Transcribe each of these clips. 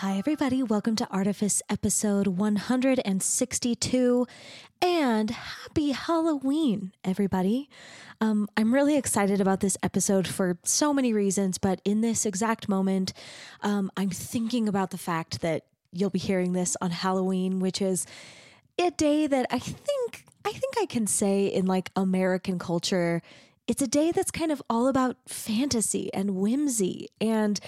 Hi, everybody. Welcome to Artifice episode 162. And happy Halloween, everybody. Um, I'm really excited about this episode for so many reasons, but in this exact moment, um, I'm thinking about the fact that you'll be hearing this on Halloween, which is a day that I think I think I can say in like American culture it's a day that's kind of all about fantasy and whimsy. And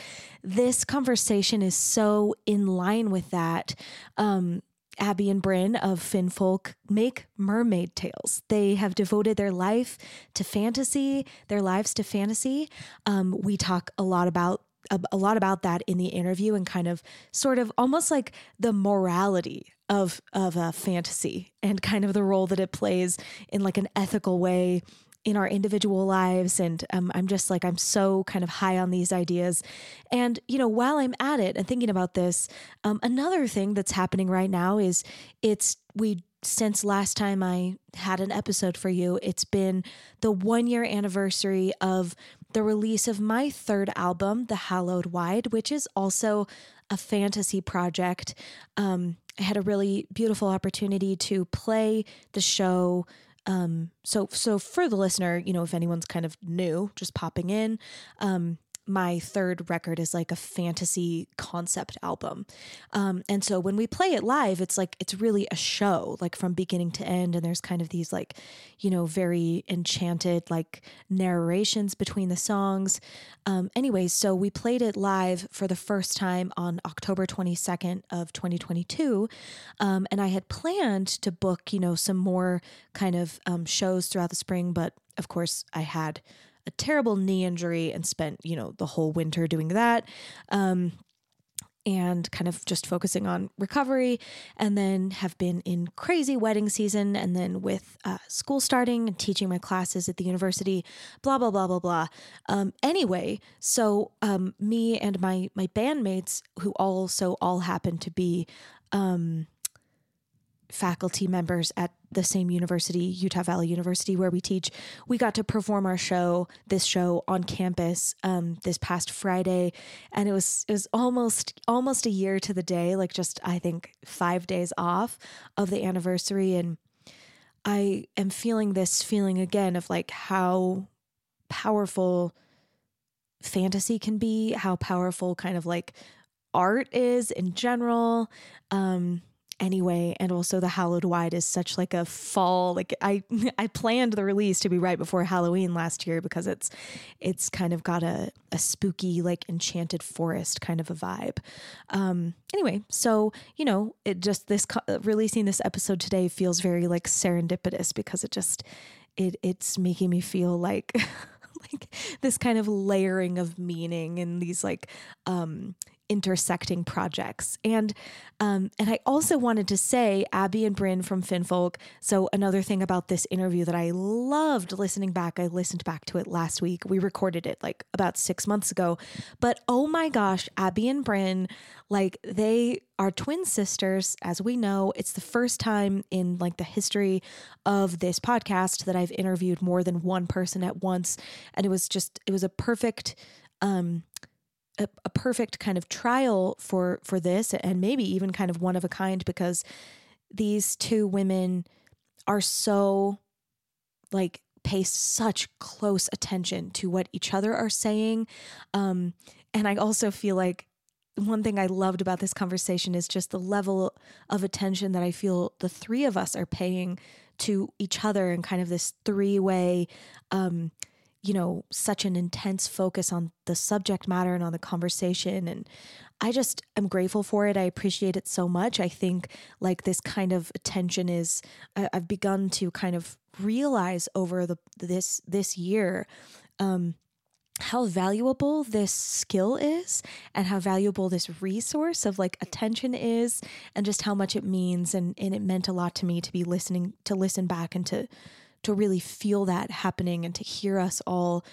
this conversation is so in line with that. Um, Abby and Bryn of Finfolk make mermaid tails. They have devoted their life to fantasy, their lives to fantasy. Um, we talk a lot about a, a lot about that in the interview and kind of sort of almost like the morality of of a fantasy and kind of the role that it plays in like an ethical way in our individual lives. And um, I'm just like, I'm so kind of high on these ideas. And, you know, while I'm at it and thinking about this, um, another thing that's happening right now is it's, we, since last time I had an episode for you, it's been the one year anniversary of the release of my third album, The Hallowed Wide, which is also a fantasy project. Um, I had a really beautiful opportunity to play the show um, so so for the listener, you know, if anyone's kind of new, just popping in, um, my third record is like a fantasy concept album. Um, and so when we play it live, it's like, it's really a show, like from beginning to end. And there's kind of these, like, you know, very enchanted, like narrations between the songs. Um, anyways, so we played it live for the first time on October 22nd of 2022. Um, and I had planned to book, you know, some more kind of um, shows throughout the spring, but of course I had a terrible knee injury and spent, you know, the whole winter doing that. Um, and kind of just focusing on recovery and then have been in crazy wedding season and then with uh, school starting and teaching my classes at the university blah blah blah blah blah um, anyway so um, me and my my bandmates who also all happen to be um, faculty members at the same university, Utah Valley University, where we teach, we got to perform our show, this show on campus, um, this past Friday, and it was it was almost almost a year to the day, like just I think five days off of the anniversary, and I am feeling this feeling again of like how powerful fantasy can be, how powerful kind of like art is in general. Um, anyway and also the hallowed wide is such like a fall like i i planned the release to be right before halloween last year because it's it's kind of got a, a spooky like enchanted forest kind of a vibe. Um anyway so you know it just this releasing this episode today feels very like serendipitous because it just it it's making me feel like like this kind of layering of meaning and these like um intersecting projects. And um, and I also wanted to say Abby and Bryn from Finfolk. So another thing about this interview that I loved listening back, I listened back to it last week. We recorded it like about six months ago. But oh my gosh, Abby and Bryn, like they are twin sisters, as we know. It's the first time in like the history of this podcast that I've interviewed more than one person at once. And it was just, it was a perfect um a, a perfect kind of trial for for this and maybe even kind of one of a kind because these two women are so like pay such close attention to what each other are saying. Um and i also feel like one thing i loved about this conversation is just the level of attention that i feel the three of us are paying to each other and kind of this three way um you know, such an intense focus on the subject matter and on the conversation. And I just am grateful for it. I appreciate it so much. I think like this kind of attention is, I've begun to kind of realize over the this this year, um, how valuable this skill is and how valuable this resource of like attention is and just how much it means and, and it meant a lot to me to be listening to listen back and to to really feel that happening and to hear us all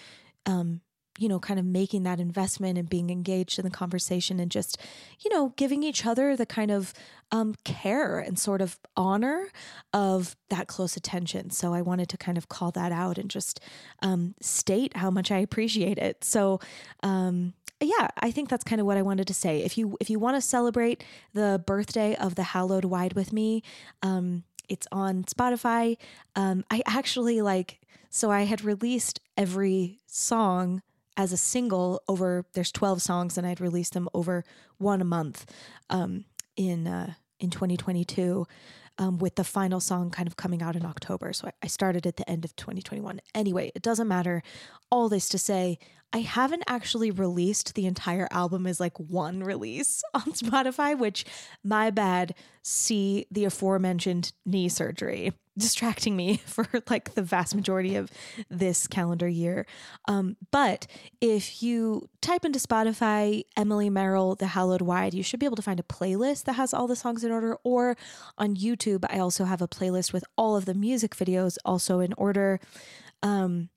um, you know, kind of making that investment and being engaged in the conversation and just, you know, giving each other the kind of um, care and sort of honor of that close attention. So I wanted to kind of call that out and just um, state how much I appreciate it. So um, yeah, I think that's kind of what I wanted to say. If you if you want to celebrate the birthday of the Hallowed Wide with me, um, it's on Spotify. Um, I actually like so I had released every song as a single over there's 12 songs and I'd released them over one a month um, in uh, in 2022 um, with the final song kind of coming out in October. So I, I started at the end of 2021. Anyway, it doesn't matter. All this to say, I haven't actually released the entire album as like one release on Spotify, which my bad. See the aforementioned knee surgery distracting me for like the vast majority of this calendar year. Um, but if you type into Spotify Emily Merrill, The Hallowed Wide, you should be able to find a playlist that has all the songs in order. Or on YouTube, I also have a playlist with all of the music videos also in order. Um,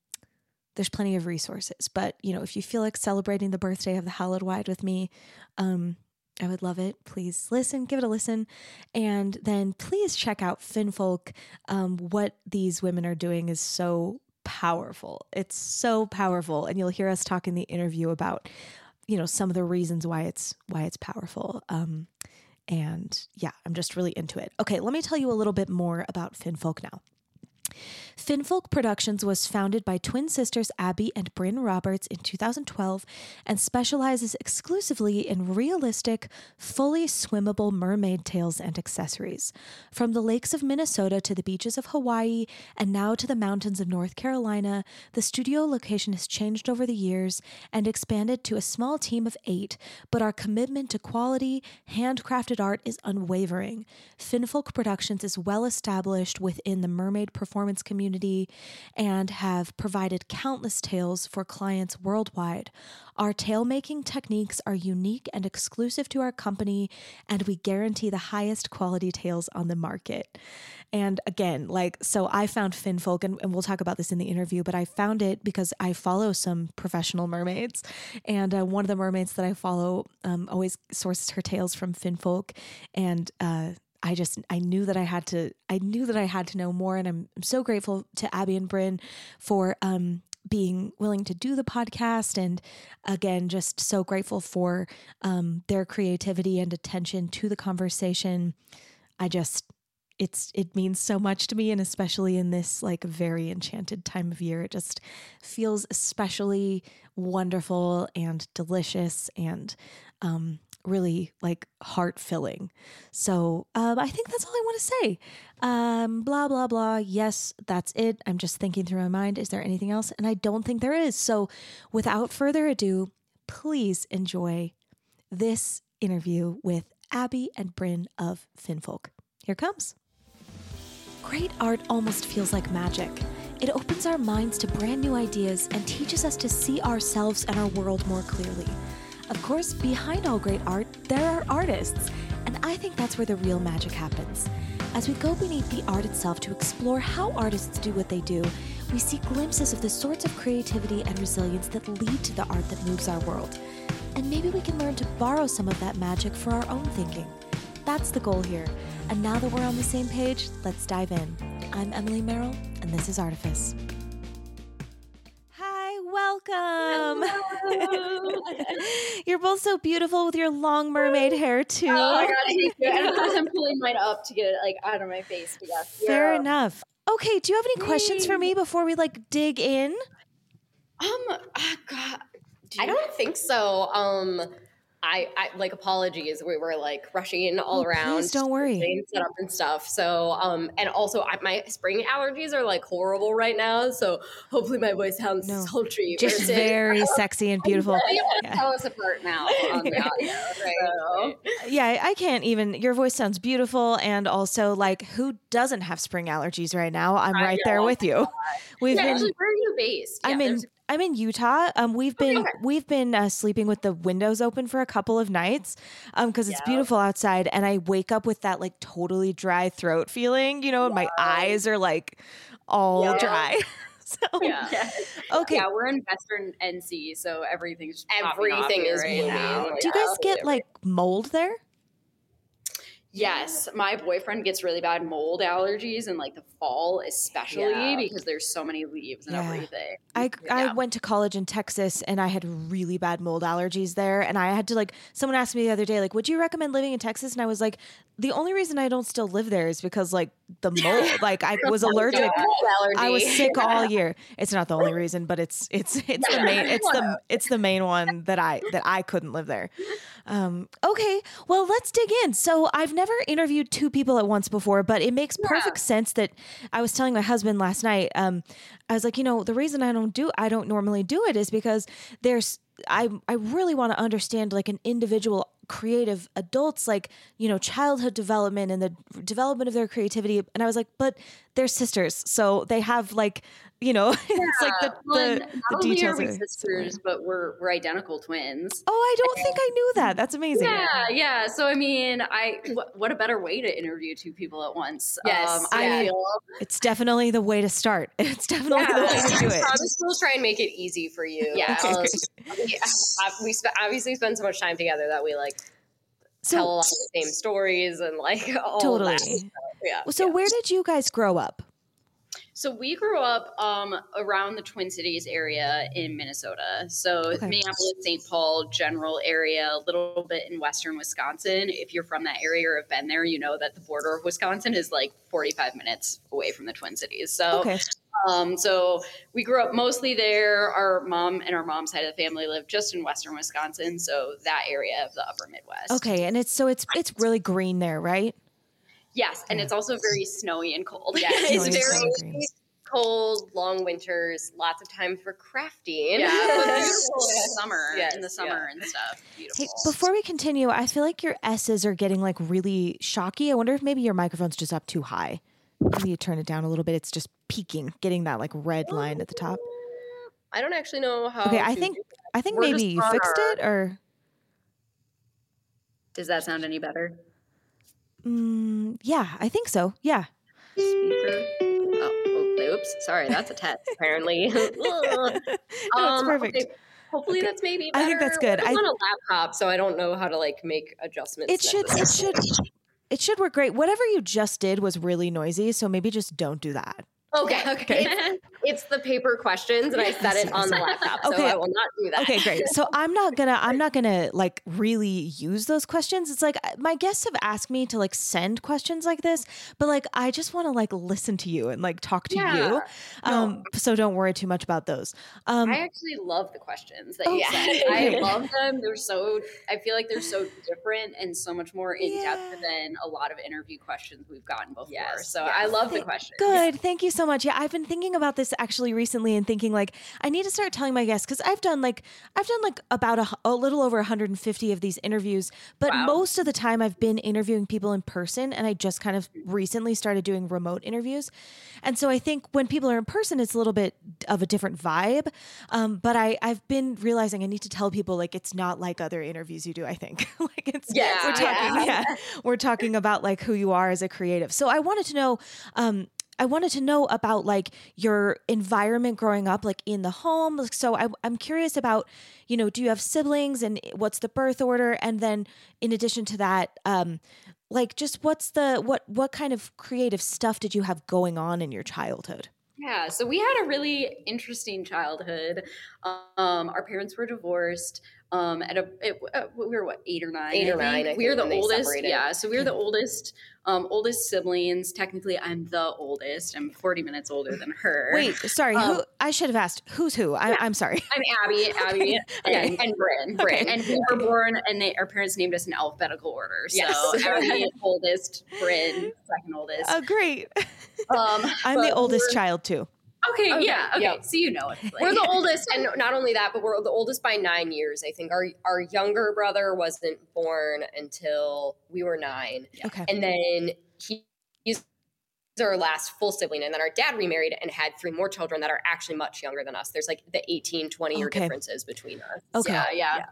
there's plenty of resources. But, you know, if you feel like celebrating the birthday of the Hallowed Wide with me, um, I would love it. Please listen, give it a listen. And then please check out Finfolk. Um, what these women are doing is so powerful. It's so powerful. And you'll hear us talk in the interview about, you know, some of the reasons why it's why it's powerful. Um, and yeah, I'm just really into it. Okay, let me tell you a little bit more about Finfolk now. Finfolk Productions was founded by twin sisters Abby and Bryn Roberts in 2012 and specializes exclusively in realistic, fully swimmable mermaid tails and accessories. From the lakes of Minnesota to the beaches of Hawaii and now to the mountains of North Carolina, the studio location has changed over the years and expanded to a small team of eight, but our commitment to quality, handcrafted art is unwavering. Finfolk Productions is well established within the mermaid performance community community and have provided countless tails for clients worldwide. Our tail making techniques are unique and exclusive to our company, and we guarantee the highest quality tails on the market. And again, like, so I found Finfolk, and, and we'll talk about this in the interview, but I found it because I follow some professional mermaids. And uh, one of the mermaids that I follow um, always sources her tails from Finfolk. And, uh, I just I knew that I had to I knew that I had to know more and I'm, I'm so grateful to Abby and Bryn for um being willing to do the podcast and again just so grateful for um their creativity and attention to the conversation. I just it's it means so much to me and especially in this like very enchanted time of year it just feels especially wonderful and delicious and um really like heart filling. So um, I think that's all I want to say. Um, blah, blah, blah. Yes, that's it. I'm just thinking through my mind. Is there anything else? And I don't think there is. So without further ado, please enjoy this interview with Abby and Bryn of Finfolk. Here comes. Great art almost feels like magic. It opens our minds to brand new ideas and teaches us to see ourselves and our world more clearly. Of course, behind all great art, there are artists, and I think that's where the real magic happens. As we go beneath the art itself to explore how artists do what they do, we see glimpses of the sorts of creativity and resilience that lead to the art that moves our world. And maybe we can learn to borrow some of that magic for our own thinking. That's the goal here. And now that we're on the same page, let's dive in. I'm Emily Merrill, and this is Artifice welcome. You're both so beautiful with your long mermaid hair too. Oh my god, thank you. And of course, I'm pulling mine up to get it like out of my face. But yes, fair enough. Okay, do you have any questions for me before we like dig in? Um, oh god, do I don't think so. Um, I, I like apologies. We were like rushing all oh, around. Please don't worry. Set up and stuff. So um and also I, my spring allergies are like horrible right now. So hopefully my voice sounds no. sultry. Just very sexy and beautiful. yeah. Tell us apart now on the audio. Right? Yeah, I can't even. Your voice sounds beautiful, and also like who doesn't have spring allergies right now? I'm right there with you. We've yeah, been. Actually, where are you based? I'm in I'm in Utah. Um, we've been okay. we've been uh, sleeping with the windows open for a couple of nights, um, because it's yeah. beautiful outside, and I wake up with that like totally dry throat feeling, you know, and my eyes are like all yeah. dry. so yeah. okay, yeah, we're in Western NC, so everything's everything is right now. Do you guys get like mold there? Yes, my boyfriend gets really bad mold allergies in like the fall, especially yeah. because there's so many leaves and yeah. everything. I yeah. I went to college in Texas and I had really bad mold allergies there, and I had to like someone asked me the other day like, would you recommend living in Texas? And I was like, the only reason I don't still live there is because like the mold, like I was allergic. I was sick all year. It's not the only reason, but it's it's it's the main it's the it's the main one that I that I couldn't live there. Um, okay, well let's dig in. So I've never interviewed two people at once before, but it makes perfect yeah. sense that I was telling my husband last night. Um, I was like, you know, the reason I don't do I don't normally do it is because there's I I really want to understand like an individual creative adults like you know childhood development and the development of their creativity and i was like but they're sisters so they have like you know, yeah. it's like the, well, the, the details are we sisters, but we're we're identical twins. Oh, I don't and, think I knew that. That's amazing. Yeah, yeah. So I mean, I what, what a better way to interview two people at once. Yes, um, I feel it's definitely the way to start. It's definitely yeah, the way to do it. We'll try and make it easy for you. Yeah, um, we, we sp- obviously spend so much time together that we like so, tell a lot of the same stories and like all totally. Yeah. So yeah. where did you guys grow up? So we grew up um, around the Twin Cities area in Minnesota. So okay. Minneapolis, St. Paul, general area, a little bit in western Wisconsin. If you're from that area or have been there, you know that the border of Wisconsin is like 45 minutes away from the Twin Cities. So okay. Um, so we grew up mostly there. Our mom and our mom's side of the family lived just in western Wisconsin, so that area of the upper Midwest. Okay, and it's so it's it's really green there, right? Yes, and yeah. it's also very snowy and cold. Yeah, it's very cold, long winters, lots of time for crafting. Yeah, beautiful in the summer, yes, in the summer yeah. and stuff. Beautiful. Hey, before we continue, I feel like your S's are getting like really shocky. I wonder if maybe your microphone's just up too high. Maybe you turn it down a little bit. It's just peaking, getting that like red line at the top. I don't actually know how. Okay, I think I think We're maybe you fixed our... it, or does that sound any better? Mm, yeah, I think so. Yeah. Speaker. Oh, oops. Sorry, that's a test. Apparently. no, um, perfect. Okay. Hopefully, okay. that's maybe. Better. I think that's good. I'm I, on a laptop, so I don't know how to like make adjustments. It should. It should. It should work great. Whatever you just did was really noisy, so maybe just don't do that. Okay. Okay. It's, it's, the paper questions, and I set it on the laptop, so okay. I will not do that. Okay, great. So I'm not gonna, I'm not gonna like really use those questions. It's like uh, my guests have asked me to like send questions like this, but like I just want to like listen to you and like talk to yeah. you. Um, no. so don't worry too much about those. Um, I actually love the questions that you send. I love them. They're so. I feel like they're so different and so much more in yeah. depth than a lot of interview questions we've gotten before. Yes. So yes. I love the questions. Good. Thank you so much. Yeah, I've been thinking about this actually recently and thinking like I need to start telling my guests because I've done like I've done like about a, a little over 150 of these interviews, but wow. most of the time I've been interviewing people in person, and I just kind of recently started doing remote interviews, and so I think when people are in person, it's a little bit of a different vibe. Um, but I I've been realizing I need to tell people like it's not like other interviews you do. I think like it's yeah we're talking yeah. yeah we're talking about like who you are as a creative. So I wanted to know um, I wanted to know about like your environment growing up, like in the home. So I, I'm curious about, you know, do you have siblings and what's the birth order? And then in addition to that, um, like just what's the what what kind of creative stuff did you have going on in your childhood? Yeah, so we had a really interesting childhood. Um, our parents were divorced. Um, at a it, uh, we were what eight or nine. Eight or nine. we were the oldest. Yeah, so we were the oldest um, oldest siblings. Technically, I'm the oldest. I'm 40 minutes older than her. Wait, sorry. Um, who? I should have asked. Who's who? I, am sorry. I'm Abby. Abby okay. and, and Bryn. Bryn. Okay. And we were born, and they, our parents named us in alphabetical order. So yes. Abby, oldest. Bryn, second oldest. Oh, great. Um, I'm the oldest child too. Okay, okay, yeah, okay. So you know it. Like. We're the oldest, and not only that, but we're the oldest by nine years. I think our our younger brother wasn't born until we were nine. Okay, and then he, he's our last full sibling, and then our dad remarried and had three more children that are actually much younger than us. There's like the 18, 20 year okay. differences between us. Okay, yeah, yeah. yeah.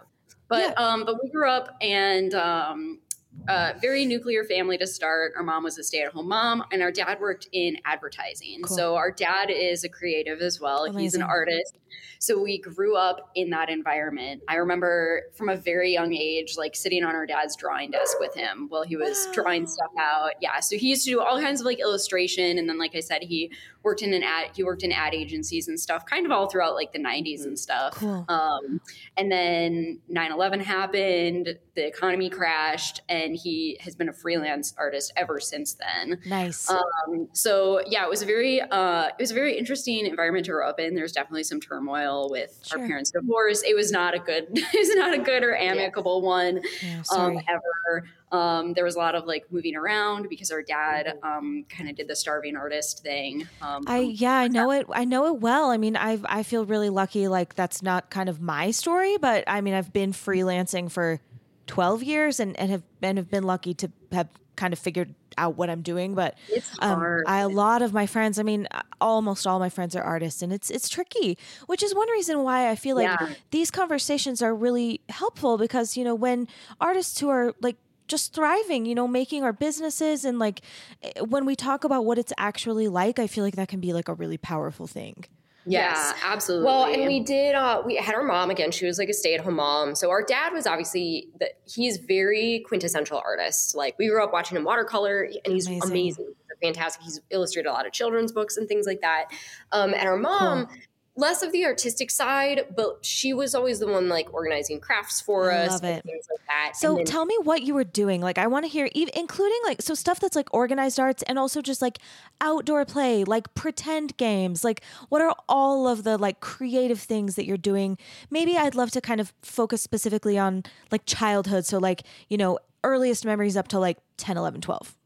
But yeah. um, but we grew up and um uh, very nuclear family to start. Our mom was a stay at home mom, and our dad worked in advertising. Cool. So our dad is a creative as well. Amazing. He's an artist. So we grew up in that environment. I remember from a very young age, like sitting on our dad's drawing desk with him while he was wow. drawing stuff out. Yeah. So he used to do all kinds of like illustration. And then, like I said, he worked in an ad, he worked in ad agencies and stuff kind of all throughout like the 90s and stuff. Cool. Um, and then 9 11 happened, the economy crashed, and he has been a freelance artist ever since then. Nice. Um, so yeah, it was a very, uh, it was a very interesting environment to grow up in. There's definitely some turmoil with sure. our parents' divorce. It was not a good, it was not a good or amicable yeah. one yeah, um, ever. Um, there was a lot of like moving around because our dad mm-hmm. um, kind of did the starving artist thing. Um, I yeah, I know it. I know it well. I mean, I I feel really lucky. Like that's not kind of my story, but I mean, I've been freelancing for twelve years and, and have and have been lucky to have kind of figured out what I'm doing. But um, I, a lot of my friends, I mean, almost all my friends are artists, and it's it's tricky. Which is one reason why I feel like yeah. these conversations are really helpful because you know when artists who are like just thriving, you know, making our businesses and like eh, when we talk about what it's actually like, I feel like that can be like a really powerful thing. Yes. Yeah, absolutely. Well, and we did. Uh, we had our mom again. She was like a stay-at-home mom. So our dad was obviously that he's very quintessential artist. Like we grew up watching him watercolor, and he's amazing. amazing. fantastic. He's illustrated a lot of children's books and things like that. Um, and our mom. Cool less of the artistic side, but she was always the one like organizing crafts for I us, things like that. So then, tell me what you were doing. Like I want to hear, even, including like so stuff that's like organized arts and also just like outdoor play, like pretend games. Like what are all of the like creative things that you're doing? Maybe I'd love to kind of focus specifically on like childhood. So like you know earliest memories up to like 10, 11, 12.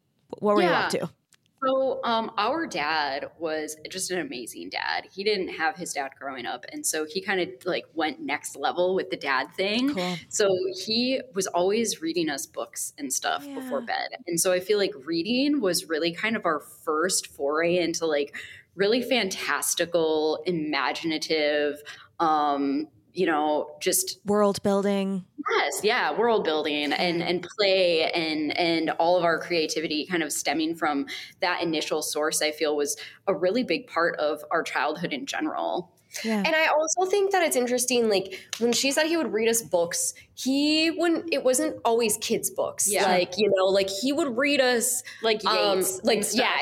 What were yeah. you up to? So, um, our dad was just an amazing dad. He didn't have his dad growing up, and so he kind of like went next level with the dad thing. Cool. So he was always reading us books and stuff yeah. before bed, and so I feel like reading was really kind of our first foray into like really fantastical, imaginative, um, you know, just world building. Yes, yeah, world building and and play and and all of our creativity kind of stemming from that initial source. I feel was a really big part of our childhood in general. Yeah. And I also think that it's interesting, like when she said he would read us books, he wouldn't, it wasn't always kids' books. Yeah. Like, you know, like he would read us like um. Um, like, yeah.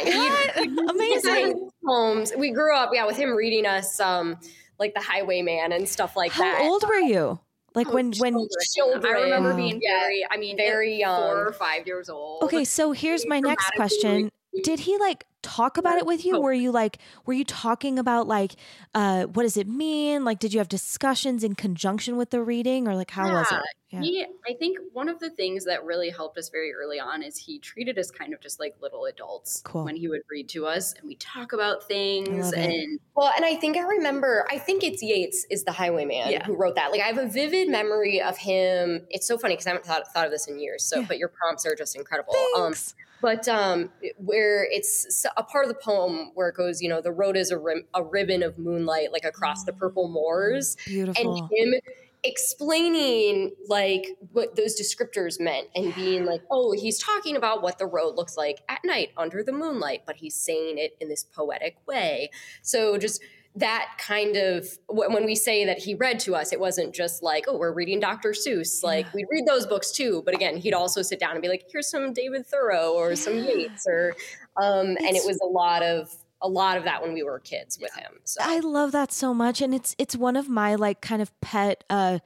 Amazing. Homes. We grew up, yeah, with him reading us um like the Highwayman and stuff like How that. How old were you? Like oh, when when children. I remember being very, I mean, very young, four or five years old. Okay, so here's my next question: Did he like talk about it with you? Oh. Were you like, were you talking about like, uh, what does it mean? Like, did you have discussions in conjunction with the reading, or like, how yeah. was it? Yeah. He, I think one of the things that really helped us very early on is he treated us kind of just like little adults cool. when he would read to us, and we talk about things. And well, and I think I remember, I think it's Yeats is the Highwayman yeah. who wrote that. Like, I have a vivid memory of him. It's so funny because I haven't thought, thought of this in years. So, yeah. but your prompts are just incredible. Um, Thanks. Um, but um, where it's a part of the poem where it goes, you know, the road is a, rim, a ribbon of moonlight, like across the purple moors. Beautiful. And him explaining like what those descriptors meant and being like, oh, he's talking about what the road looks like at night under the moonlight, but he's saying it in this poetic way. So just that kind of when we say that he read to us, it wasn't just like, oh, we're reading Dr. Seuss. Like yeah. we'd read those books too, but again, he'd also sit down and be like, here's some David Thoreau or some Yeats or, um, and it was a lot of a lot of that when we were kids with him. So I love that so much, and it's it's one of my like kind of pet. uh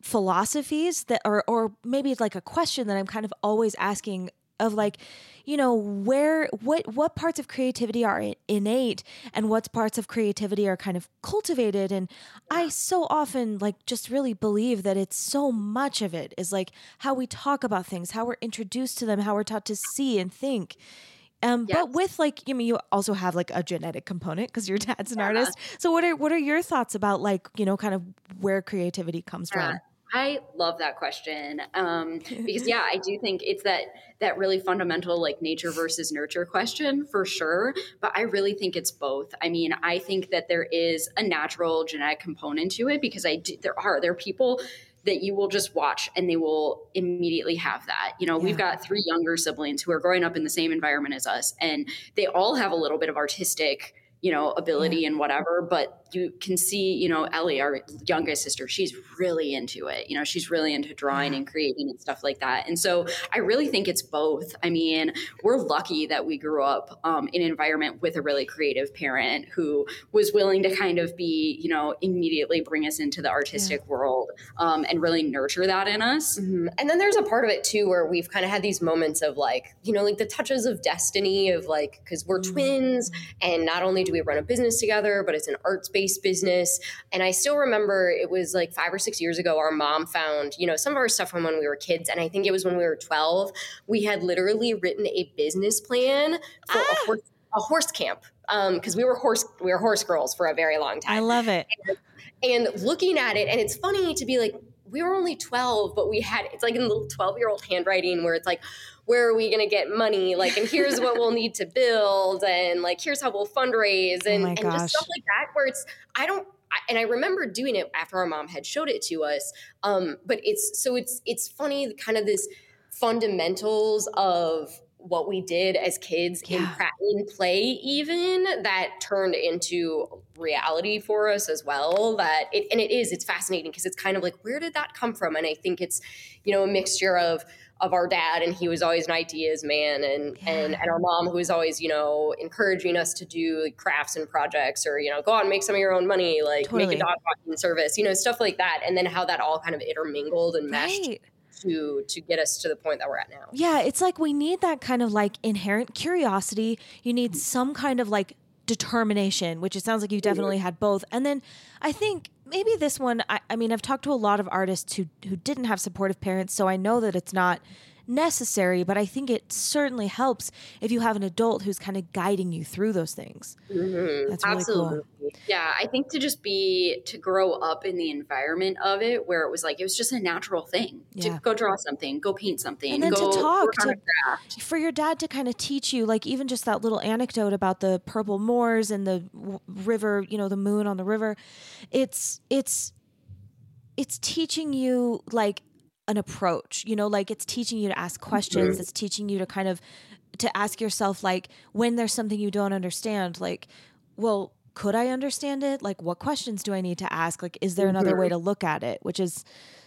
philosophies that or or maybe it's like a question that I'm kind of always asking of like you know where what what parts of creativity are innate and what parts of creativity are kind of cultivated and i so often like just really believe that it's so much of it is like how we talk about things how we're introduced to them how we're taught to see and think um, yes. but with like, you I mean, you also have like a genetic component because your dad's an yeah. artist. So what are what are your thoughts about like, you know, kind of where creativity comes yeah. from? I love that question um, because yeah, I do think it's that that really fundamental like nature versus nurture question for sure. But I really think it's both. I mean, I think that there is a natural genetic component to it because I do, there are there are people that you will just watch and they will immediately have that. You know, yeah. we've got three younger siblings who are growing up in the same environment as us, and they all have a little bit of artistic you know, ability yeah. and whatever. But you can see, you know, Ellie, our youngest sister, she's really into it. You know, she's really into drawing and creating and stuff like that. And so I really think it's both. I mean, we're lucky that we grew up um, in an environment with a really creative parent who was willing to kind of be, you know, immediately bring us into the artistic yeah. world um, and really nurture that in us. Mm-hmm. And then there's a part of it too where we've kind of had these moments of like, you know, like the touches of destiny of like, because we're mm-hmm. twins and not only do we run a business together, but it's an arts based business. And I still remember it was like five or six years ago, our mom found, you know, some of our stuff from when we were kids. And I think it was when we were 12. We had literally written a business plan for ah. a, horse, a horse camp because um, we were horse we were horse girls for a very long time. I love it. And, and looking at it, and it's funny to be like, we were only 12, but we had it's like in the 12 year old handwriting where it's like, where are we going to get money? Like, and here's what we'll need to build, and like, here's how we'll fundraise, oh and, oh and just stuff like that. Where it's, I don't, I, and I remember doing it after our mom had showed it to us. Um, but it's so it's it's funny, kind of this fundamentals of what we did as kids yeah. in, in play even that turned into reality for us as well that it, and it is it's fascinating because it's kind of like where did that come from and i think it's you know a mixture of of our dad and he was always an ideas man and yeah. and and our mom who was always you know encouraging us to do crafts and projects or you know go out and make some of your own money like totally. make a dog walking service you know stuff like that and then how that all kind of intermingled and meshed right. to to get us to the point that we're at now yeah it's like we need that kind of like inherent curiosity you need some kind of like determination which it sounds like you mm-hmm. definitely had both and then i think maybe this one I, I mean i've talked to a lot of artists who who didn't have supportive parents so i know that it's not necessary, but I think it certainly helps if you have an adult who's kind of guiding you through those things. Mm-hmm. That's really Absolutely. cool. Yeah, I think to just be to grow up in the environment of it where it was like it was just a natural thing yeah. to go draw something, go paint something, and then to talk to, for your dad to kind of teach you, like even just that little anecdote about the purple moors and the river, you know, the moon on the river. It's it's it's teaching you like an approach you know like it's teaching you to ask questions mm-hmm. it's teaching you to kind of to ask yourself like when there's something you don't understand like well could i understand it? Like what questions do i need to ask? Like is there another way to look at it? Which is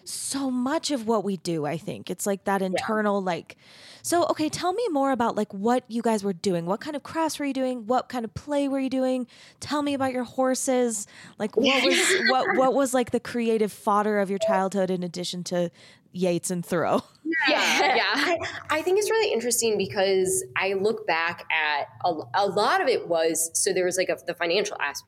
so much of what we do i think. It's like that internal yeah. like so okay tell me more about like what you guys were doing. What kind of crafts were you doing? What kind of play were you doing? Tell me about your horses. Like what was what what was like the creative fodder of your childhood in addition to Yeats and Thoreau. Yeah, yeah. I, I, think it's really interesting because I look back at a, a lot of it was so there was like a, the financial aspect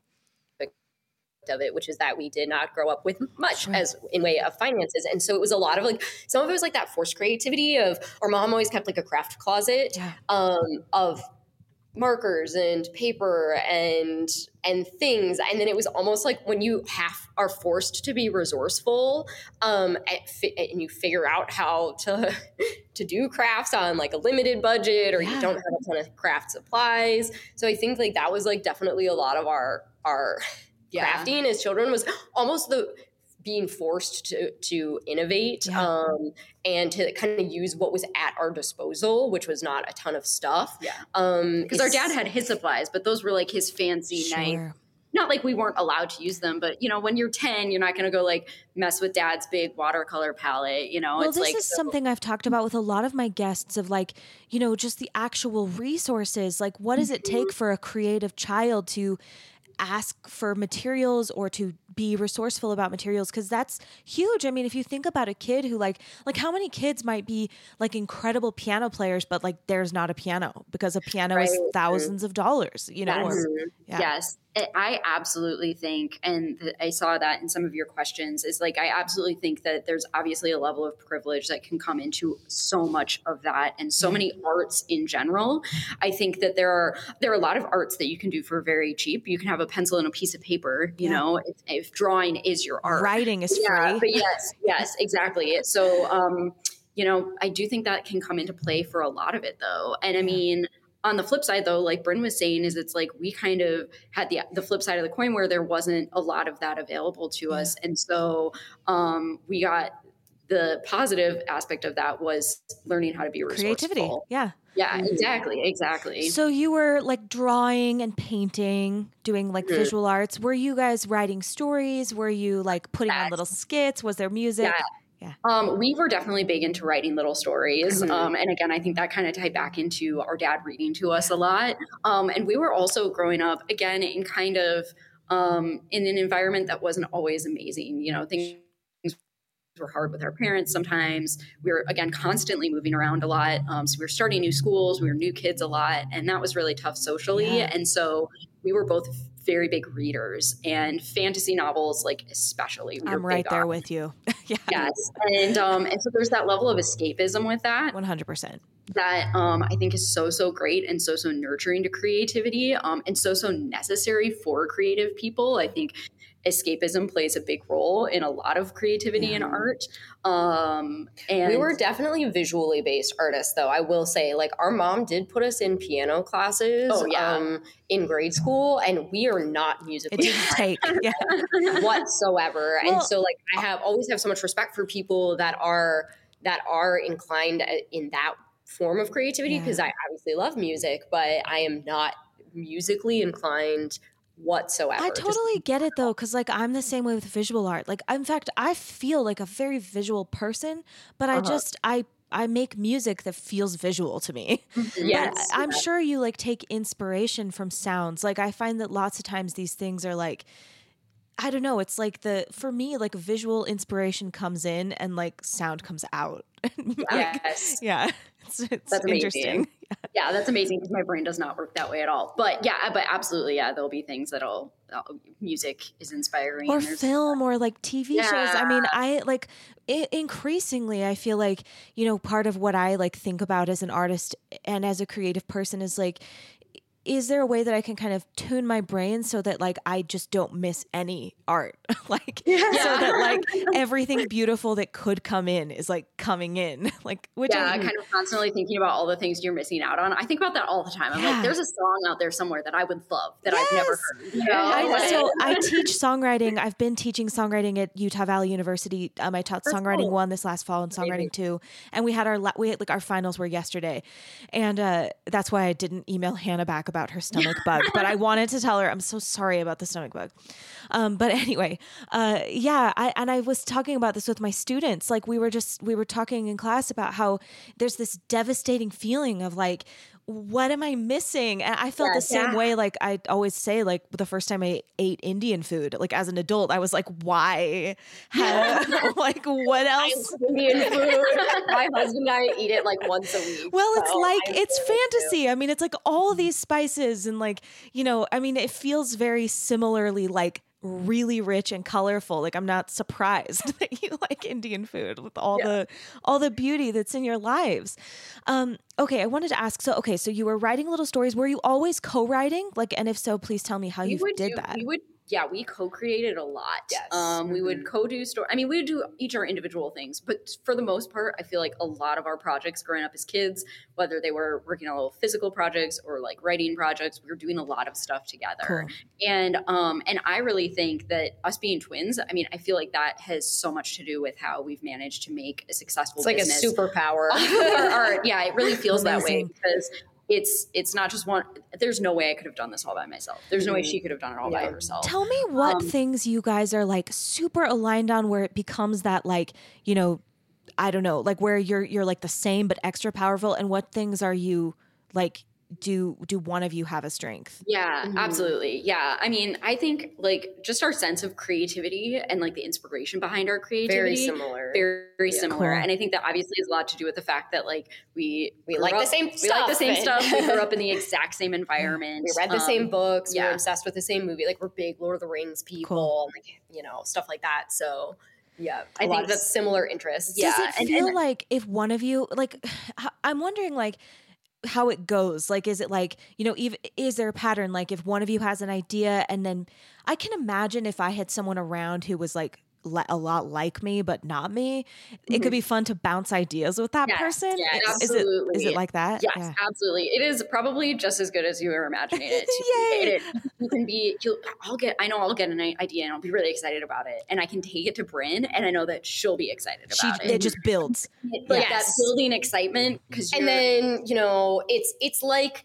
of it, which is that we did not grow up with much as in way of finances. And so it was a lot of like some of it was like that forced creativity of our mom always kept like a craft closet yeah. um, of markers and paper and and things and then it was almost like when you half are forced to be resourceful um and you figure out how to to do crafts on like a limited budget or yeah. you don't have a ton of craft supplies so i think like that was like definitely a lot of our our yeah. crafting as children was almost the being forced to to innovate yeah. um, and to kind of use what was at our disposal, which was not a ton of stuff. Yeah, because um, our dad had his supplies, but those were like his fancy sure. night. Not like we weren't allowed to use them, but you know, when you're 10, you're not going to go like mess with dad's big watercolor palette. You know, well, it's this like is so- something I've talked about with a lot of my guests of like, you know, just the actual resources. Like, what does it take mm-hmm. for a creative child to ask for materials or to be resourceful about materials because that's huge. I mean, if you think about a kid who like like how many kids might be like incredible piano players, but like there's not a piano because a piano right. is thousands of dollars, you know? Yes. Or, yeah. yes. I absolutely think, and I saw that in some of your questions, is like I absolutely think that there's obviously a level of privilege that can come into so much of that, and so many arts in general. I think that there are there are a lot of arts that you can do for very cheap. You can have a pencil and a piece of paper. You yeah. know, if, if, drawing is your art, writing is yeah, free. But yes, yes, exactly. So, um, you know, I do think that can come into play for a lot of it, though, and I mean on the flip side though like bryn was saying is it's like we kind of had the the flip side of the coin where there wasn't a lot of that available to yeah. us and so um, we got the positive aspect of that was learning how to be resourceful. creativity. Yeah. Yeah, exactly, exactly. So you were like drawing and painting, doing like Mhm. visual arts. Were you guys writing stories? Were you like putting on little skits? Was there music? Um, we were definitely big into writing little stories. Mhm. Um, and again, I think that kind of tied back into our dad reading to us a lot. Um, and we were also growing up again in kind of um, in an environment that wasn't always amazing. You know, things were hard with our parents sometimes. We were again constantly moving around a lot. Um, so we were starting new schools, we were new kids a lot, and that was really tough socially. Yeah. And so we were both very big readers and fantasy novels, like especially. We I'm right there on. with you. yeah. Yes, and um, and so there's that level of escapism with that 100%. that um, I think is so so great and so so nurturing to creativity um, and so so necessary for creative people. I think escapism plays a big role in a lot of creativity and Yeah. art. Um, and we were definitely visually based artists, though. I will say, like, our mom did put us in piano classes Oh, yeah. um, in grade school, and we are not It musically didn't take. Yeah. whatsoever. Well- and so, like, I have always have so much respect for people that are that are inclined uh, in that form of creativity Yeah. because I obviously love music, but I am not musically inclined whatsoever. I Just- totally get it though, because like I'm the same way with visual art. Like, in fact, I feel like a very visual person, but I Uh-huh. just I I make music that feels visual to me. yes, But I'm sure you like take inspiration from sounds. Like I find that lots of times these things are like I don't know, it's like the for me like visual inspiration comes in and like sound comes out. Like, yes. yeah. It's, it's That's amazing. interesting. yeah, that's amazing because my brain does not work that way at all. But yeah, but absolutely, yeah, there'll be things that'll uh, music is inspiring. or film or like TV shows. I mean, I like i increasingly I feel like, you know, part of what I like think about as an artist and as a creative person is like is there a way that I can kind of tune my brain so that like I just don't miss any art? like so that like everything beautiful that could come in is like coming in. like which yeah, I, kind of constantly thinking about all the things you're missing out on. I think about that all the time. I'm Yeah. like, there's a song out there somewhere that I would love that I've never Yes. heard. You know? I, so I teach songwriting. I've been teaching songwriting at Utah Valley University. Um, I taught That's songwriting cool. one this last fall and songwriting Amazing. two, and we had our la- we had, like our finals were yesterday, and uh, that's why I didn't email Hannah back about her stomach bug. But I wanted to tell her I'm so sorry about the stomach bug. Um, but anyway, uh, yeah, I, and I was talking about this with my students. Like we were just we were talking in class about how there's this devastating feeling of like. What am I missing? And I felt the same Yeah. way. Like I always say, like the first time I ate Indian food, like as an adult, I was like, why? How- like what else? Indian food. My husband and I eat it like once a week. Well, it's so like I'm it's there with you. fantasy. I mean, it's like all mm-hmm. these spices and like, you know, I mean, it feels very similarly like really rich and colorful. Like I'm not surprised that you like Indian food with all Yeah. the all the beauty that's in your lives. Um okay, I wanted to ask so okay, so you were writing little stories. Were you always co-writing? Like and if so, please tell me how we you did do, that. We would, yeah, we co-created a lot. Yes. Um, we Mm-hmm. would co-do story. I mean, we would do each our individual things, but for the most part, I feel like a lot of our projects growing up as kids, whether they were working on little physical projects or like writing projects, we were doing a lot of stuff together. Cool. And um, and I really think that us being twins, I mean, I feel like that has so much to do with how we've managed to make a successful It's like business. a superpower. Our art. Yeah, it really feels that way because it's it's not just one. There's no way I could have done this all by myself. There's no way she could have done it all by herself. Tell me what Um, things you guys are like super aligned on where it becomes that like, you know, I don't know, like where you're you're like the same but extra powerful and what things are you like do do one of you have a strength? Yeah, Mhm. absolutely. Yeah. I mean, I think like just our sense of creativity and like the inspiration behind our creativity Very similar. Very, very Yeah. similar. Cool. And I think that obviously has a lot to do with the fact that like we We grew like the same we like the same stuff. We grew up in the exact same environment. we read the same Um, books. We yeah. were obsessed with the same movie. Like we're big Lord of the Rings people, and like you know stuff like that. So yeah, I I think think that's that's- similar interests. Yeah, Does it feel and- like if one of you like i'm wondering like how it goes. Like is it like you know even is there a pattern? Like if one of you has an idea and then i can imagine if i had someone around who was like li- a lot like me but not me it could Mhm. be fun to bounce ideas with that Yes, person yes, is it is it like that Yes, absolutely. It is probably just as good as you were imagining it. To Yay. It, you can be. You'll, I'll get. I know I'll get an idea and I'll be really excited about it, and I can take it to Bryn, and I know that she'll be excited she about it it. just builds like that building excitement because and then you know it's it's like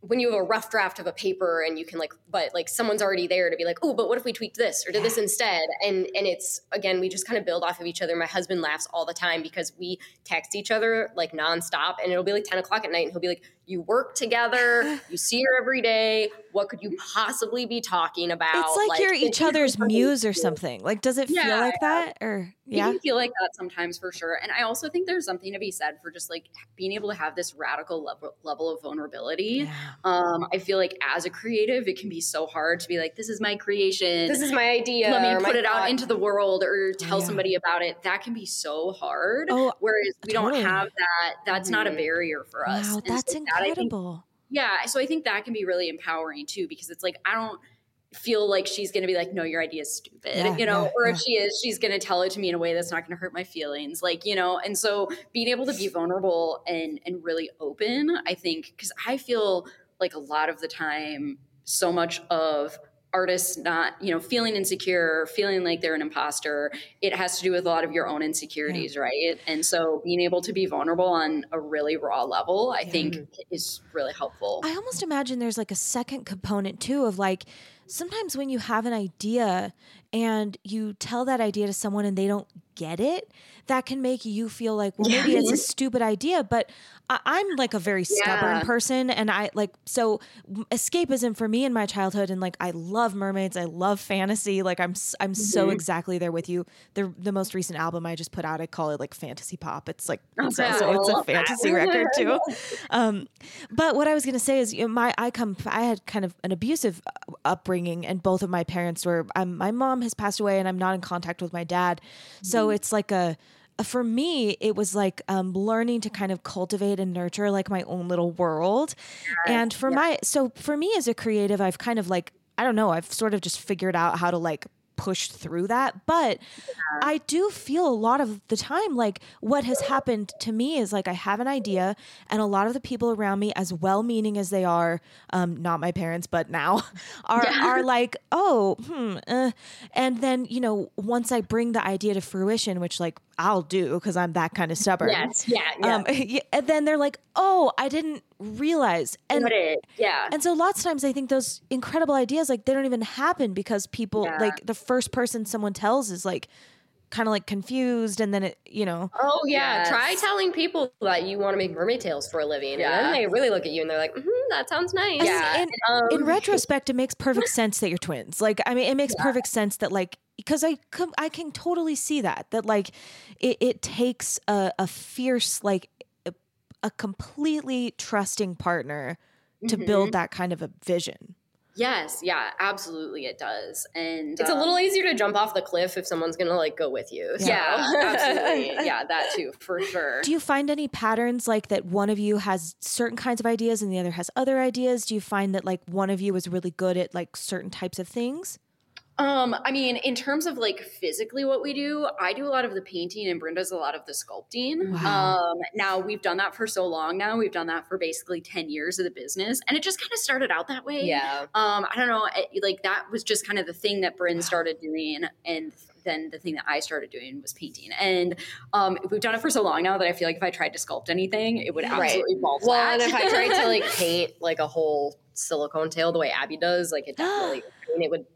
when you have a rough draft of a paper and you can like but like someone's already there to be like oh but what if we tweaked this or did this instead? And and it's again we just kind of build off of each other. My husband laughs all the time because we text each other like nonstop and it'll be like 10 o'clock at night and he'll be like you work together you see her every day what could you possibly be talking about it's like, you're each he's other's like, muse or something like does it feel Yeah, like that or yeah can feel like that sometimes for sure. And I also think there's something to be said for just like being able to have this radical level, level of vulnerability. yeah Um, I feel like as a creative, it can be so hard to be like, this is my creation. this is my idea Let me put it out into the world or tell Yeah. somebody about it. That can be so hard. oh Whereas we totally. don't have that. That's not a Mhm. barrier for us. wow that's so that, I think, incredible yeah. So I think that can be really empowering too, because it's like, I don't feel like she's going to be like, no, your idea is stupid, Yeah, you know, yeah, or yeah. if she is, she's going to tell it to me in a way that's not going to hurt my feelings. Like, you know, and so being able to be vulnerable and, and really open, I think, cause I feel like a lot of the time, so much of artists not you know feeling insecure feeling like they're an imposter it has to do with a lot of your own insecurities right? And so being able to be vulnerable on a really raw level i Yeah. think is really helpful. I almost imagine there's like a second component too of like sometimes when you have an idea and you tell that idea to someone and they don't get it, that can make you feel like, well, maybe it's a stupid idea. But I- I'm like a very stubborn Yeah. person. And I like, so escapism for me in my childhood, and like, I love mermaids, I love fantasy. Like, I'm, I'm so Mhm. exactly there with you. The, the most recent album I just put out, I call it like fantasy pop. It's like, it's, Okay, also, it's a that. fantasy record too. Um, but what I was going to say is, you know, my I come I had kind of an abusive uh, upbringing, and both of my parents were. Um, my mom has passed away, and I'm not in contact with my dad, so it's like a. a- For me, it was like um, learning to kind of cultivate and nurture like my own little world. And for my, so for me as a creative, I've kind of like, I don't know, I've sort of just figured out how to like push through that. But I do feel a lot of the time like what has happened to me is like I have an idea, and a lot of the people around me, as well meaning as they are, um, not my parents, but now, are are like, oh, hmm, uh. and then you know, once I bring the idea to fruition, which like I'll do because I'm that kind of stubborn. yes yeah yeah Um, yeah, and then they're like, "Oh, I didn't realize," and it. yeah and so lots of times I think those incredible ideas like they don't even happen because people Yeah. like the first person someone tells is like kind of like confused and then it you know Oh yeah, Yes. try telling people that you want to make mermaid tails for a living, and then they really look at you and they're like, mm "That sounds nice." And Yeah. in, Um, in retrospect it makes perfect sense that you're twins like I mean it makes perfect sense that like because I com- I can totally see that that like it, it takes a, a fierce like a, a completely trusting partner to Mhm. build that kind of a vision yes yeah absolutely it does and it's a um, little easier to jump off the cliff if someone's gonna like go with you. so. yeah absolutely yeah that too for sure Do you find any patterns like that one of you has certain kinds of ideas and the other has other ideas? Do you find that like one of you is really good at like certain types of things? Um, I mean, in terms of like physically what we do, I do a lot of the painting and Bryn does a lot of the sculpting. Wow. Um, now we've done that for so long now. We've done that for basically 10 years of the business. And it just kind of started out that way. yeah. Um, I don't know, it- like that was just kind of the thing that Bryn started doing and then the thing that I started doing was painting. And um, we've done it for so long now that I feel like if I tried to sculpt anything, it would Right. absolutely fall Well, flat. and if I tried to like paint like a whole silicone tail the way Abby does, like it definitely, I mean, it would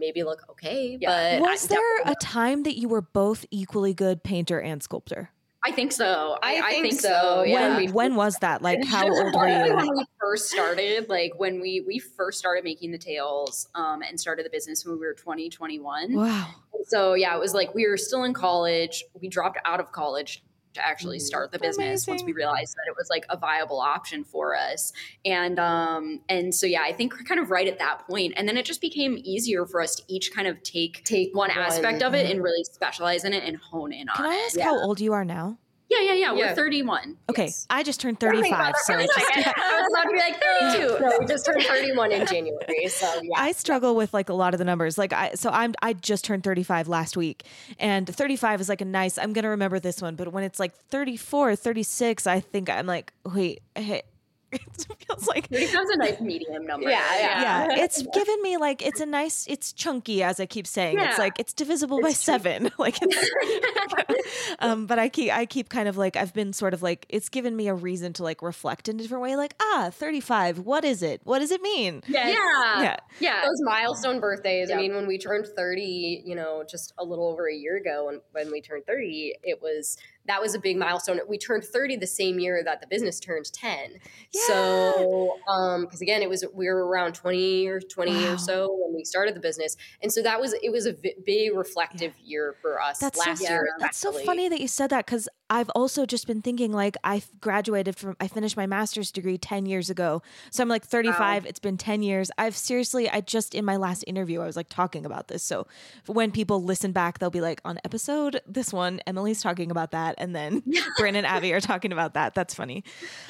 maybe look okay. Yeah. But Was I there a time that you were both equally good painter and sculptor? I think so. I think so, yeah. When when was that? Like how old were you? when we first started, like when we we first started making the tails um, and started the business when we were 20, 21. Wow. So yeah, it was like we were still in college. We dropped out of college to actually Mhm. start the business once we realized that it was like a viable option for us. And um and so yeah, I think we're kind of right at that. And then it just became easier for us to each kind of take take one aspect of it Mhm. and really specialize in it and hone in on Can I it. ask Yeah. how old you are now? Yeah, yeah, yeah. Yeah. We're 31. Okay, Yes. I just turned Oh 35, God, so for a it's just, second, I was about to be like 32. no, we just turned 31 in January. So yeah. I struggle with like a lot of the numbers. Like I so I'm I just turned 35 last week and 35 is like a nice I'm going to remember this one, but when it's like 34, 36, I think I'm like, wait, hey, it feels like 35 is a nice medium number. Yeah, yeah. yeah, it's given me like it's a nice, it's chunky as I keep saying. It's like it's divisible by It's seven. like, it's, um, but I keep, I keep kind of like I've been sort of like it's given me a reason to like reflect in a different way. Like, ah, thirty-five. What is it? What does it mean? Yeah. Yeah. Yeah. Yeah. Those milestone birthdays. I mean, when we turned 30, you know, just a little over a year ago, when, when we turned 30, it was that was a big milestone. We turned 30 the same year that the business turned 10. Yeah. So, um, because again, it was we were around 20 or 20 Wow. or so when we started the business, and so that was it was a big reflective year for us That's last so, year. That's so funny that you said that because I've also just been thinking like I graduated from I finished my master's degree 10 years ago. So I'm like 35. It's been 10 years. I've seriously I just in my last interview I was like talking about this. So when people listen back they'll be like on episode this one Emily's talking about that and then Bryn and Abby are talking about that. That's funny.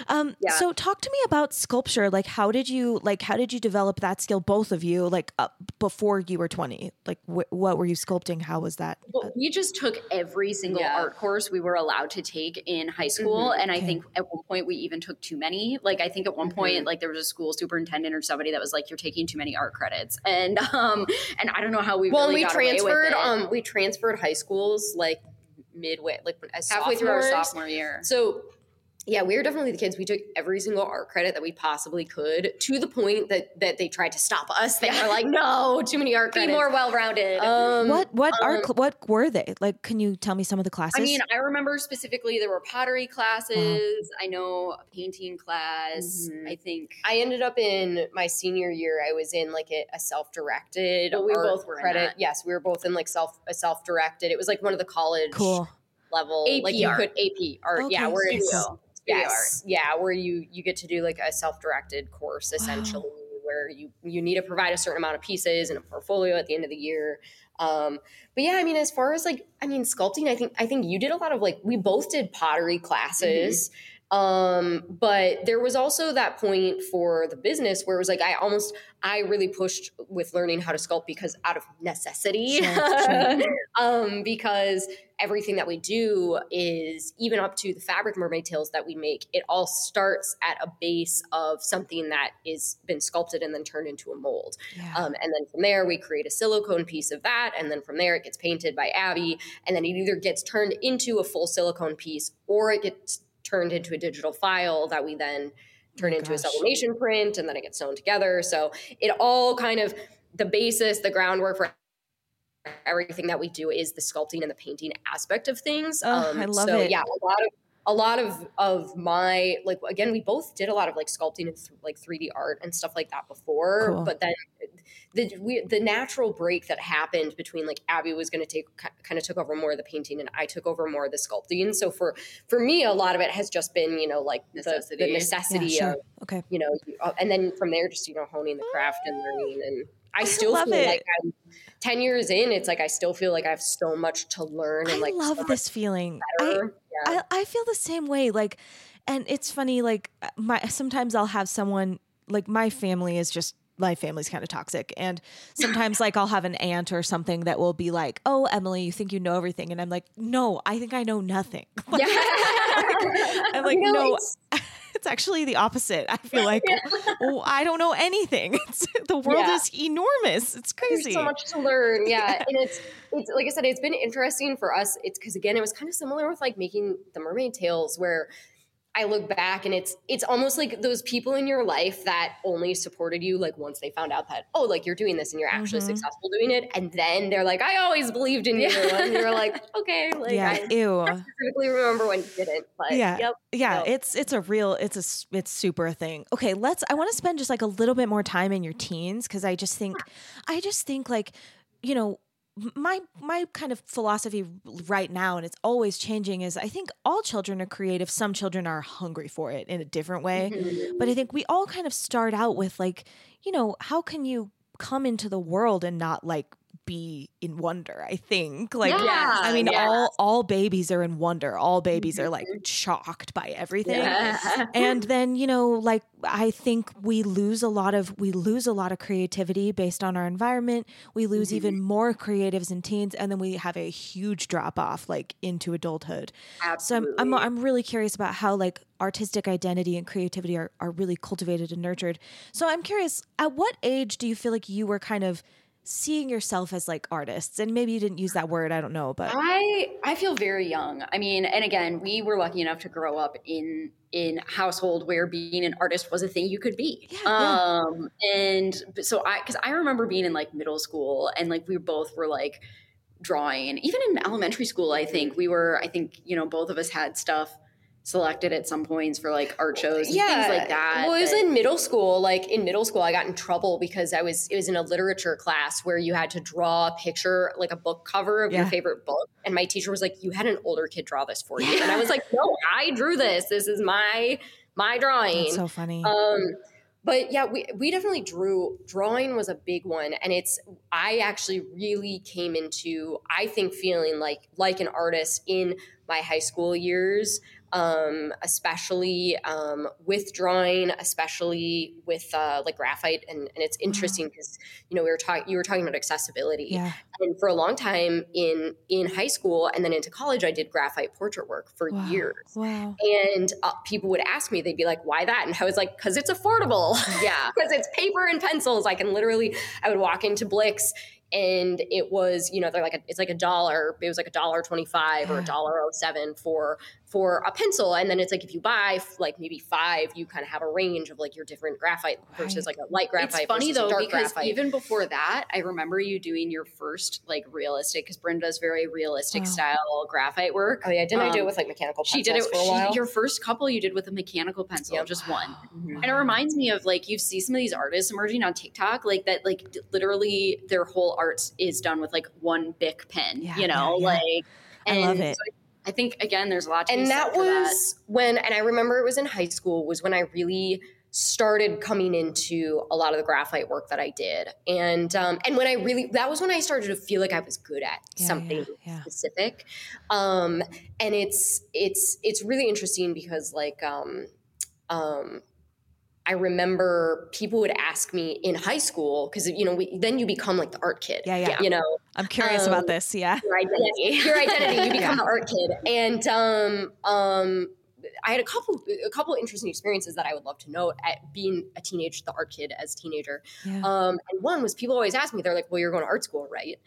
Um Yeah. so talk to me about sculpture. Like how did you like how did you develop that skill both of you like up before you were 20? Like wh- what were you sculpting? How was that? Well, we just took every single Yeah. art course we were allowed to take in high school. And I think at one point we even took too many. Like I think at one point, like there was a school superintendent or somebody that was like, You're taking too many art credits. And um and I don't know how we well, really we got away with transferred. it. Um, we transferred high schools like midway, like as halfway through our sophomore year. So yeah, we were definitely the kids. We took every single art credit that we possibly could to the point that that they tried to stop us. They were like, "No, too many art Be credits." more well rounded. Um, what what art um, cl- what were they? Like can you tell me some of the classes? I mean, I remember specifically there were pottery classes. I know a painting class. Mhm. I think I ended up in my senior year. I was in like a, a self-directed. Well, we art both were in credit. that. Yes, we were both in like self a self-directed. It was like one of the college cool. level AP like you art. could AP art. Yeah, Okay, where so Yes, yeah, where you you get to do like a self-directed course essentially, where you you need to provide a certain amount of pieces and a portfolio at the end of the year. Um, but yeah, I mean, as far as like, I mean, sculpting, I think I think you did a lot of like we both did pottery classes. Um, but there was also that point for the business where it was like I almost I really pushed with learning how to sculpt because out of necessity. Sure, sure. um, because everything that we do is even up to the fabric mermaid tails that we make, it all starts at a base of something that is been sculpted and then turned into a mold. Yeah. Um, and then from there, we create a silicone piece of that. And then from there, it gets painted by Abby. And then it either gets turned into a full silicone piece or it gets turned into a digital file that we then oh turn Oh into gosh. a sublimation print. And then it gets sewn together. So it all kind of the basis, the groundwork for everything that we do is the sculpting and the painting aspect of things. Oh, um, I love so it. yeah, a lot of a lot of of my like again we both did a lot of like sculpting and th- like 3d art and stuff like that before Cool. but then the we, the natural break that happened between like abby was going to take kind of took over more of the painting and i took over more of the sculpting so for for me a lot of it has just been you know like the, the Necessity. yeah, sure. of Okay. you know you- uh, and then from there just you know honing the craft and learning and i still love feel it. like i'm 10 years in it's like i still feel like i have so much to learn and I like love so this feeling. I, better. Yeah. I I feel the same way. Like, and it's funny. Like, uh, my sometimes I'll have someone like my family is just my family's kind of toxic, and sometimes like I'll have an aunt or something that will be like, "Oh, Emily, you think you know everything," and I'm like, "No, I think I know nothing." Like, I'm like, know, no. it's- actually the opposite. I feel like oh, I don't know anything. It's, the world Yeah. is enormous. It's crazy. There's so much to learn. Yeah. And it's it's like I said, it's been interesting for us. It's because again, it was kind of similar with like making the mermaid tails where I look back and it's it's almost like those people in your life that only supported you like once they found out that, oh, like you're doing this and you're actually Mhm. successful doing it. And then they're like, I always believed in you. And you're like, okay, like yeah. I Ew. specifically remember when you didn't. But Yeah. yep. yeah So- it's it's a real it's a it's super a thing okay let's i want to spend just like a little bit more time in your teens because i just think i just think like you know my my kind of philosophy right now and it's always changing is i think all children are creative some children are hungry for it in a different way Mhm. but i think we all kind of start out with like you know how can you come into the world and not like be in wonder. I think like Yeah, I mean yes. all all babies are in wonder. All babies are like Mhm. shocked by everything. Yeah. And then, you know, like I think we lose a lot of we lose a lot of creativity based on our environment. We lose Mhm. even more creatives and teens and then we have a huge drop off like into adulthood. So I'm, I'm I'm really curious about how like artistic identity and creativity are are really cultivated and nurtured. So I'm curious, at what age do you feel like you were kind of seeing yourself as like artists? And maybe you didn't use that word, I don't know, but I I feel very young. I mean, and again, we were lucky enough to grow up in in household where being an artist was a thing you could be. Yeah, yeah. um and so I cuz I remember being in like middle school and like we both were like drawing. Even in elementary school, I think we were I think, you know, both of us had stuff selected at some points for like art shows and things like that. Well, it was that- in middle school. Like in middle school, I got in trouble because I was it was in a literature class where you had to draw a picture, like a book cover of your favorite book, and my teacher was like, "You had an older kid draw this for you," and I was like, "No, I drew this. This is my my drawing." that's so funny. Um, but yeah, we we definitely drew. Drawing was a big one, and it's I actually really came into I think feeling like like an artist in my high school years, um, especially um, with drawing, especially with uh, like graphite, and and it's interesting because you know we were talking you were talking about accessibility, yeah. and for a long time in in high school and then into college, I did graphite portrait work for Wow. years. Wow. And uh, people would ask me, they'd be like, why that? And I was like, because it's affordable. yeah. Because it's paper and pencils. I can literally, I would walk into Blick's and it was, you know, they're like, a, it's like a dollar. It was like a dollar 25 or a dollar 07 for, for a pencil. And then it's like, if you buy like maybe five, you kind of have a range of like your different graphite versus Right. like a light graphite. It's funny though dark because graphite. even before that, I remember you doing your first like realistic because Bryn does very realistic Wow. style graphite work. oh yeah, didn't I do it um, with like mechanical She did it. for a She, your first couple you did with a mechanical pencil, Yep. just one. Mhm. And it reminds me of like you see some of these artists emerging on TikTok, like that, like d- literally their whole art is done with like one Bic pen, Yeah, you know, yeah, yeah. like. I love it. so I think again, there's a lot to be and said that for was when and i remember it was in high school was when i really started coming into a lot of the graphite work that i did. And um, and when i really that was when i started to feel like i was good at Yeah, something yeah, yeah. specific. Um, and it's it's it's really interesting because like um, um, I remember people would ask me in high school because you know we, then you become like the art kid. Yeah, yeah. You know, I'm curious um, about this. Yeah. your identity. your identity. You become Yeah. the art kid. And um, um, I had a couple a couple interesting experiences that I would love to note at being a teenage, the art kid as teenager. Yeah. Um, and one was people always ask me, they're like, "Well, you're going to art school, right?"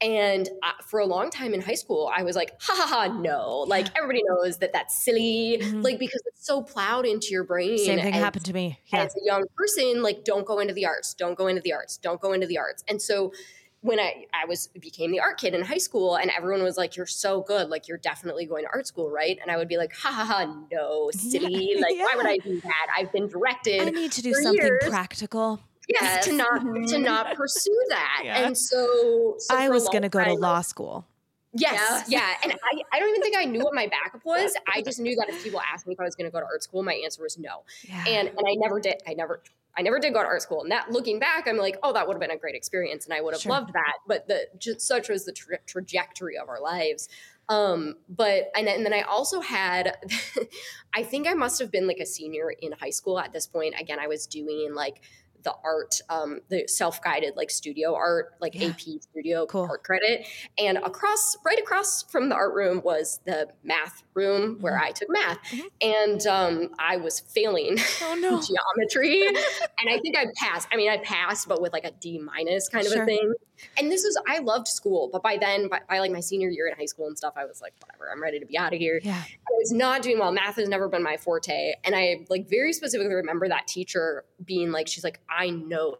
And uh, for a long time in high school, I was like, "Ha ha ha, no!" Like everybody knows that that's silly, Mhm. like because it's so plowed into your brain. Same thing happened to me. Yeah. as a young person, like don't go into the arts, don't go into the arts, don't go into the arts. And so when I I was became the art kid in high school and everyone was like, You're so good, like you're definitely going to art school, right? And I would be like, ha ha ha, no, silly. Yeah, Like, why would. I do that? I've been directed I need to do something years. practical. Yes, to not to Mhm. not pursue that. Yeah. And so, so I was going to go to law school. Yes, Yeah. yeah. And I, I don't even think I knew what my backup was. I just knew that if people asked me if I was going to go to art school, my answer was no. Yeah. and and I never did. I never. I never did go to art school. And that looking back, I'm like, oh, that would have been a great experience, and I would have Sure. loved that. But the just such was the tra- trajectory of our lives. Um, but and then, and then I also had, I think I must have been like a senior in high school at this point. Again, I was doing like the art, um, the self guided like studio art, like Yeah. AP studio Cool. art credit. And across, right across from the art room was the math room where I took math, Mhm. and um, I was failing oh no. geometry and i think i passed i mean i passed but with like a d minus kind of a thing and this was i loved school but by then by, by like my senior year in high school and stuff i was like whatever i'm ready to be out of here Yeah. i was not doing well math has never been my forte and i like very specifically remember that teacher being like she's like i know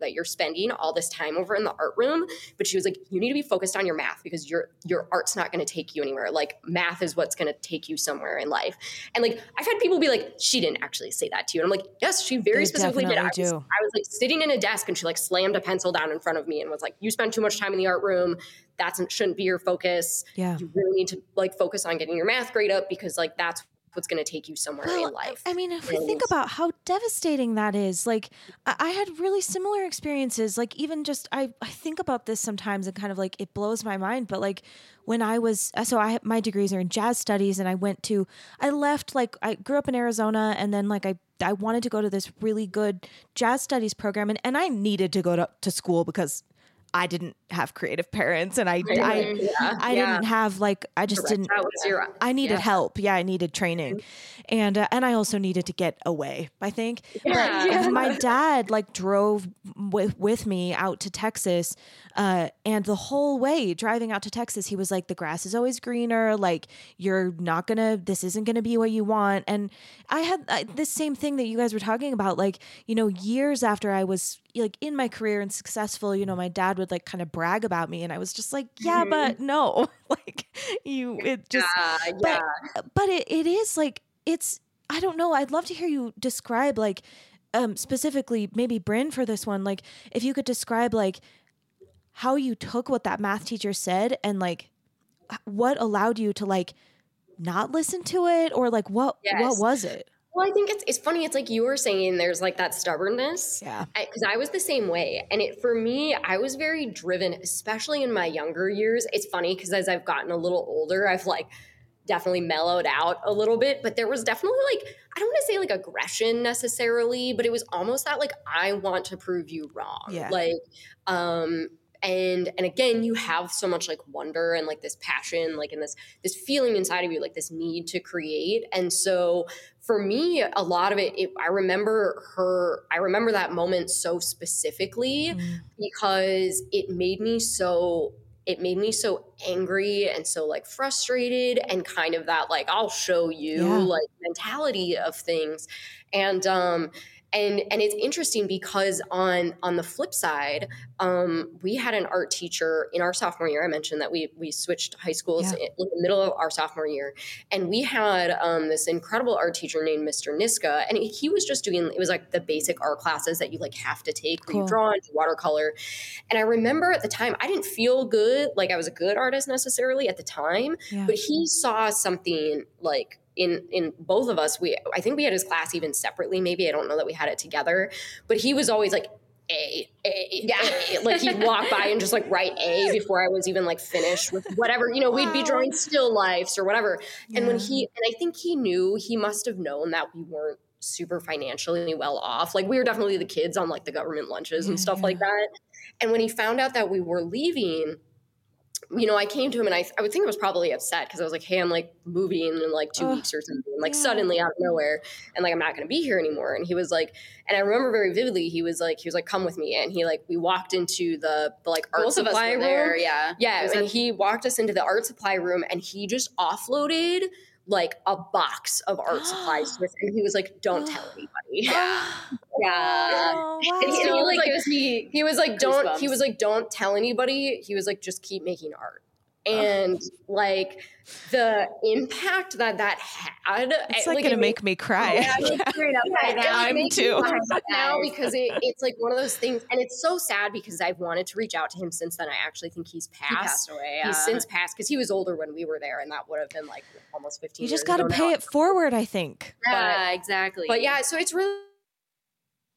that you're spending all this time over in the art room but she was like you need to be focused on your math because your your art's not going to take you anywhere. Like math is what's going to take you somewhere in life. And like i've had people be like she didn't actually say that to you. And i'm like yes she very They specifically did. I was. I was like sitting in a desk and she like slammed a pencil down in front of me and was like you spend too much time in the art room. That shouldn't be your focus. Yeah. you really need to like focus on getting your math grade up because like that's what's going to take you somewhere well, in life. I mean, if we think about how devastating that is, like I, had really similar experiences. Like even just I, I think about this sometimes and kind of like it blows my mind. But like when I was uh, so I my degrees are in jazz studies, and I went to I left like I grew up in Arizona, and then like I I wanted to go to this really good jazz studies program, and, and I needed to go to, to school because I didn't have creative parents and I I, yeah, I yeah. didn't have like I just Correct. didn't that was your, I needed yeah. help. Yeah, I needed training. Mm-hmm. And uh, and I also needed to get away, I think. But my dad like drove w- with me out to Texas uh, and the whole way driving out to Texas, he was like, the grass is always greener. Like, you're not gonna, this isn't gonna be what you want. And I had this same thing that you guys were talking about. Like, you know, years after I was like in my career and successful, you know, my dad would like kind of brag about me. And I was just like, yeah, mm-hmm. but no, like, you, it just, yeah, but, yeah. but it, it is like, it's, I don't know. I'd love to hear you describe like, um, specifically maybe Bryn for this one, like if you could describe like how you took what that math teacher said and like what allowed you to like not listen to it or like what yes. what was it? Well, I think it's it's funny. It's like you were saying. There's like that stubbornness. Yeah. Because I, I, was the same way, and it for me, I was very driven, especially in my younger years. It's funny because as I've gotten a little older, I've like definitely mellowed out a little bit. But there was definitely like I don't want to say like aggression necessarily, but it was almost that like I want to prove you wrong. Yeah. Like, um, and and again you have so much like wonder and like this passion like and this this feeling inside of you like this need to create and so for me a lot of it, it i remember her i remember that moment so specifically mm. because it made me so it made me so angry and so like frustrated and kind of that like i'll show you yeah. like mentality of things and um and and it's interesting because on on the flip side um, we had an art teacher in our sophomore year i mentioned that we we switched high schools yeah. in the middle of our sophomore year and we had um, this incredible art teacher named mr niska and he was just doing it was like the basic art classes that you like have to take cool. where you draw and watercolor and i remember at the time i didn't feel good like i was a good artist necessarily at the time yeah. but he saw something like in in both of us we i think we had his class even separately maybe i don't know that we had it together but he was always like a, a, yeah. A. Like he'd walk by and just like write A before I was even like finished with whatever, you know, we'd be drawing still lifes or whatever. Yeah. And when he, and I think he knew, he must have known that we weren't super financially well off. Like we were definitely the kids on like the government lunches and stuff like that. And when he found out that we were leaving, you know, I came to him and I, I would think I was probably upset because I was like, hey, I'm like moving in like two weeks or something, like yeah. suddenly out of nowhere. And like, I'm not going to be here anymore. And he was like, and I remember very vividly, he was like, he was like, come with me. And he like, we walked into the, the like art Both supply room. There, yeah. Yeah. And he walked us into the art supply room and he just offloaded like a box of art supplies to us, and he was like, "Don't tell anybody." Yeah, yeah. Oh, wow. And he, like, he, he was like, "Don't." He was like, "Don't tell anybody." He was like, "Just keep making art." And like the impact that that had eh, it's like, like gonna it make me cry. Yeah, i'm too. now because it, it's like one of those things and it's so sad because i've wanted to reach out to him since then. I actually think he's passed, he passed away he's since passed because he was older when we were there and that would have been like almost 15 you just got to pay now. it forward i think. Yeah but, exactly. but yeah so it's really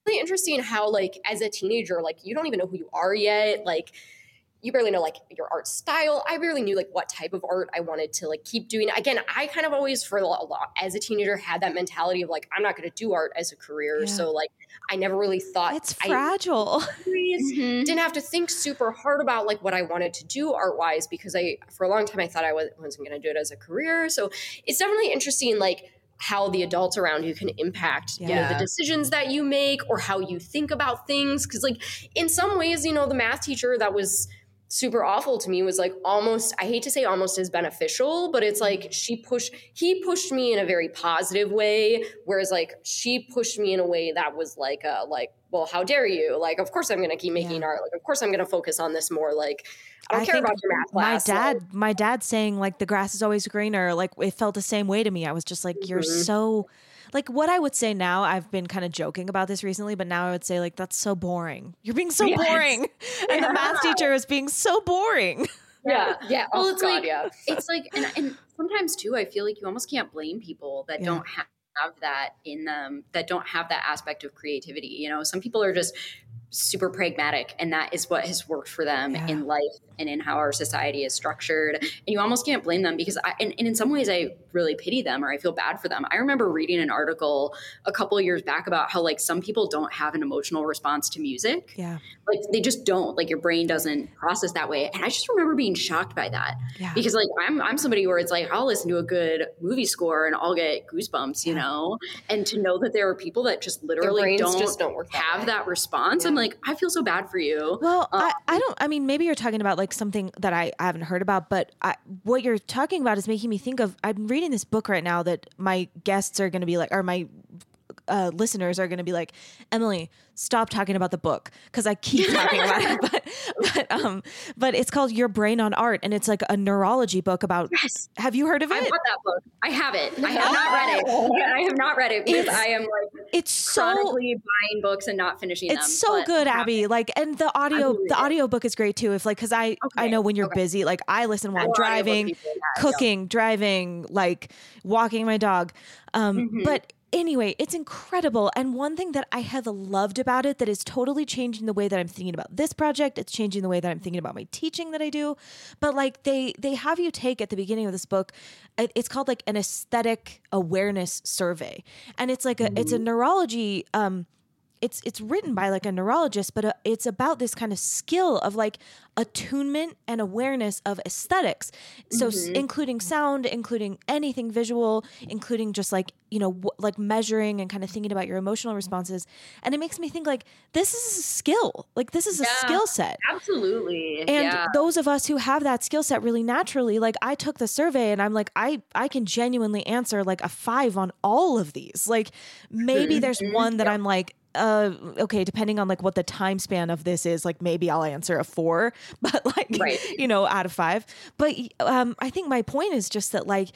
really interesting how like as a teenager like you don't even know who you are yet. Like you barely know like your art style. I barely knew like what type of art I wanted to like keep doing. Again, I kind of always for a lot as a teenager had that mentality of like I'm not going to do art as a career. Yeah. So like I never really thought it's fragile. mm-hmm. Didn't have to think super hard about like what I wanted to do art wise because I for a long time I thought I wasn't going to do it as a career. So it's definitely interesting like how the adults around you can impact yeah. you know the decisions that you make or how you think about things because like in some ways you know the math teacher that was super awful to me was like almost I hate to say almost as beneficial, but it's like she pushed he pushed me in a very positive way, whereas like she pushed me in a way that was like uh like, well, how dare you? Like, of course I'm gonna keep making yeah. art. Like, of course I'm gonna focus on this more. Like, I don't I care about your math class. My dad, like, my dad saying like the grass is always greener, like it felt the same way to me. I was just like, mm-hmm. you're so like what I would say now, I've been kind of joking about this recently, but now I would say like that's so boring. You're being so yes. boring. And the math teacher is being so boring. yeah, yeah. Oh, well, oh, it's God, like yeah. it's like, and, and sometimes too, I feel like you almost can't blame people that Yeah. don't have that in them, that don't have that aspect of creativity. You know, some people are just super pragmatic, and that is what has worked for them Yeah. in life and in how our society is structured. And you almost can't blame them because, I, and, and in some ways, I really pity them or I feel bad for them. I remember reading an article a couple of years back about how like some people don't have an emotional response to music Yeah. like they just don't like your brain doesn't process that way and i just remember being shocked by that Yeah. because like i'm i'm somebody where it's like i'll listen to a good movie score and i'll get goosebumps you Yeah. know and to know that there are people that just literally don't, just don't work that have way. that response i'm like i feel so bad for you Well, I, Um, I don't. I mean, maybe you're talking about like something that I, I haven't heard about, but I, what you're talking about is making me think of. I'm reading this book right now that my guests are going to be like, or my uh, listeners are going to be like, Emily, stop talking about the book because I keep talking about it. But, but, um, but it's called Your Brain on Art, and it's like a neurology book about. yes Have you heard of I it? want that book. I have it. I have not read it. I have not read it because It's I am like It's so buying books and not finishing them. it's so good abby like and the audio the audio book is great too if like because i i know when you're okay. busy like i listen while i'm driving people, yeah, yeah. cooking driving like walking my dog um Mhm. but anyway it's incredible. And one thing that i have loved about it that is totally changing the way that i'm thinking about this project it's changing the way that i'm thinking about my teaching that i do. But like they they have you take at the beginning of this book it's called like an aesthetic awareness survey. And it's like a it's a neurology um it's it's written by like a neurologist but uh, it's about this kind of skill of like attunement and awareness of aesthetics. So s- including sound including anything visual including just like you know w- like measuring and kind of thinking about your emotional responses. And it makes me think like this is a skill. Like this is a skill set. Absolutely. And yeah. those of us who have that skill set really naturally like i took the survey and i'm like i i can genuinely answer like a five on all of these. Like maybe there's Mhm. one that i'm like uh okay depending on like what the time span of this is like maybe i'll answer a four but like Right. you know out of five but um i think my point is just that like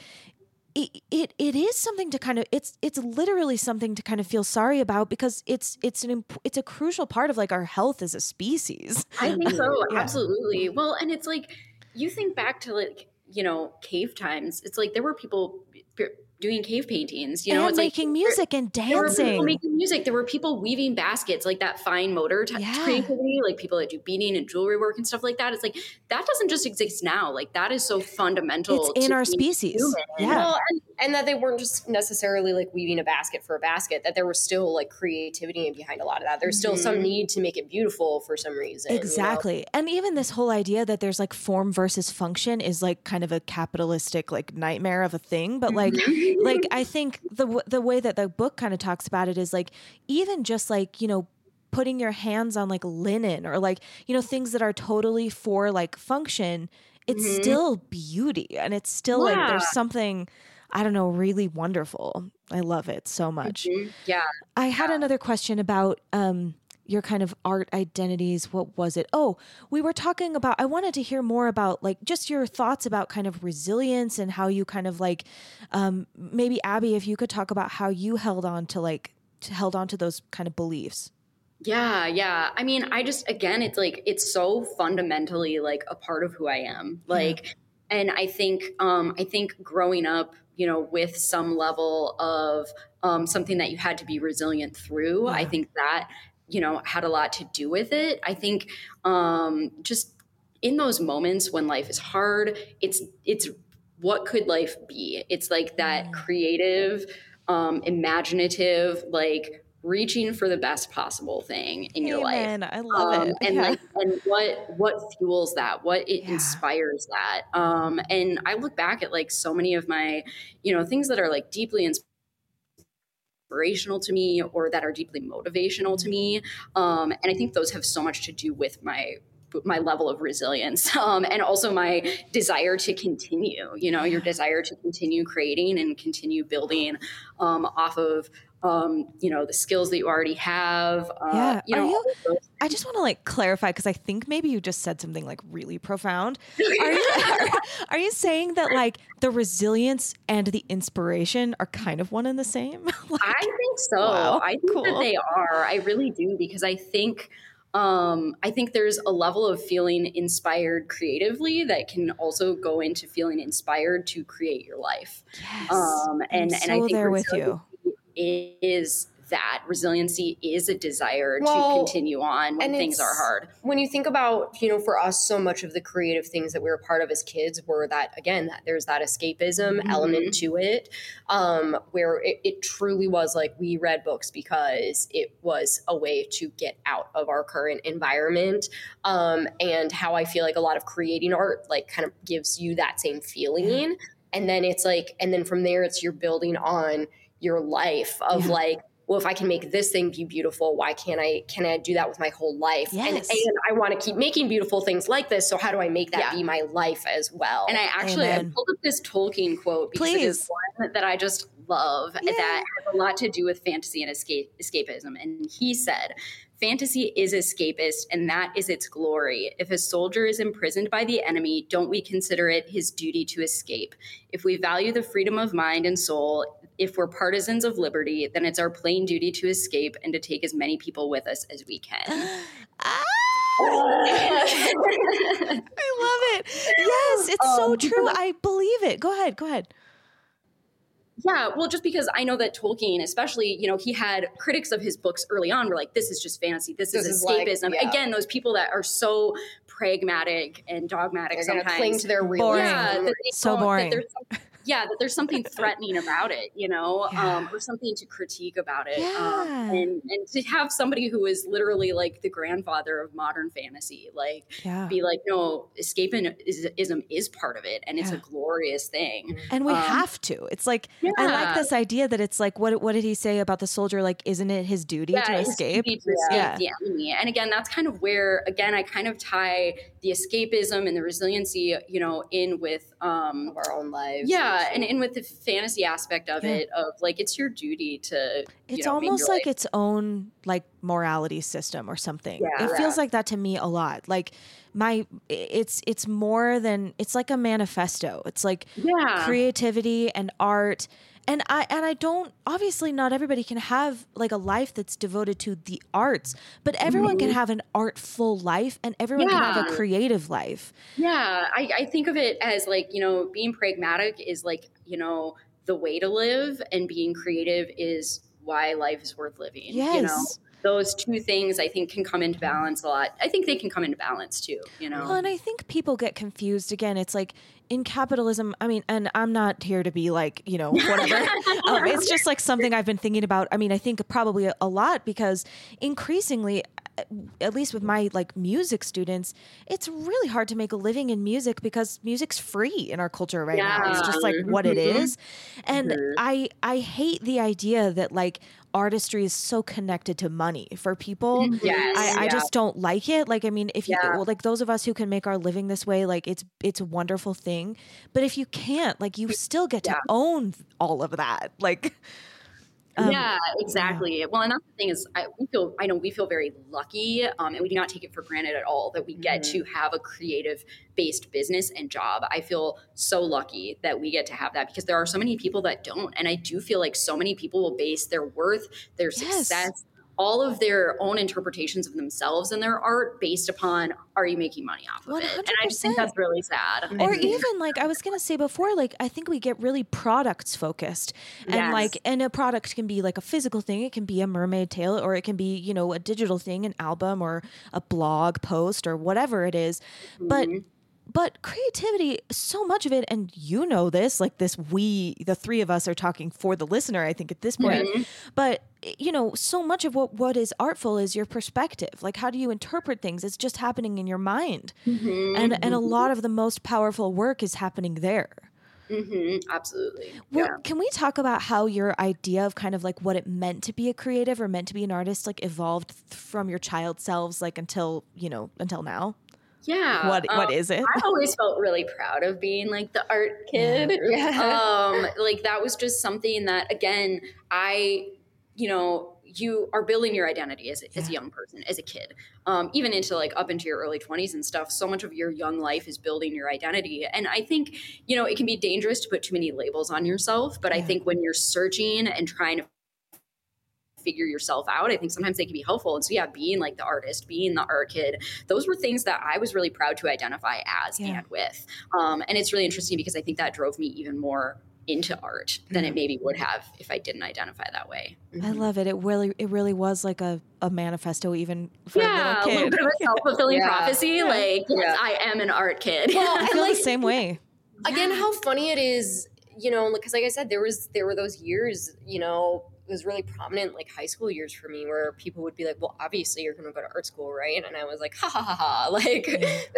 it, it it is something to kind of it's it's literally something to kind of feel sorry about because it's it's an imp- it's a crucial part of like our health as a species I think so, Yeah. absolutely. Well, and it's like you think back to like you know cave times. It's like there were people doing cave paintings. You know, and it's making like music and There were people dancing. making music. There were people weaving baskets, like that fine motor t- Yeah. creativity, like people that do beading and jewelry work and stuff like that. It's like that doesn't just exist now. Like that is so fundamental. It's in our species. human. Yeah. Well, and, and that they weren't just necessarily like weaving a basket for a basket, that there was still like creativity behind a lot of that. There's still some Mhm. need to make it beautiful for some reason. you know? Exactly. And even this whole idea that there's like form versus function is like kind of a capitalistic like nightmare of a thing, but like Mm-hmm. like I think the the way that the book kind of talks about it is like even just like, you know, putting your hands on like linen or like, you know, things that are totally for like function, it's Mhm. still beauty and it's still like there's something I don't know, really wonderful. I love it so much. Mhm. Yeah. I had another question about um, your kind of art identities. What was it? Oh, we were talking about, I wanted to hear more about like just your thoughts about kind of resilience and how you kind of like, um, maybe Abby, if you could talk about how you held on to like, to held on to those kind of beliefs. Yeah, yeah. I mean, I just again, it's like it's so fundamentally like a part of who I am. Like, and I think, um, I think growing up, you know, with some level of um, something that you had to be resilient through, I think that you know had a lot to do with it. I think um, just in those moments when life is hard, it's it's what could life be? It's like that Mm. creative, um, imaginative, like reaching for the best possible thing in your life. Amen. I love Um, it. and Yeah. like and what what fuels that what it Yeah. inspires that um and i look back at like so many of my you know things that are like deeply inspirational to me or that are deeply motivational to me um and i think those have so much to do with my my level of resilience um, and also my desire to continue you know your desire to continue creating and continue building um, off of um, you know the skills that you already have uh, Yeah. you know you- all of those I just want to like clarify because I think maybe you just said something like really profound. Are you, are, are you saying that like the resilience and the inspiration are kind of one and the same? Like- I think so. Wow, I think cool. that they are. I really do because I think um, I think there's a level of feeling inspired creatively that can also go into feeling inspired to create your life. Yes. Um, and, I'm and I so think there with you. Is that resiliency is a desire Well, to continue on when things are hard. when you think about you know for us so much of the creative things that we were part of as kids were that again that there's that escapism Mhm. element to it um, where it, it truly was like we read books because it was a way to get out of our current environment um, and how i feel like a lot of creating art like kind of gives you that same feeling and then it's like and then from there it's you're building on your life of Yeah. like well if i can make this thing be beautiful why can't i can i do that with my whole life and, Yes. and i want to keep making beautiful things like this so how do i make that Yeah. be my life as well And I actually I pulled up this Tolkien quote because it is one that I just love Yeah. that has a lot to do with fantasy and escape escapism. And he said, Fantasy is escapist, and that is its glory. If a soldier is imprisoned by the enemy, don't we consider it his duty to escape? If we value the freedom of mind and soul, if we're partisans of liberty, then it's our plain duty to escape and to take as many people with us as we can. Ah! I love it. Yes, it's so Um, true. I believe it. Go ahead. Go ahead. Yeah, well, just because I know that Tolkien, especially, you know, he had critics of his books early on were like, this is just fantasy, this, This is is like- escapism. yeah. Again, those people that are so pragmatic and dogmatic they're sometimes. cling to their real Boring. yeah, that they So don't- that boring. there's some- yeah, that there's something threatening about it, you know, Yeah. um, or something to critique about it. Yeah. Um, and, and to have somebody who is literally like the grandfather of modern fantasy, like, Yeah. be like, no, escapism is part of it, and it's Yeah. a glorious thing. And we um, have to. It's like I like this idea that it's like what what did he say about the soldier? Like, isn't it his duty to his escape? duty to escape the enemy. And again, that's kind of where again I kind of tie the escapism and the resiliency, you know, in with um our own lives yeah, and in with the fantasy aspect of Yeah. it of like it's your duty to you It's know, almost like life- its own like morality system or something. Yeah. it feels like that to me a lot. Like my it's it's more than it's like a manifesto. It's like yeah. creativity and art and i and i don't obviously not everybody can have like a life that's devoted to the arts but everyone can have an artful life and everyone can have a Mm-hmm. Creative life Yeah, I, I think of it as like, you know, being pragmatic is like, you know, the way to live, and being creative is why life is worth living. You know, Yes. those two things I think can come into balance a lot. I think they can come into balance too, you know. well and i think people get confused again it's like in capitalism i mean and i'm not here to be like you know whatever. Um, it's just like something i've been thinking about. I mean i think probably a, a lot because increasingly at least with my like music students it's really hard to make a living in music because music's free in our culture right now it's just like what it is. Mhm. is and Mhm. i i hate the idea that like artistry is so connected to money for people Yes. I, I yeah. just don't like it. Like, I mean, if you Yeah. well, like those of us who can make our living this way, like it's it's a wonderful thing. But if you can't, like, you still get to own all of that. Like, um, yeah, exactly. Well, and that's the thing is, I, we feel I know we feel very lucky, um, and we do not take it for granted at all that we get Mm-hmm. to have a creative based business and job. I feel so lucky that we get to have that because there are so many people that don't, and I do feel like so many people will base their worth, their Yes. success. All of their own interpretations of themselves and their art based upon are you making money off of it? And I just think that's really sad. or Mhm. even like I was gonna say before, like I think we get really products focused, and Yes. like and a product can be like a physical thing, it can be a mermaid tail, or it can be you know a digital thing, an album or a blog post or whatever it is. But Mhm. But creativity so much of it and you know this like this we the three of us are talking for the listener i think at this point Mhm. but you know so much of what what is artful is your perspective like how do you interpret things it's just happening in your mind Mhm. and and a lot of the most powerful work is happening there Mhm. absolutely. well, yeah. can we talk about how your idea of kind of like what it meant to be a creative or meant to be an artist like evolved from your child selves like until you know until now Yeah. what what um, is it I always felt really proud of being like the art kid. um, like that was just something that again, I, you know, you are building your identity as, a- as a young person, as a kid, um, even into like up into your early 20s and stuff. So much of your young life is building your identity. And I think, you know, it can be dangerous to put too many labels on yourself. But I think when you're searching and trying to figure yourself out. I think sometimes they can be helpful. And so, yeah, being like the artist, being the art kid, those were things that I was really proud to identify as yeah. and with. Um, and it's really interesting because I think that drove me even more into art than it maybe would have if I didn't identify that way. Mm-hmm. I love it. It really, it really was like a, a manifesto, even for yeah, a little kid. A little bit of a self fulfilling yeah. prophecy. Yeah. Like, yes, I am an art kid. Well, I feel like, the same way. Again, how funny it is, you know, because like I said, there was there were those years, you know, was really prominent like high school years for me where people would be like well obviously you're going to go to art school right? And i was like ha ha ha ha. Like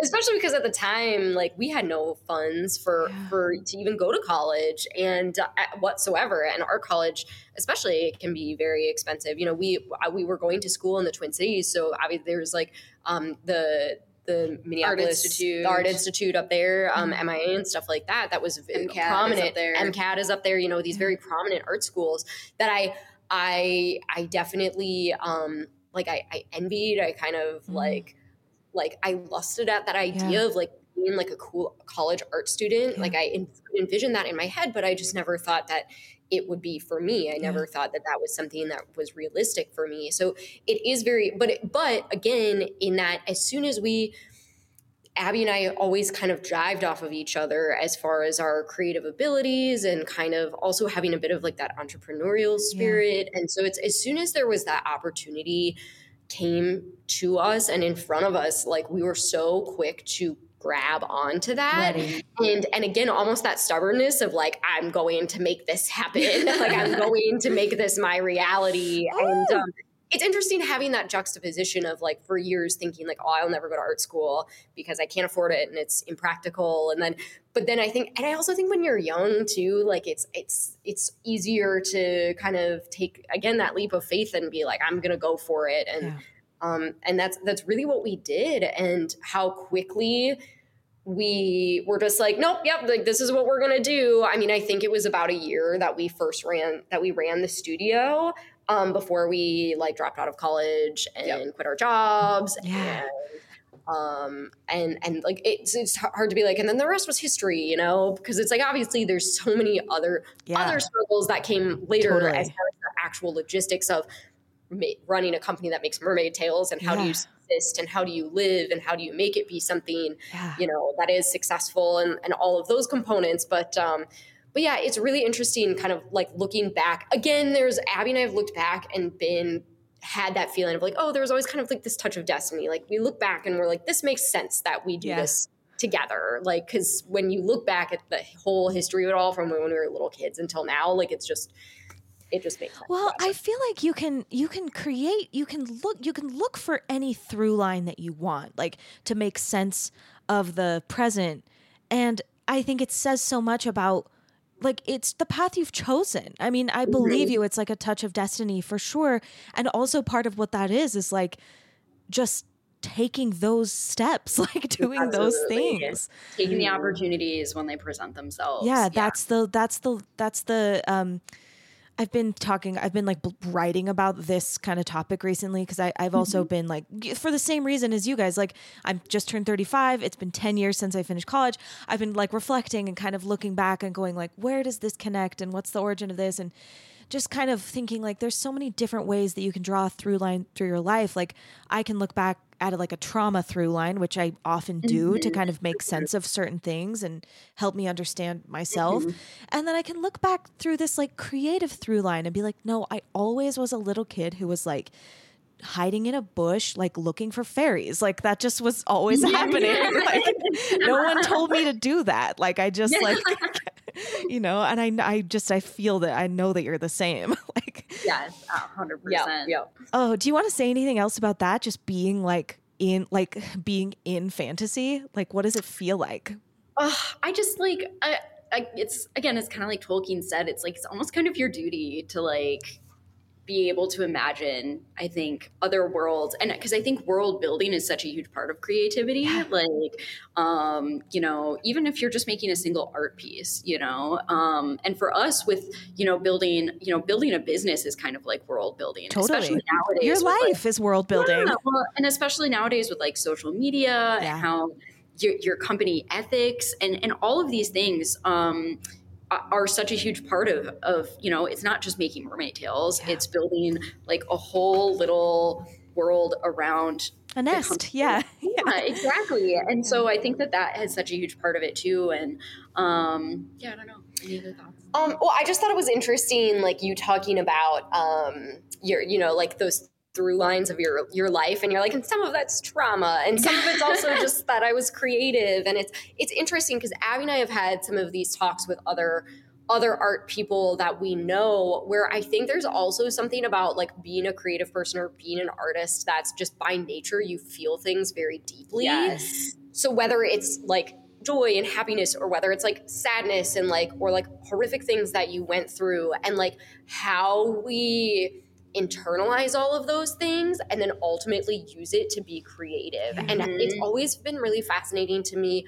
especially because at the time like we had no funds for yeah. for to even go to college and uh, whatsoever. And art college especially can be very expensive. You know we uh, we were going to school in the twin cities so obviously there's like um the the Minneapolis Art Institute, Art Institute up there, um, mm-hmm. MIA and stuff like that. That was MCAD prominent. there. MCAD is up there. You know, these very prominent art schools that I, I, I definitely, um, like I, I envied. I kind of mm. like, like I lusted at that idea yeah. of like being like a cool college art student. Yeah. Like I envisioned that in my head, but I just never thought that it would be for me. I never yeah. thought that that was something that was realistic for me. So it is very, but but again, in that as soon as we, Abby and I always kind of jived off of each other as far as our creative abilities and kind of also having a bit of like that entrepreneurial spirit. Yeah. And so it's as soon as there was that opportunity came to us and in front of us, like we were so quick to grab onto that. Ready. and and again almost that stubbornness of like i'm going to make this happen. Like i'm going to make this my reality. And um, it's interesting having that juxtaposition of like for years thinking like oh i'll never go to art school because i can't afford it and it's impractical. And then but then i think and i also think when you're young too like it's it's it's easier to kind of take again that leap of faith and be like i'm gonna go for it. And yeah um, and that's that's really what we did, and how quickly we were just like, nope, yep, like this is what we're gonna do. I mean, I think it was about a year that we first ran that we ran the studio um, before we like dropped out of college and yep. quit our jobs. Yeah. And, um and and like it's it's hard to be like and then the rest was history you know because it's like obviously there's so many other yeah. other struggles that came later totally. as far as the actual logistics of running a company that makes mermaid tails and how yeah. do you exist and how do you live and how do you make it be something yeah. you know that is successful and, and all of those components but um but yeah it's really interesting kind of like looking back again there's abby and i have looked back and been had that feeling of like oh there was always kind of like this touch of destiny like we look back and we're like this makes sense that we do yeah. this together like because when you look back at the whole history of it all from when we were little kids until now like it's just it just makes sense. Well, I feel like you can you can create you can look you can look for any through line that you want, like to make sense of the present. And I think it says so much about like it's the path you've chosen. I mean, I believe mm-hmm. you. It's like a touch of destiny for sure. And also part of what that is is like just taking those steps, like doing Absolutely. those things. Taking the opportunities when they present themselves. Yeah, yeah, that's the that's the that's the um I've been talking, I've been like writing about this kind of topic recently because I've mm-hmm. also been like, for the same reason as you guys, like I'm just turned 35. It's been 10 years since I finished college. I've been like reflecting and kind of looking back and going like, where does this connect and what's the origin of this? And just kind of thinking like there's so many different ways that you can draw a through line through your life. Like I can look back at like a trauma through line, which I often do mm-hmm. to kind of make sense of certain things and help me understand myself. Mm-hmm. And then I can look back through this like creative through line and be like, no, I always was a little kid who was like, hiding in a bush, like looking for fairies. Like that just was always happening. like no one told me to do that. Like I just like you know, and I I just I feel that I know that you're the same. like yes, hundred percent. Yeah. Oh, do you want to say anything else about that? Just being like in like being in fantasy. Like what does it feel like? Uh, I just like I, I, it's again, it's kind of like Tolkien said. It's like it's almost kind of your duty to like be able to imagine i think other worlds and because i think world building is such a huge part of creativity yeah. like um you know even if you're just making a single art piece you know um and for us with you know building you know building a business is kind of like world building totally. especially nowadays your life like, is world building yeah, well, and especially nowadays with like social media yeah. and how your, your company ethics and and all of these things um are such a huge part of of you know it's not just making mermaid tails yeah. it's building like a whole little world around a nest yeah. yeah exactly and so i think that that has such a huge part of it too and um yeah i don't know any other thoughts um well i just thought it was interesting like you talking about um your you know like those through lines of your your life and you're like and some of that's trauma and some of it's also just that I was creative and it's it's interesting because Abby and I have had some of these talks with other other art people that we know where I think there's also something about like being a creative person or being an artist that's just by nature you feel things very deeply. Yes. So whether it's like joy and happiness or whether it's like sadness and like or like horrific things that you went through and like how we internalize all of those things and then ultimately use it to be creative. Mm-hmm. And it's always been really fascinating to me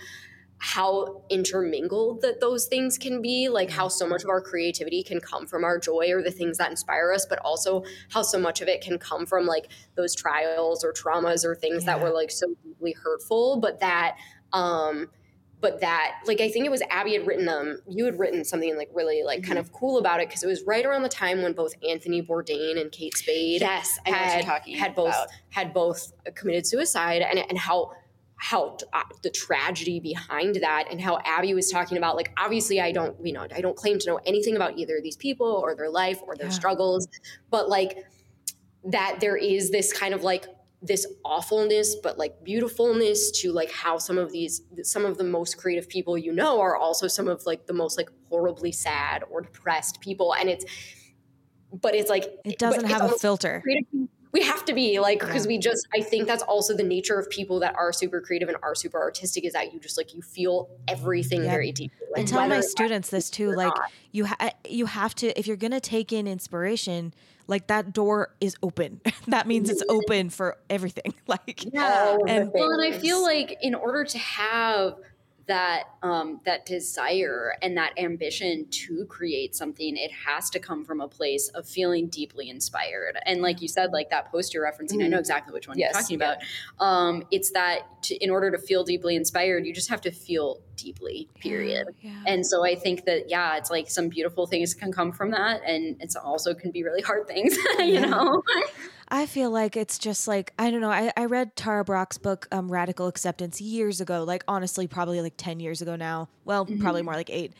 how intermingled that those things can be like how so much of our creativity can come from our joy or the things that inspire us but also how so much of it can come from like those trials or traumas or things yeah. that were like so deeply hurtful but that um but that like I think it was Abby had written them. you had written something like really like mm-hmm. kind of cool about it because it was right around the time when both Anthony Bourdain and Kate Spade yes had had both about. had both committed suicide and and how how uh, the tragedy behind that and how Abby was talking about like obviously I don't you know I don't claim to know anything about either of these people or their life or their yeah. struggles but like that there is this kind of like this awfulness but like beautifulness to like how some of these some of the most creative people you know are also some of like the most like horribly sad or depressed people and it's but it's like it doesn't have a filter we have to be like because we just i think that's also the nature of people that are super creative and are super artistic is that you just like you feel everything yep. very deeply like, tell my students this too like not. you ha- you have to if you're gonna take in inspiration like that door is open. that means it's open for everything. Like yeah, and well, and I feel like in order to have that um, that desire and that ambition to create something, it has to come from a place of feeling deeply inspired. And like you said, like that post you're referencing, mm-hmm. I know exactly which one yes, you're talking yeah. about. Um, it's that to, in order to feel deeply inspired, you just have to feel deeply. Period. Yeah, yeah. And so I think that yeah, it's like some beautiful things can come from that, and it's also can be really hard things. you know. I feel like it's just like I don't know. I, I read Tara Brach's book um, Radical Acceptance years ago, like honestly, probably like ten years ago now. Well, mm-hmm. probably more like eight.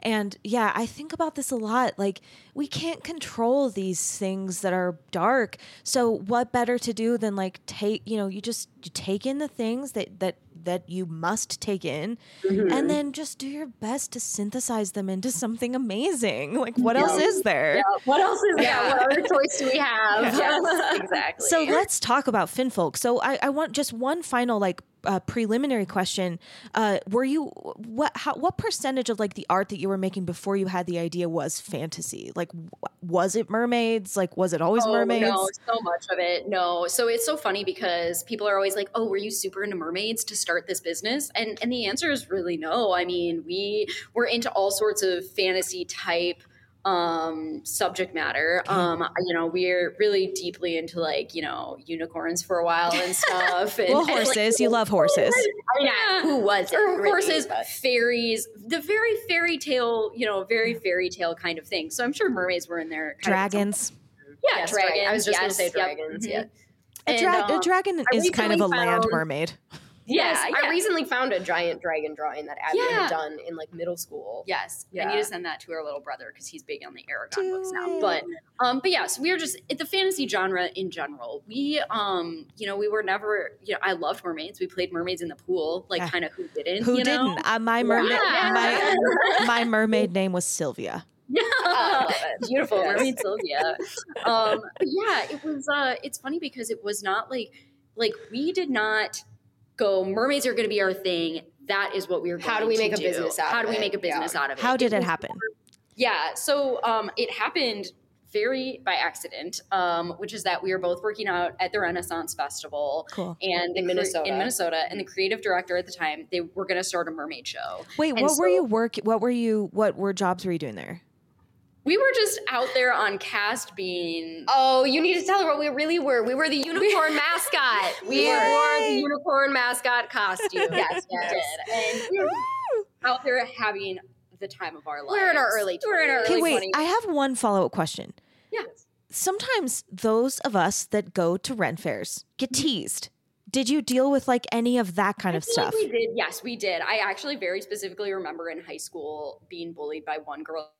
And yeah, I think about this a lot. Like we can't control these things that are dark. So what better to do than like take you know you just you take in the things that that that you must take in mm-hmm. and then just do your best to synthesize them into something amazing. Like what yeah. else is there? Yeah. what else is there? What other choice do we have? Yes, exactly. so let's talk about finfolk. So I, I want just one final like uh, preliminary question. Uh, were you what how, what percentage of like the art that you were making before you had the idea was fantasy? Like, w- was it mermaids? Like, was it always oh, mermaids? No, so much of it. No. So it's so funny because people are always like, "Oh, were you super into mermaids to start this business?" And and the answer is really no. I mean, we were into all sorts of fantasy type um subject matter. Um you know we're really deeply into like you know unicorns for a while and stuff. And, well horses and like, you love horses. I mean, yeah. who was it or really, horses fairies. The very fairy tale you know very fairy tale kind of thing. So i'm sure mermaids were in there dragons. yeah yes, dragons i was just yes, gonna say dragons. Yep. yeah. A, dra- um, a dragon is kind of a found, land mermaid Yes, yeah, I recently found a giant dragon drawing that Abby yeah. had done in like middle school. Yes, yeah. I need to send that to her little brother because he's big on the Eragon Do books now. It. But um, but yeah, so we are just the fantasy genre in general. We um, you know, we were never, you know, I loved mermaids. We played mermaids in the pool, like yeah. kind of who didn't. Who didn't? Uh, my mermaid, my, my mermaid name was Sylvia. Yeah, beautiful mermaid Sylvia. Um, yeah, it was. Uh, it's funny because it was not like like we did not go, mermaids are going to be our thing. That is what we're How do we make do. a business out How do we make a business yeah. out of it? How did it, it happen? Yeah, so um, it happened very by accident, um, which is that we were both working out at the Renaissance Festival cool. and in Minnesota. In Minnesota, and the creative director at the time, they were going to start a mermaid show. Wait, and what so, were you work? What were you? What were jobs were you doing there? We were just out there on cast being. Oh, you need to tell her what we really were. We were the unicorn mascot. We Yay. wore the unicorn mascot costume. yes, we did. And we were out there having the time of our lives. We're in our early We're in our 20s. Okay, early wait. 20s. I have one follow up question. Yeah. Sometimes those of us that go to Ren fairs get mm-hmm. teased. Did you deal with like any of that kind I of stuff? Like we did. Yes, we did. I actually very specifically remember in high school being bullied by one girl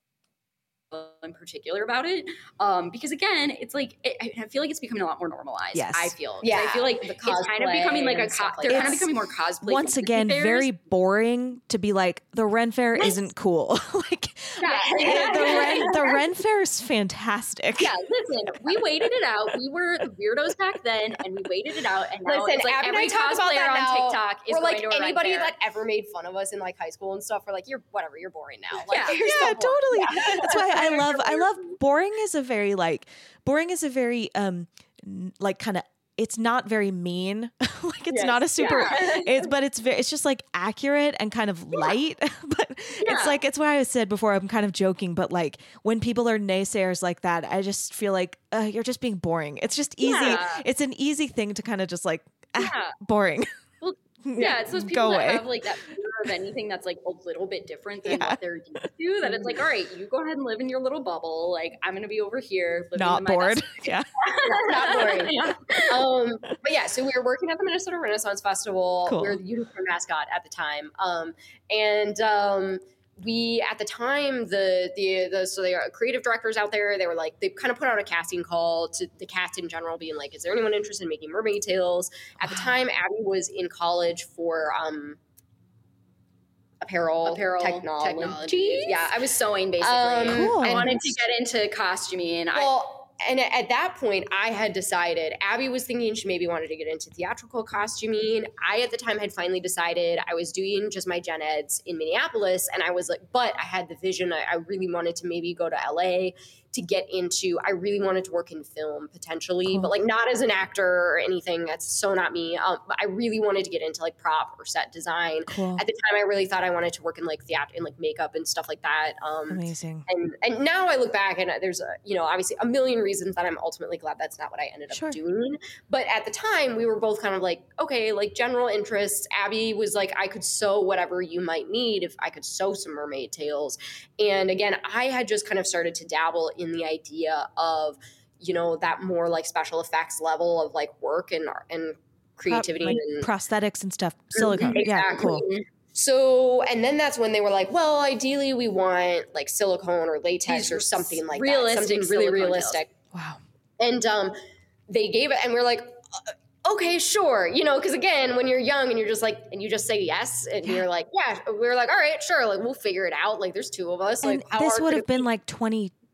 in particular about it um because again it's like it, I I feel like it's becoming a lot more normalized Yes. I feel 'Cause Yeah, I feel like the it's kind of becoming like a and co- like they're kind of becoming more cosplay Once again, fairs. very boring to be like the Ren Fair Yes. isn't cool. like yeah, the Ren the Ren Fair is fantastic. yeah listen we waited it out we were the weirdos back then and we waited it out and now Listen, it's like Abby every cosplayer that on now. TikTok is like to a rent anybody that ever made fun of us in like high school and stuff. We're like, you're whatever, you're boring now. Like, Yeah. yeah, so boring. totally. That's why I love I love boring is a very like boring is a very um like kind of it's not very mean. like it's Yes. not a super Yeah. it's but it's very it's just like accurate and kind of light. but Yeah. it's like it's why I said before I'm kind of joking, but like when people are naysayers like that, I just feel like uh, you're just being boring. It's just easy. Yeah. It's an easy thing to kind of just like ah, boring. Yeah, it's those people that have like that fear of anything that's like a little bit different than Yeah. what they're used to. That it's like, all right, you go ahead and live in your little bubble. Like I'm gonna be over here, living not in my bored. Yeah. not bored. Yeah. um, but yeah, so we were working at the Minnesota Renaissance Festival. Cool. We were the unicorn mascot at the time, um, and um, we at the time the the the so there are creative directors out there. They were like they kind of put out a casting call to the cast in general, being like, "Is there anyone interested in making mermaid tails?" At the time, Abby was in college for. Um, Apparel, Apparel technology. technology. Yeah, I was sewing basically. Um, Cool. I wanted to get into costuming. And I, Well, and at that point, I had decided. Abby was thinking she maybe wanted to get into theatrical costuming. I, at the time, had finally decided I was doing just my gen eds in Minneapolis, and I was like, but I had the vision. I, I really wanted to maybe go to LA to get into. I really wanted to work in film potentially, Cool. but like not as an actor or anything. That's so not me. Um, but I really wanted to get into like prop or set design. Cool. At the time, I really thought I wanted to work in like theater, and like makeup and stuff like that. Um, Amazing. and and now I look back and there's a you know obviously a million reasons that I'm ultimately glad that's not what I ended up Sure. doing. But at the time, we were both kind of like, okay, like general interests. Abby was like, I could sew whatever you might need if I could sew some mermaid tails. And again, I had just kind of started to dabble in the idea of you know that more like special effects level of like work and and creativity like and prosthetics and stuff. Silicone. Yeah, cool. so, and then that's when they were like, well, ideally we want like silicone or latex These or something like realistic that. Something really realistic. Wow. And um, they gave it, and we are like, uh, okay, sure. You know, because again, when you're young and you're just like, and you just say yes, and Yeah. you're like, yeah, we are like, all right, sure. Like, we'll figure it out. Like, there's two of us. And Like, this would have been be? like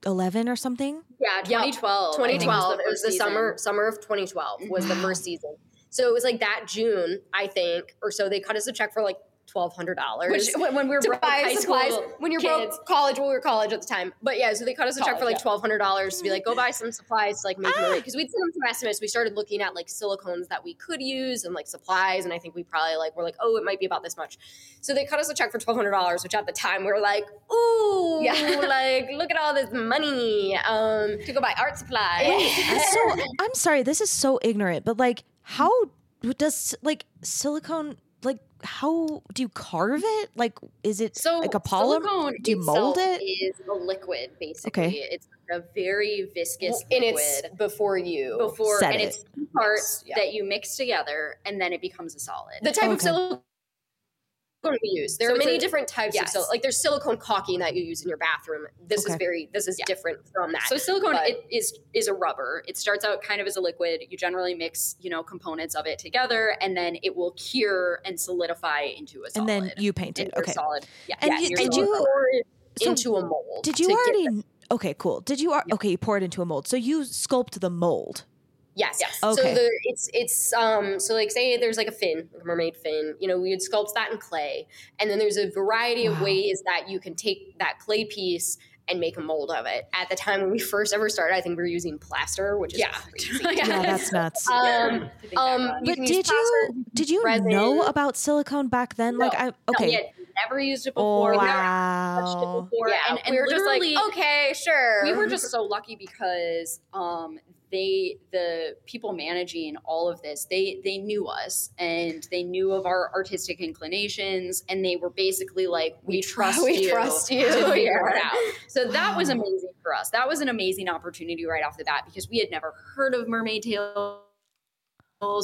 2011 or something. yeah, Yep. 2012. I think 2012. It was the season. summer summer of 2012 was the first mm-hmm. season. So it was like that June, I think, or so. They cut us a check for like twelve hundred dollars. When, when we were to broke buy high supplies school when you're kids, broke college well we were college at the time but yeah so they cut us a check for like twelve hundred dollars to be like go buy some supplies to like make Ah. because we'd seen them some estimates we started looking at like silicones that we could use and like supplies and I think we probably like were like oh it might be about this much so they cut us a check for twelve hundred dollars which at the time we were like ooh Yeah. like look at all this money um to go buy art supplies. so I'm sorry, this is so ignorant, but like, how does like silicone like how do you carve it? Like, is it So like a polymer? Do you mold it? Is a liquid basically. Okay. It's a very viscous and liquid. it's before you before Set and it. it's two parts Yeah. that you mix together and then it becomes a solid. the type of Okay. Silicone we use. There So are many a- different types of yes. silicone. Like there's silicone caulking that you use in your bathroom. This is very this is Yeah. different from that. So silicone But- it is is a rubber. It starts out kind of as a liquid. You generally mix, you know, components of it together, and then it will cure and solidify into a solid. And then you paint it. Okay. solid. Yeah. And yeah, you- you're did you- pour it so into a mold. Did you already? okay, cool. Did you? al- Okay, you pour it into a mold. So you sculpt the mold. Yes. Yes. So Okay. the it's it's um so like say there's like a fin, like a mermaid fin, you know, we would sculpt that in clay. And then there's a variety of ways that you can take that clay piece and make a mold of it. At the time when we first ever started, I think we were using plaster, which is Yeah. crazy. Yeah, that's nuts. Um, I um, got- you but did you did you resin. know about silicone back then? Like, I okay, yeah, never used it before. Oh, We'd never touched it wow. before. yeah, and, and we were just like, okay, sure. we were just so lucky because um they the people managing all of this they they knew us and they knew of our artistic inclinations and they were basically like we, trust we you trust you. to figure it out. So that was amazing for us. That was an amazing opportunity right off the bat because we had never heard of mermaid tails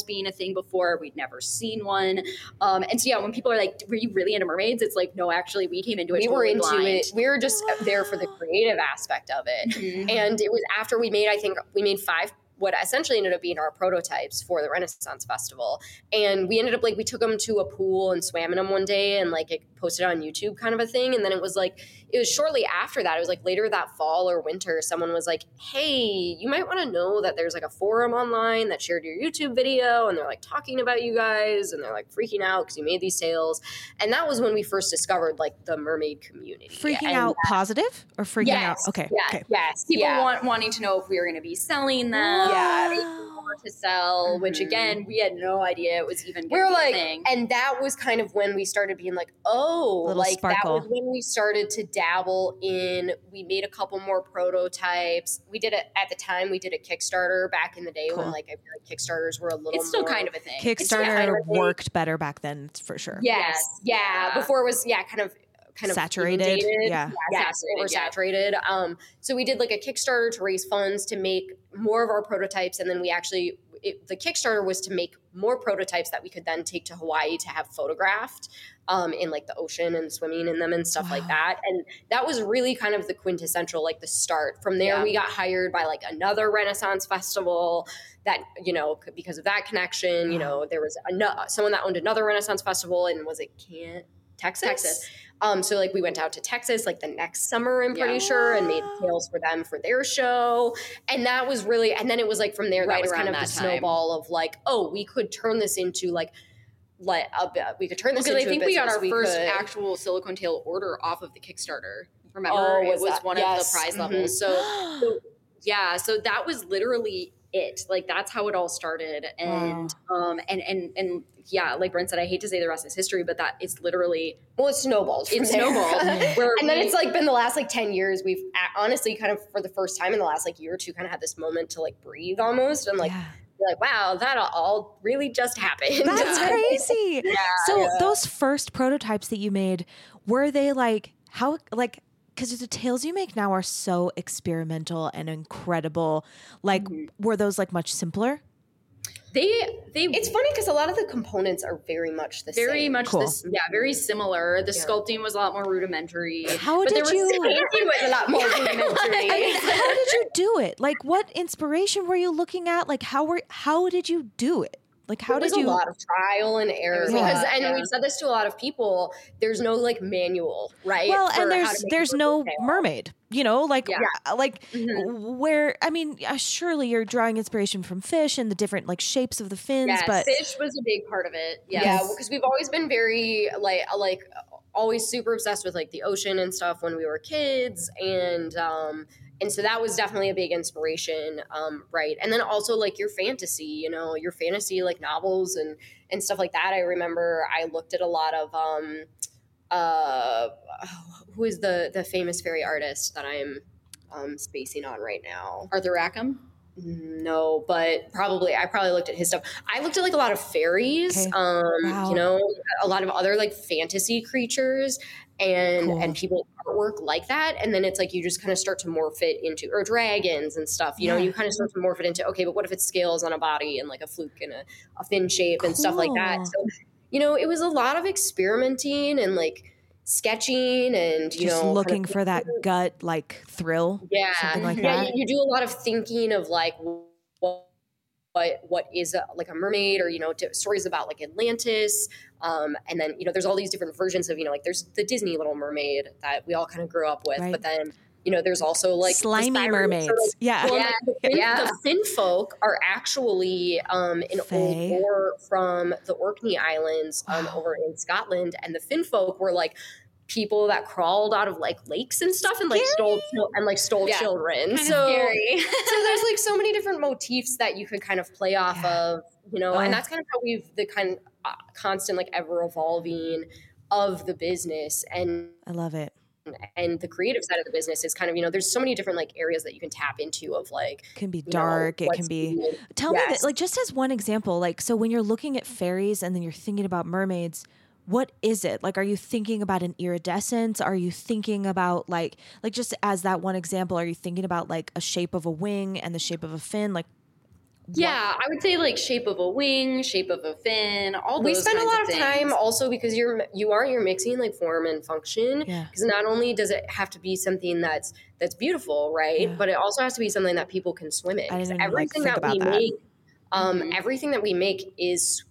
being a thing before we'd never seen one um and so yeah when people are like were you really into mermaids it's like no actually we came into it we were into blind. it. We were just there for the creative aspect of it. Mhm. And it was after we made, I think we made five what essentially ended up being our prototypes for the Renaissance Festival. And we ended up like we took them to a pool and swam in them one day and like it posted on YouTube kind of a thing. And then it was like it was shortly after that, it was like later that fall or winter, someone was like, Hey, you might want to know that there's like a forum online that shared your YouTube video and they're like talking about you guys and they're like freaking out because you made these tails. And that was when we first discovered like the mermaid community. Freaking And out positive or freaking Yes. out? Okay. Yeah, Okay. yes. people yeah. want, wanting to know if we were going to be selling them, Yeah. if we to sell. Which Mhm. again, we had no idea it was even. we Gonna were like, thing. and that was kind of when we started being like, oh, Little like that was when we started to dabble in. We made a couple more prototypes. We did it at the time. We did a Kickstarter back in the day when like I feel like Kickstarters were a little. it's still more- kind of a thing. Kickstarter kind of a thing. worked better back then for sure. Yes, yeah. Yeah. Before it was yeah, kind of kind of Saturated. inundated. Yeah. yes, Saturated, yeah. oversaturated. Um, so we did like a Kickstarter to raise funds to make more of our prototypes, and then we actually it, the Kickstarter was to make more prototypes that we could then take to Hawaii to have photographed um, in like the ocean and swimming in them and stuff like that. And that was really kind of the quintessential, like the start. From there, Yeah. we got hired by like another Renaissance festival that you know because of that connection. You know, there was ano- someone that owned another Renaissance festival and was it Can't Texas. Texas. Um, so like we went out to Texas like the next summer, I'm pretty Yeah. sure, and made tails for them for their show. And that was really, and then it was like from there, Right that was kind of the time. snowball of like, oh, we could turn this into like, a, bit- we could turn this Because I think we got our first could- actual silicone tail order off of the Kickstarter. Remember, Oh, it was was that- one yes. of the prize Mhm. levels. So, so yeah, so that was literally it. Like that's how it all started. And um and and and yeah, like Bryn said, I hate to say the rest is history, but that is literally Well, it snowballed. it snowballed. where and then we- it's like been the last like 10 years we've a- honestly kind of for the first time in the last like year or two kind of had this moment to like breathe almost and like Yeah. like wow that all really just happened That's crazy. Yeah. crazy. so yeah. those first prototypes that you made, were they like how like because the tails you make now are so experimental and incredible. Like Mhm. were those like much simpler? they they it's funny because a lot of the components are very much the very same Very much Cool. this yeah very similar the Yeah. sculpting was a lot more rudimentary How but did there was you It was a lot more rudimentary. I mean, how did you do it? Like what inspiration were you looking at? Like how were how did you do it? Like how it was did you a lot of trial and error a because and yeah. we've said this to a lot of people there's no like manual right Well, and there's there's no mermaid mermaid, you know, like Yeah. uh, like Mhm. where I mean, surely you're drawing inspiration from fish and the different like shapes of the fins, yes, but fish was a big part of it yes. yeah because we've always been very like uh, like always super obsessed with like the ocean and stuff when we were kids and um and so that was definitely a big inspiration um right and then also like your fantasy you know your fantasy like novels and and stuff like that i remember i looked at a lot of um uh who is the the famous fairy artist that i'm um spacing on right now arthur rackham no, but probably I probably looked at his stuff. I looked at like a lot of fairies, Okay. um, Wow. you know, a lot of other like fantasy creatures and Cool. and people artwork like that. And then it's like you just kind of start to morph it into or dragons and stuff. You know, you kind of start to morph it into okay, but what if it scales on a body and like a fluke and a, a fin shape and stuff like that. So, you know, it was a lot of experimenting and like sketching and you just know kind of looking for that gut like thrill. yeah, something like yeah. that. You, you do a lot of thinking of like what what what is a, like a mermaid, or you know, t- stories about like Atlantis, um, and then you know, there's all these different versions of you know, like there's the Disney Little Mermaid that we all kind of grew up with, Right. but then you know, there's also like slimy mermaids. yeah. well, Yeah. the, fin, Yeah. the fin folk are actually um, an Fae. old lore from the Orkney Islands um, Wow. over in Scotland, and the fin folk were like people that crawled out of like lakes and stuff and like stole and like stole Yeah. children. Kind so scary. so there's like so many different motifs that you could kind of play off Yeah. of, you know, Ugh. and that's kind of how we've the kind uh, constant like ever evolving of the business and I love it. And the creative side of the business is kind of, you know, there's so many different like areas that you can tap into of like it can be dark, know, it can be Tell yes. me that like just as one example, like so when you're looking at fairies and then you're thinking about mermaids, what is it like are you thinking about an iridescence are you thinking about like like just as that one example are you thinking about like a shape of a wing and the shape of a fin like yeah, I would say like shape of a wing, shape of a fin. All we spend a lot of, of time also because you're you are you're mixing like form and function. Yeah. Because not only does it have to be something that's that's beautiful, right? Yeah. But it also has to be something that people can swim in. Everything like, that we that. make, um, mm-hmm. everything that we make is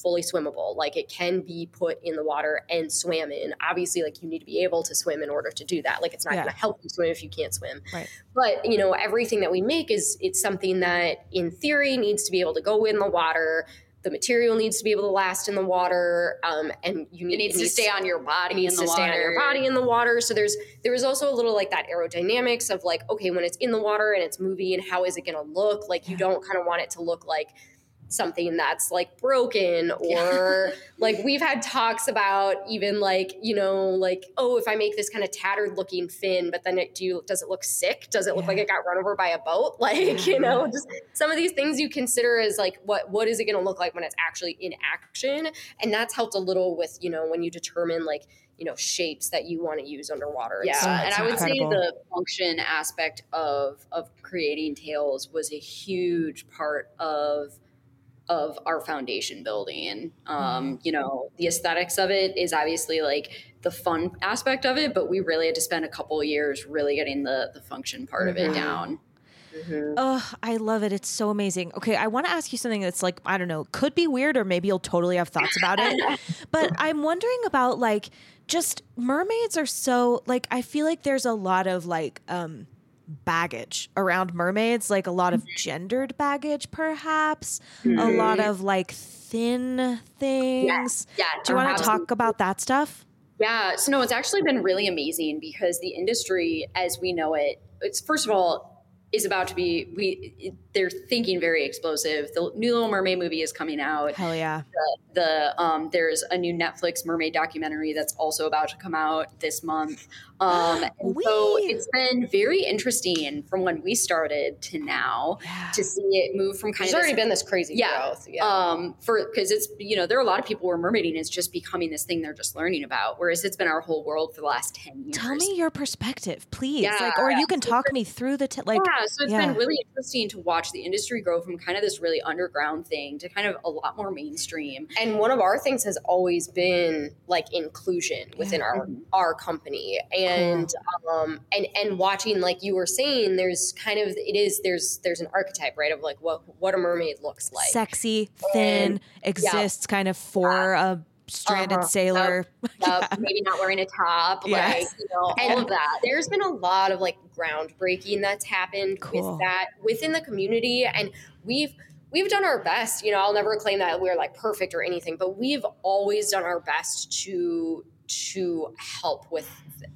fully swimmable. Like it can be put in the water and swam in. Obviously, like you need to be able to swim in order to do that. Like it's not yeah. going to help you swim if you can't swim. Right. But you know, everything that we make is it's something that in theory needs to be able to go in the water. The material needs to be able to last in the water, um, and you need, it needs, it needs to stay on your body. It Needs to water. stay on your body in the water. So there's there is also a little like that aerodynamics of like okay when it's in the water and it's moving, and how is it going to look? Like you don't kind of want it to look like something that's like broken or like we've had talks about even like you know like oh if i make this kind of tattered looking fin but then it do you does it look sick? Does it look yeah. like it got run over by a boat? Like you know just some of these things you consider as like what what is it going to look like when it's actually in action? And that's helped a little with you know when you determine like you know shapes that you want to use underwater yeah and, and i would incredible. say the function aspect of of creating tails was a huge part of of our foundation building. Um, mm-hmm. you know, the aesthetics of it is obviously like the fun aspect of it, but we really had to spend a couple years really getting the the function part mm-hmm. of it mm-hmm. down. Mm-hmm. Oh, I love it. It's so amazing. Okay, I want to ask you something that's like, I don't know, could be weird or maybe you'll totally have thoughts about it. but I'm wondering about like just mermaids are so like I feel like there's a lot of like um baggage around mermaids, like a lot of gendered baggage, perhaps, mm-hmm. a lot of like thin things. Yeah. yeah Do you want to talk about that stuff? Yeah. So, no, it's actually been really amazing because the industry as we know it, it's first of all, is about to be we they're thinking very explosive. The new Little Mermaid movie is coming out. Hell yeah. The, the um there's a new Netflix mermaid documentary that's also about to come out this month. Um, and so it's been very interesting from when we started to now yeah. to see it move from kind There's of already been this crazy yeah, growth. Yeah. Um, for because it's you know there are a lot of people where mermaiding is just becoming this thing they're just learning about, whereas it's been our whole world for the last ten years. Tell me your perspective, please. Yeah, like, or you can talk me through the t- like. Yeah, so it's yeah. been really interesting to watch the industry grow from kind of this really underground thing to kind of a lot more mainstream. And one of our things has always been like inclusion within our mm-hmm. our company and. Cool. Um, and and watching like you were saying there's kind of it is there's there's an archetype right of like what what a mermaid looks like sexy thin and, exists yeah. kind of for uh, a stranded uh-huh. sailor maybe not wearing a top yes. like you know all of that there's been a lot of like groundbreaking that's happened cool. with that within the community and we've we've done our best you know i'll never claim that we're like perfect or anything but we've always done our best to to help with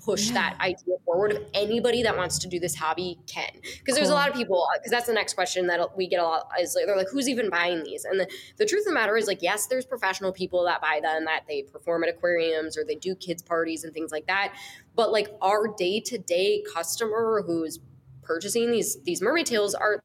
push yeah. that idea forward of anybody that wants to do this hobby can because cool. there's a lot of people uh, because that's the next question that we get a lot is like they're like who's even buying these and the, the truth of the matter is like yes there's professional people that buy them that they perform at aquariums or they do kids parties and things like that but like our day-to-day customer who's purchasing these these mermaid tails are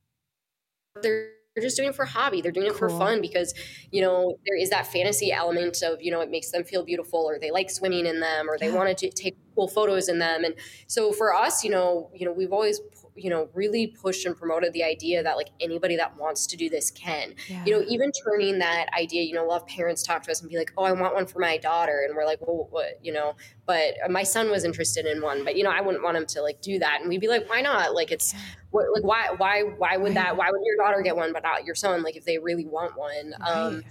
they're they're just doing it for hobby. They're doing it cool. for fun because, you know, there is that fantasy element of, you know, it makes them feel beautiful or they like swimming in them or they yeah. wanted to take cool photos in them. And so for us, you know, you know, we've always you know really pushed and promoted the idea that like anybody that wants to do this can. Yeah. you know even turning that idea you know we'll have parents talk to us and be like oh i want one for my daughter and we're like well what you know? But my son was interested in one but you know i wouldn't want him to like do that and we'd be like why not? Like it's what, like why why why would that why would your daughter get one but not your son like if they really want one? Um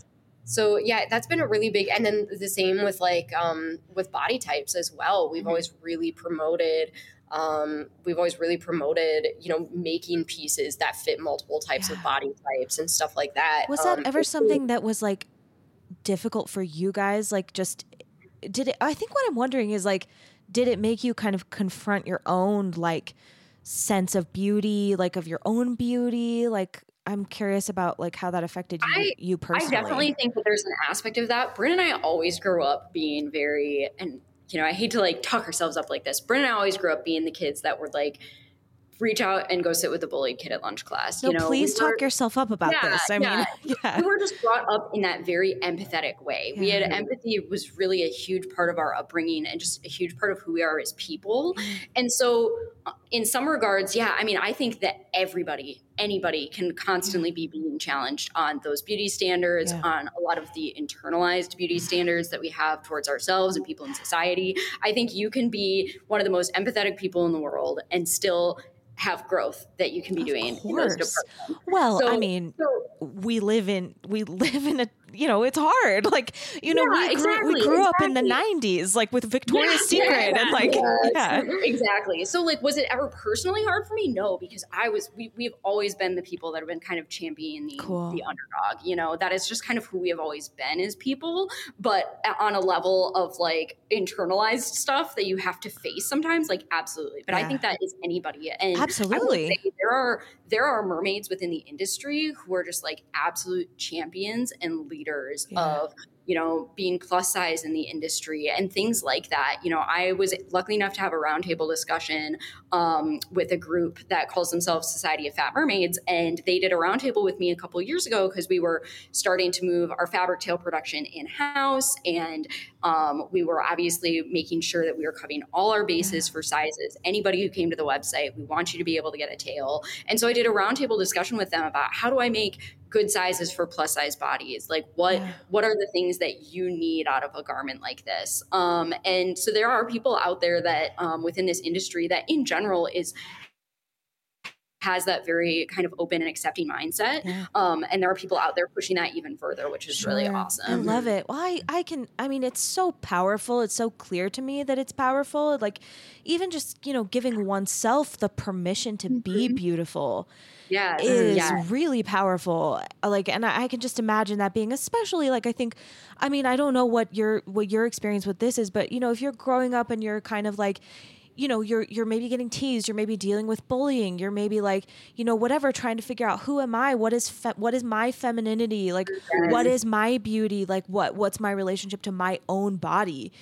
so yeah that's been a really big and then the same with like um with body types as well. We've mm-hmm. always really promoted um, we've always really promoted, you know, making pieces that fit multiple types yeah. of body types and stuff like that. Was that um, ever something that was like difficult for you guys? Like, just did it? I think what I'm wondering is like, did it make you kind of confront your own like sense of beauty, like of your own beauty? Like, I'm curious about like how that affected you, I- you personally. I definitely think that there's an aspect of that. Bryn and I always grew up being very, and you know, I hate to like talk ourselves up like this. Bryn and I always grew up being the kids that were like, reach out and go sit with the bullied kid at lunch class. No, you know, please we were- talk yourself up about Yeah, this. I yeah. mean, yeah. we were just brought up in that very empathetic way. We had empathy was really a huge part of our upbringing and just a huge part of who we are as people. And so, uh, in some regards, yeah, I mean, I think that everybody, anybody, can constantly be being challenged on those beauty standards, Yeah. on a lot of the internalized beauty standards that we have towards ourselves and people in society. I think you can be one of the most empathetic people in the world and still have growth that you can be Of doing in those course. departments. Well, I mean, So, we live in we live in a you know it's hard like you know Yeah, we grew, we exactly, grew up in the 90s like with victoria's Yeah, secret yeah, and like yeah mm-hmm, exactly. So like was it ever personally hard for me? No, because I was we we've always been the people that have been kind of championing the Cool. the underdog. You know, that is just kind of who we have always been as people, but on a level of like internalized stuff that you have to face sometimes, like absolutely. But I think that is anybody. And Absolutely. there are there are mermaids within the industry who are just like absolute champions and leaders Yeah. of you know being plus size in the industry and things like that. You know i was lucky enough to have a roundtable discussion um, with a group that calls themselves society of fat mermaids and they did a roundtable with me a couple years ago because we were starting to move our fabric tail production in house and um, we were obviously making sure that we were covering all our bases for sizes. Anybody who came to the website we want you to be able to get a tail. And so i did a roundtable discussion with them about how do i make good sizes for plus size bodies like what Yeah. what are the things that you need out of a garment like this um, and so there are people out there that um, within this industry that in general is has that very kind of open and accepting mindset Yeah. um, and there are people out there pushing that even further which is really awesome I love it. Well, I, I can, I mean, it's so powerful. It's so clear to me that it's powerful. Like, even just, you know, giving oneself the permission to be beautiful yeah is yeah really powerful. Uh, Like, and I, I can just imagine that being especially like I think, I mean, I don't know what your what your experience with this is, but you know, if you're growing up and you're kind of like, you know, you're you're maybe getting teased, you're maybe dealing with bullying, you're maybe like, you know, whatever, trying to figure out who am I, what is fe- what is my femininity, like, what is my beauty, like, what what's my relationship to my own body,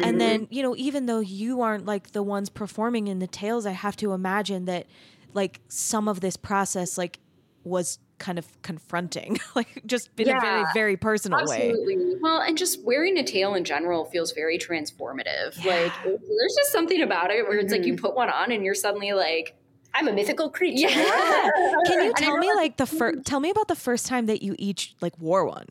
and then you know, even though you aren't like the ones performing in the tails, I have to imagine that like some of this process like was kind of confronting like just in a very very personal way Absolutely. Well, and just wearing a tail in general feels very transformative. Like there's just something about it where it's like you mm-hmm. put one on and you're suddenly like, I'm a mythical creature. yeah. can you tell me like the first mm-hmm. tell me about the first time that you each like wore one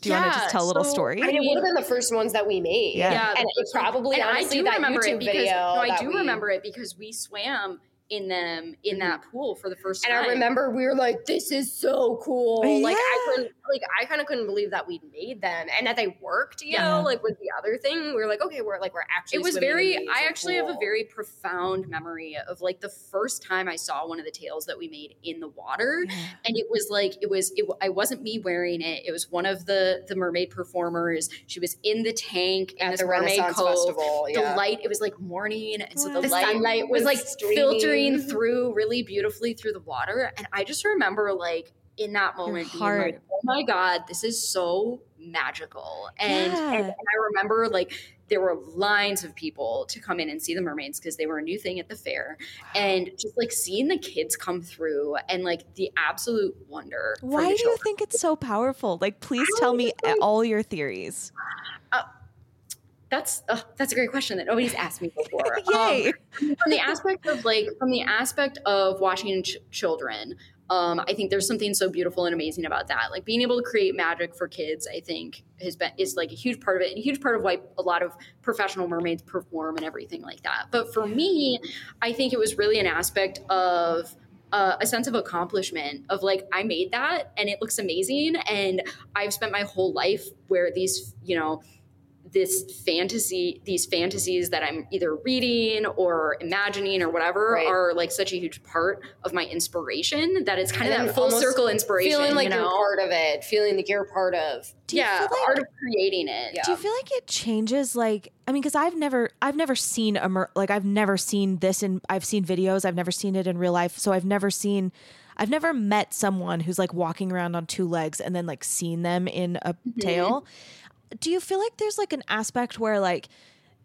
do you want to just tell a little so, story I mean, it would have been the first ones that we made. Yeah. Yeah. And it probably, and I honestly, do that remember YouTube it because video. no, I do we- remember it because we swam in them in that pool for the first And time. And I remember we were like, "This is so cool!" Like I couldn't, like I kind of couldn't believe that we'd made them and that they worked. You Yeah. know, like with the other thing, we were like, "Okay, we're like we're actually." it was very i actually have a very profound memory of like the first time i saw one of the tails that we made in the water and it was like it was it, i wasn't me wearing it it was one of the the mermaid performers she was in the tank at the mermaid Renaissance cove Festival. the light it was like morning and so the, The light sunlight was was like streaming. filtering through really beautifully through the water and i just remember like in that moment being like oh my god this is so magical. And, Yeah. and, and i remember like there were lines of people to come in and see the mermaids because they were a new thing at the fair. And just like seeing the kids come through and like the absolute wonder why do you think it's so powerful? Like please tell me all your theories. That's uh, that's a great question that nobody's asked me before. Um, yay from the aspect of like from the aspect of watching ch- children um, i think there's something so beautiful and amazing about that. Like being able to create magic for kids i think has been is like a huge part of it and a huge part of why a lot of professional mermaids perform and everything like that. But for me i think it was really an aspect of uh, a sense of accomplishment of like I made that and it looks amazing and I've spent my whole life where these you know this fantasy these fantasies that i'm either reading or imagining or whatever Right. are like such a huge part of my inspiration that it's kind And of that full circle inspiration feeling like you you're know? part of it, feeling like you're part of. do yeah feel the like art of creating it Yeah. Do you feel like it changes like I mean cuz I've never I've never seen a mer- like I've never seen this in I've seen videos, I've never seen it in real life, so I've never seen I've never met someone who's like walking around on two legs and then like seen them in a Mm-hmm. tail. Do you feel like there's like an aspect where like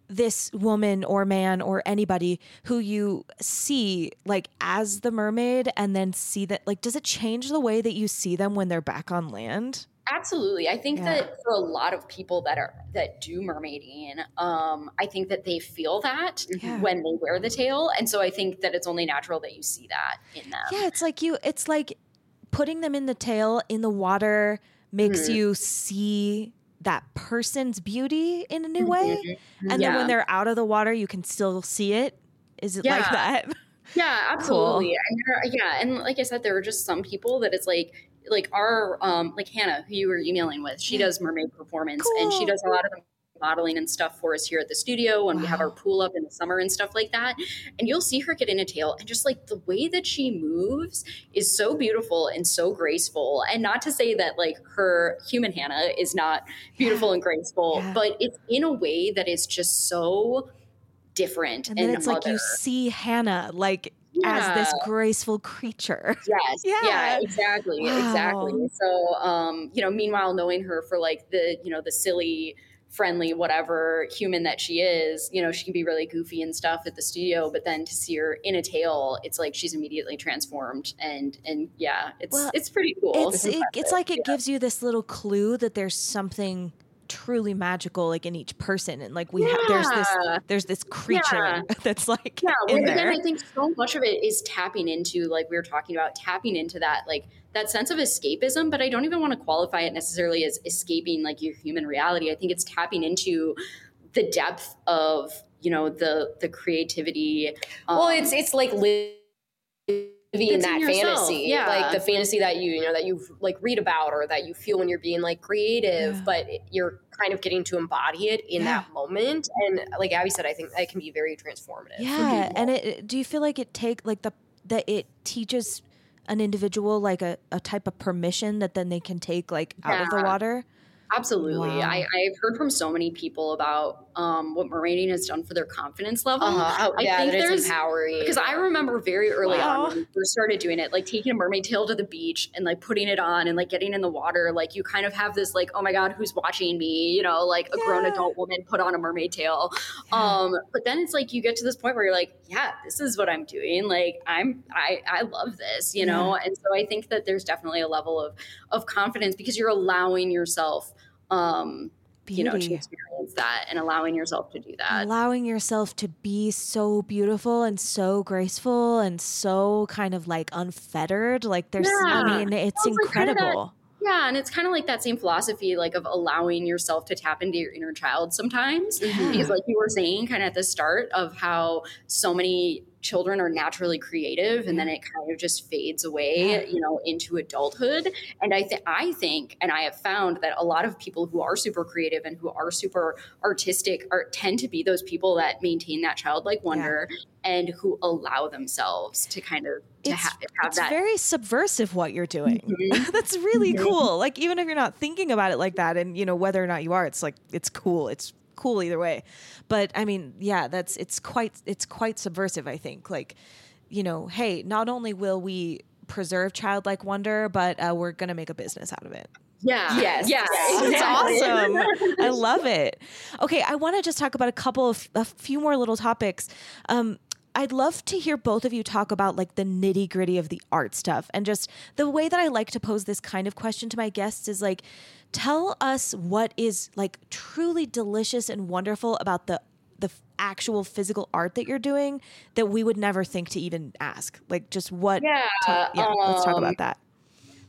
this woman or man or anybody who you see like as the mermaid and then see that like does it change the way that you see them when they're back on land? Absolutely. I think Yeah. that for a lot of people that are that do mermaiding, um, I think that they feel that Yeah. when they wear the tail. And so I think that it's only natural that you see that in them. Yeah, it's like you it's like putting them in the tail in the water makes Mhm. you see that person's beauty in a new way. Mhm. And then when they're out of the water, you can still see it. Is it like that? Yeah, absolutely. And there, yeah, and like I said, there are just some people that it's like like our um like Hannah, who you were emailing with, she Yeah. does mermaid performance and she does a lot of the modeling and stuff for us here at the studio when we have our pool up in the summer and stuff like that. And you'll see her get in a tail and just like the way that she moves is so beautiful and so graceful. And not to say that like her human Hannah is not beautiful and graceful, Yeah. but it's in a way that is just so different And then it's like you see Hannah like as this graceful creature. Yes. Yeah. Yeah. exactly. Wow. Exactly. So, um, you know, meanwhile, knowing her for like the, you know, the silly, friendly, whatever human that she is, you know, she can be really goofy and stuff at the studio, but then to see her in a tail, it's like she's immediately transformed. And, and yeah, it's, Well, it's pretty cool. It's it, it's like it Yeah. gives you this little clue that there's something truly magical like in each person and like we have there's this there's this creature Yeah. that's like yeah well, in again i think so much of it is tapping into like we were talking about tapping into that like that sense of escapism but i don't even want to qualify it necessarily as escaping like your human reality i think it's tapping into the depth of you know the the creativity well, um, it's it's like living in that yourself, fantasy, yeah. like the fantasy that you you know that you like read about or that you feel when you're being like creative, Yeah. but you're kind of getting to embody it in Yeah. that moment. And like Abby said, I think that can be very transformative. yeah and it- it do you feel like it take like the that it teaches an individual like a, a type of permission that then they can take like out of the water? Absolutely. Wow. I, i've heard from so many people about um, what mermaiding has done for their confidence level uh-huh. I yeah, think there's- empowering. Because I remember very early Wow. on when we first started doing it, like taking a mermaid tail to the beach and like putting it on and like getting in the water. Like you kind of have this like, oh my God, who's watching me? You know, like a grown adult woman put on a mermaid tail. Um, but then it's like you get to this point where you're like, yeah, this is what I'm doing. Like I'm I I love this, you know? And so I think that there's definitely a level of of confidence because you're allowing yourself um you know to experience that and allowing yourself to do that. allowing yourself to be so beautiful and so graceful and so kind of like unfettered like there's i mean it's Sounds like that- incredible Yeah, and it's kind of like that same philosophy, like of allowing yourself to tap into your inner child sometimes. Yeah. Because, like you were saying, kind of at the start of how so many children are naturally creative, and then it kind of just fades away, you know, into adulthood. And I think, I think, and I have found that a lot of people who are super creative and who are super artistic are tend to be those people that maintain that childlike wonder and who allow themselves to kind of to It's- ha- have it's that. very subversive what you're doing Mhm. that's really Mhm. cool like even if you're not thinking about it like that and you know whether or not you are it's like it's cool it's cool either way but i mean yeah that's it's quite it's quite subversive i think like you know hey not only will we preserve childlike wonder but uh, we're gonna make a business out of it Yeah. Yes. Yeah. Yes. It's exactly. awesome. I love it. Okay, I want to just talk about a couple of a few more little topics. Um, I'd love to hear both of you talk about like the nitty gritty of the art stuff and just the way that I like to pose this kind of question to my guests is like, tell us what is like truly delicious and wonderful about the the actual physical art that you're doing that we would never think to even ask. Like, just what? Yeah. ta- yeah. let's talk um, about that.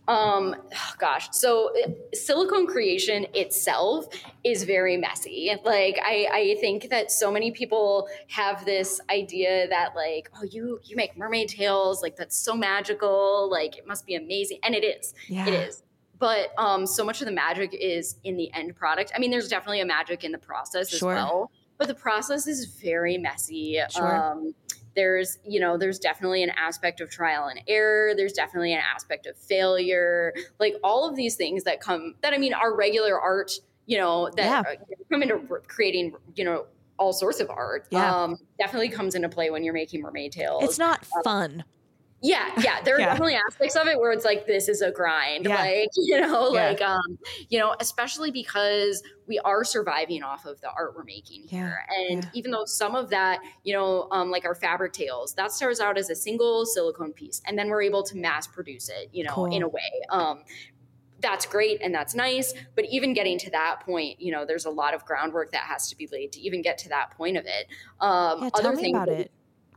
Um, oh, gosh. So uh, silicone creation itself is very messy. Like I, I think that so many people have this idea that like, oh, you you make mermaid tails, like that's so magical, like it must be amazing, and it is. Yeah. It is. But um, so much of the magic is in the end product. I mean, there's definitely a magic in the process Sure. as well, but the process is very messy. Sure. Um, there's you know there's definitely an aspect of trial and error there's definitely an aspect of failure like all of these things that come that i mean are regular art you know that Yeah. uh, come into creating you know all sorts of art Yeah. um definitely comes into play when you're making mermaid tails It's not fun. Yeah, yeah. There are yeah. definitely aspects of it where it's like this is a grind. Yeah. Like, you know, yeah. like um, you know, especially because we are surviving off of the art we're making here. And even though some of that, you know, um, like our fabric tails, that starts out as a single silicone piece. And then we're able to mass produce it, you know, cool. in a way. Um, that's great and that's nice. But even getting to that point, you know, there's a lot of groundwork that has to be laid to even get to that point of it. Um, yeah, tell other me things about it.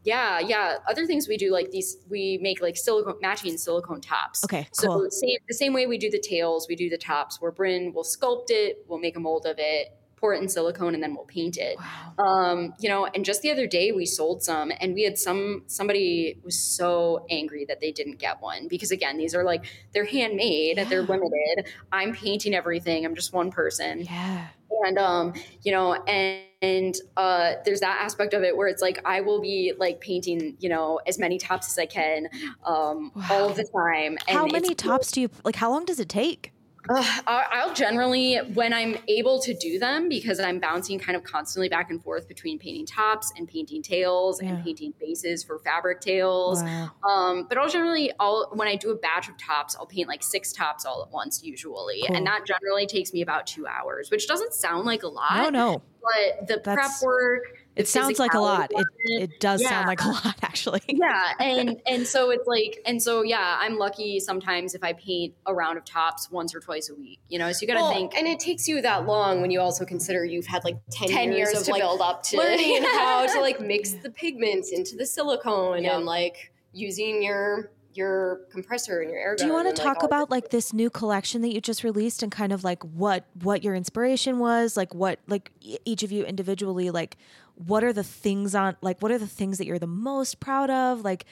Yeah, yeah. Other things we do like these, we make like silicone matching silicone tops. Okay, cool. So same, the same way we do the tails, we do the tops. Where Bryn will sculpt it, we'll make a mold of it, pour it in silicone and then we'll paint it. Wow. Um, you know, and just the other day we sold some and we had some somebody was so angry that they didn't get one because again, these are like they're handmade, yeah. they're limited. I'm painting everything. I'm just one person. Yeah. And um, you know, and and uh, there's that aspect of it where it's like I will be like painting, you know, as many tops as I can, um, wow. all the time. And how many tops do you like? How long does it take? Uh, I'll generally, when I'm able to do them, because I'm bouncing kind of constantly back and forth between painting tops and painting tails yeah. and painting bases for fabric tails. Wow. Um, but I'll generally, I'll when I do a batch of tops, I'll paint like six tops all at once usually, cool. and that generally takes me about two hours, which doesn't sound like a lot. No, no. But the That's, prep work, it sounds like a lot. It, it does yeah. sound like a lot, actually. yeah, and and so it's like, and so yeah, I'm lucky sometimes if I paint a round of tops once or twice a week. You know, so you got to well, think, and it takes you that long when you also consider you've had like ten, 10 years, years, to like build up to learning how to like mix the pigments into the silicone and like using your your compressor and your air Do you want to talk like, about like this new collection that you just released and kind of like what what your inspiration was, like what like each of you individually like what are the things on like what are the things that you're the most proud of? Like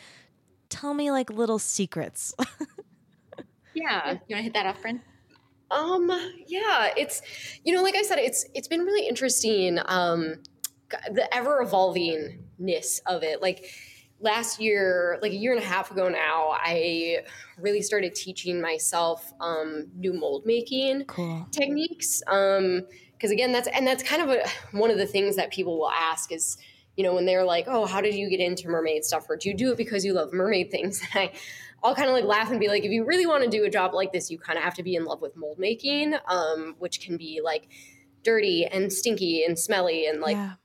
tell me like little secrets. yeah. You want to hit that off, Bryn? Um yeah, it's you know like I said it's it's been really interesting um the ever evolvingness of it. Like last year, like a year and a half ago now, I really started teaching myself um, new mold making cool. techniques. Um, because again, that's and that's kind of a, one of the things that people will ask is, you know, when they're like, "Oh, how did you get into mermaid stuff?" or "Do you do it because you love mermaid things?" And I, I'll kind of like laugh and be like, "If you really want to do a job like this, you kind of have to be in love with mold making, um, which can be like." dirty and stinky and smelly and like yeah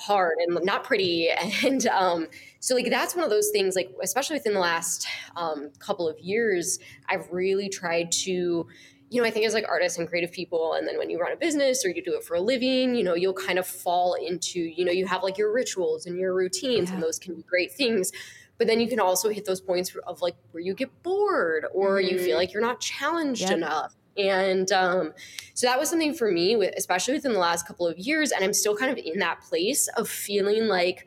hard and not pretty and um, so like that's one of those things like especially within the last um, couple of years i've really tried to you know i think as like artists and creative people and then when you run a business or you do it for a living you know you'll kind of fall into you know you have like your rituals and your routines yeah. and those can be great things but then you can also hit those points of like where you get bored or mm-hmm. you feel mm-hmm. like you're not challenged yep. enough and um, so that was something for me, with, especially within the last couple of years. And I'm still kind of in that place of feeling like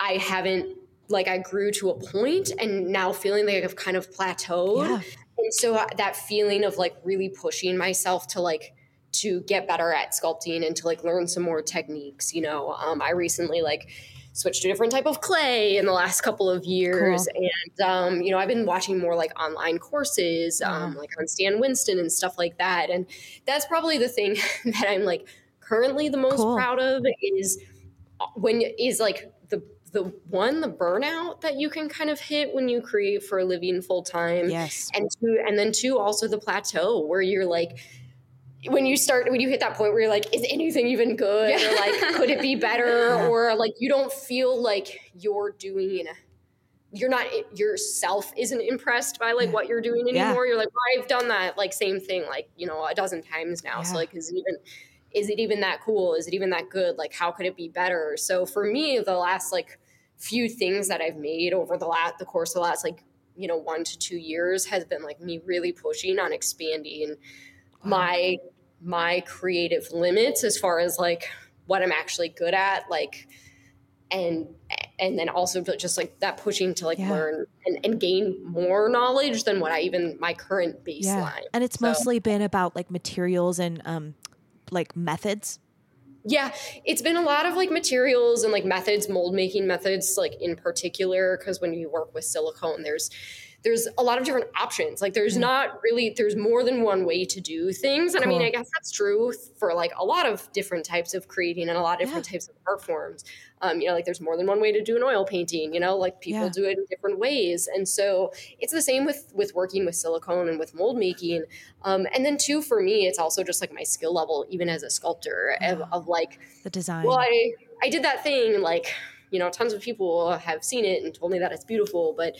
I haven't, like, I grew to a point and now feeling like I've kind of plateaued. Yeah. And so uh, that feeling of like really pushing myself to like, to get better at sculpting and to like learn some more techniques, you know, um, I recently like switched to a different type of clay in the last couple of years. Cool. And, um, you know, I've been watching more like online courses, um, like on Stan Winston and stuff like that. And that's probably the thing that I'm like currently the most cool. proud of is uh, when is like the the one the burnout that you can kind of hit when you create for a living full time yes. And two and then two also the plateau where you're like when you start when you hit that point where you're like is anything even good? Yeah. or like could it be better? Yeah. or like you don't feel like you're doing you're not yourself isn't impressed by like what you're doing anymore. Yeah. you're like well, i've done that like same thing like you know a dozen times now. So like is even is it even that cool is it even that good like how could it be better so for me the last like few things that i've made over the last the course of the last like you know one to two years has been like me really pushing on expanding my my creative limits as far as like what I'm actually good at, like and and then also just like that pushing to like yeah. learn and, and, gain more knowledge than what I even my current baseline. Yeah. And it's so, mostly been about like materials and um like methods. Yeah, it's been a lot of like materials and like methods, mold making methods, like in particular, because when you work with silicone, there's there's a lot of different options. Like there's not really there's more than one way to do things. And cool. I mean, I guess that's true for like a lot of different types of creating and a lot of different yeah. types of art forms. Um, you know, like there's more than one way to do an oil painting, you know, like people yeah. do it in different ways. And so it's the same with with working with silicone and with mold making. Um, and then two, for me, it's also just like my skill level, even as a sculptor of, of like the design. Well, I I did that thing like, you know, tons of people have seen it and told me that it's beautiful, but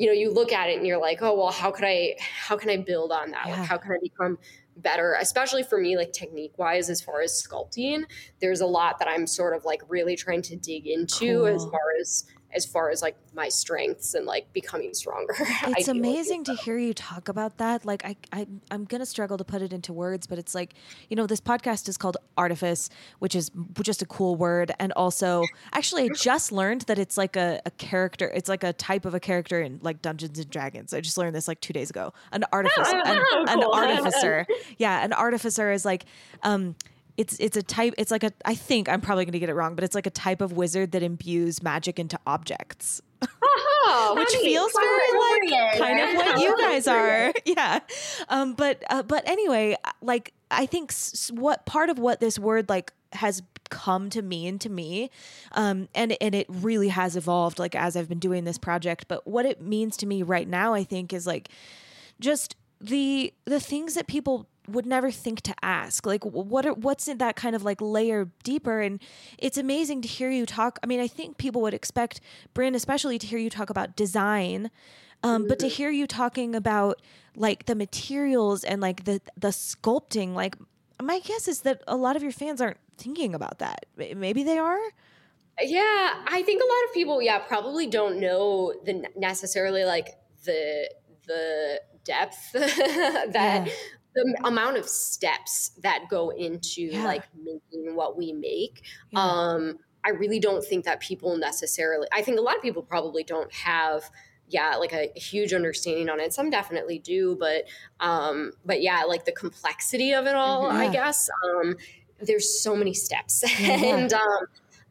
you know you look at it and you're like oh well how could i how can i build on that yeah. like how can i become better especially for me like technique wise as far as sculpting there's a lot that i'm sort of like really trying to dig into cool. as far as as far as like my strengths and like becoming stronger. It's amazing to hear you talk about that. Like I, I I'm gonna struggle to put it into words, but it's like, you know, this podcast is called Artifice, which is just a cool word. And also actually I just learned that it's like a, a character, it's like a type of a character in like Dungeons and Dragons. I just learned this like two days ago. An artificer. an, cool. an artificer. Yeah, an artificer is like um it's it's a type it's like a I think I'm probably going to get it wrong, but it's like a type of wizard that imbues magic into objects. Oh, which feels very like kind of what you guys are. yeah. Um but uh, but anyway, like I think s- what part of what this word like has come to mean to me um, and and it really has evolved like as I've been doing this project but what it means to me right now I think is like just the the things that people would never think to ask like what are what's in that kind of like layer deeper? And it's amazing to hear you talk i mean i think people would expect Bryn especially to hear you talk about design um, but to mm-hmm. hear you talking about like the materials and like the the sculpting like my guess is that a lot of your fans aren't thinking about that. Maybe they are? Yeah i think a lot of people yeah probably don't know the necessarily like the the depth that yeah the amount of steps that go into yeah. like making what we make yeah. um i really don't think that people necessarily i think a lot of people probably don't have yeah like a huge understanding on it some definitely do but um but yeah like the complexity of it all mm-hmm. yeah. i guess um there's so many steps and um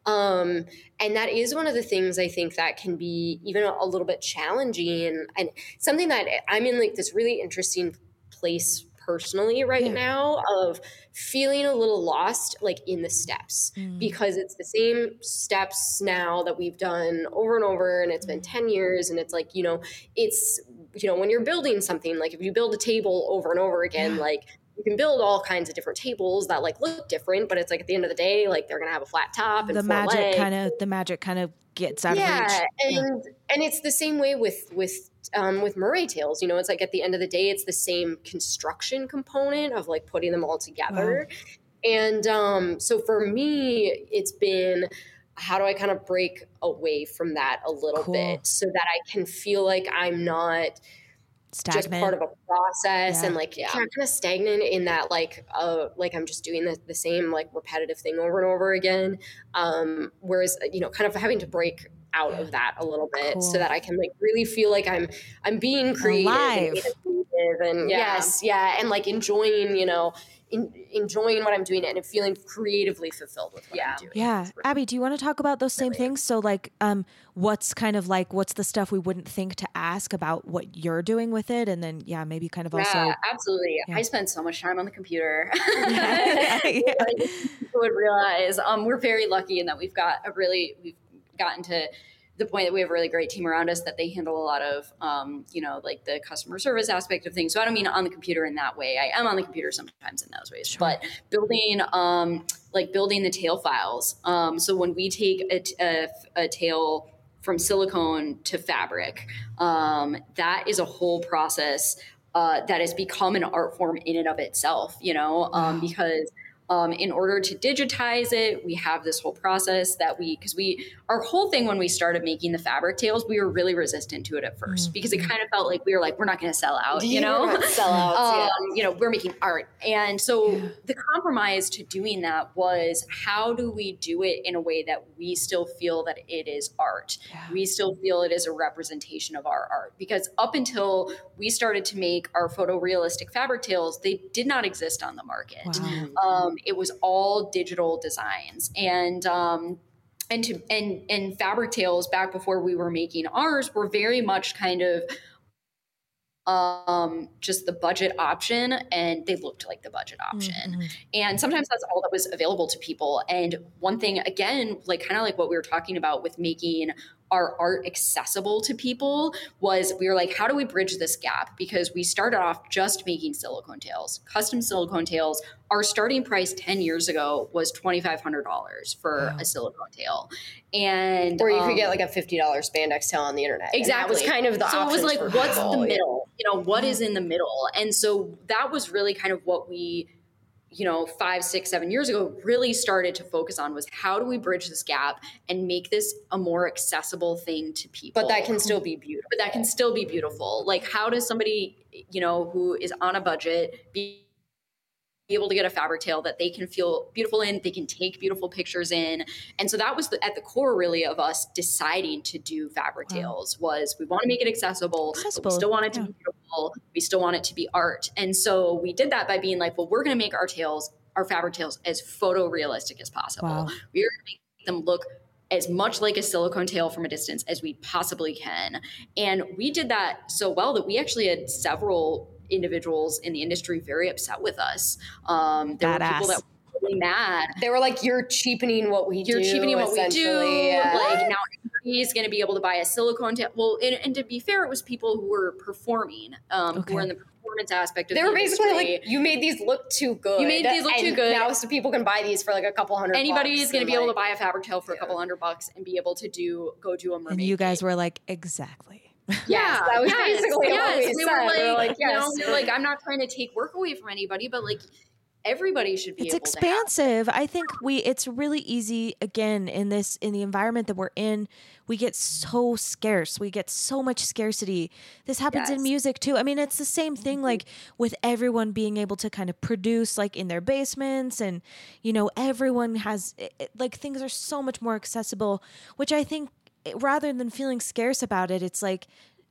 um, and that is one of the things I think that can be even a, a little bit challenging and something that I'm in like this really interesting place personally right yeah. now of feeling a little lost like in the steps mm. because it's the same steps now that we've done over and over and it's been mm. 10 years and it's like you know it's you know when you're building something like if you build a table over and over again yeah. like you can build all kinds of different tables that like look different but it's like at the end of the day like they're gonna have a flat top and the magic kind of the magic kind of gets out yeah, of reach and yeah. and it's the same way with with um, with mermaid tails, you know, it's like at the end of the day, it's the same construction component of like putting them all together. Wow. And um, so for me, it's been how do I kind of break away from that a little cool. bit so that I can feel like I'm not stagnant. just part of a process yeah. and like yeah. kind of stagnant in that like uh like I'm just doing the, the same like repetitive thing over and over again. Um, whereas you know, kind of having to break out of that a little bit cool. so that I can like really feel like I'm I'm being creative and, and, yeah. yes, yeah, and like enjoying, you know, in, enjoying what I'm doing and feeling creatively fulfilled with what yeah. I'm doing. Yeah. Really Abby, do you want to talk about those same really things? So like um what's kind of like what's the stuff we wouldn't think to ask about what you're doing with it and then yeah, maybe kind of also Yeah, absolutely. Yeah. I spend so much time on the computer. yeah. yeah. people would realize um we're very lucky in that we've got a really we've gotten to the point that we have a really great team around us that they handle a lot of um, you know like the customer service aspect of things so i don't mean on the computer in that way i am on the computer sometimes in those ways sure. but building um, like building the tail files um, so when we take a, a, a tail from silicone to fabric um, that is a whole process uh, that has become an art form in and of itself you know um, wow. because um, in order to digitize it, we have this whole process that we, because we, our whole thing when we started making the fabric tails, we were really resistant to it at 1st mm-hmm. because it kind of felt like we were like, we're not going to sell out, you know? sell out. Um, yeah. You know, we're making art. And so yeah. the compromise to doing that was how do we do it in a way that we still feel that it is art? Yeah. We still feel it is a representation of our art. Because up until we started to make our photorealistic fabric tails, they did not exist on the market. Wow. Um, it was all digital designs and um, and to and and fabric tails back before we were making ours were very much kind of um, just the budget option, and they looked like the budget option. Mm-hmm. And sometimes that's all that was available to people. And one thing, again, like kind of like what we were talking about with making our art accessible to people was we were like, how do we bridge this gap? Because we started off just making silicone tails, custom silicone tails. Our starting price 10 years ago was $2,500 for wow. a silicone tail. And or you um, could get like a $50 spandex tail on the internet. Exactly. was kind of the So it was like, what's people. the middle? You know, what is in the middle? And so that was really kind of what we you know, five, six, seven years ago, really started to focus on was how do we bridge this gap and make this a more accessible thing to people. But that can still be beautiful. But that can still be beautiful. Like, how does somebody, you know, who is on a budget be able to get a fabric tail that they can feel beautiful in, they can take beautiful pictures in. And so that was the, at the core really of us deciding to do fabric wow. tails was we want to make it accessible, accessible. we still want it to yeah. be beautiful, we still want it to be art. And so we did that by being like, well, we're going to make our tails, our fabric tails as photorealistic as possible. Wow. We're going to make them look as much like a silicone tail from a distance as we possibly can. And we did that so well that we actually had several individuals in the industry very upset with us. Um, there Badass. were people that were really mad. They were like, "You're cheapening what we You're do." You're cheapening what we do. Yeah. Like now everybody's going to be able to buy a silicone tail. Well, and, and, to be fair, it was people who were performing, um, okay. who were in the performance aspect of they were the basically like you made these look too good you made these look too good now so people can buy these for like a couple hundred anybody is going to be like, able to buy a fabric tail for yeah. a couple hundred bucks and be able to do go do a mermaid and you guys were like exactly yeah, that was yes, basically yes. what we, we said. Were like, we were like, yes. you know, like I'm not trying to take work away from anybody, but like everybody should be it's expansive i think we it's really easy again in this in the environment that we're in we get so scarce we get so much scarcity this happens yes. in music too i mean it's the same thing mm-hmm. like with everyone being able to kind of produce like in their basements and you know everyone has it, like things are so much more accessible which i think rather than feeling scarce about it, it's like,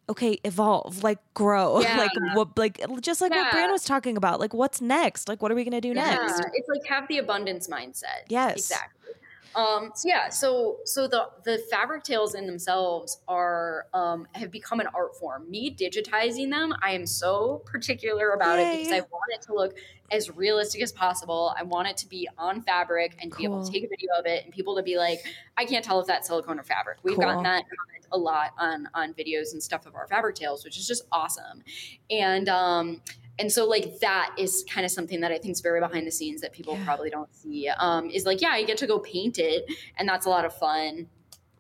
okay, evolve, like grow, yeah. like what, like just like yeah. what Bryn was talking about. Like, what's next? Like, what are we gonna do yeah. next? It's like have the abundance mindset. Yes, exactly. Um, so yeah, so so the the fabric tails in themselves are um, have become an art form. Me digitizing them, I am so particular about it because I want it to look as realistic as possible. I want it to be on fabric and cool. be able to take a video of it and people to be like, I can't tell if that's silicone or fabric. We've cool. gotten that comment a lot on on videos and stuff of our fabric tails, which is just awesome. And um, and so like that is kind of something that I think is very behind the scenes that people yeah. probably don't see. Um, is like, yeah, you get to go paint it, and that's a lot of fun.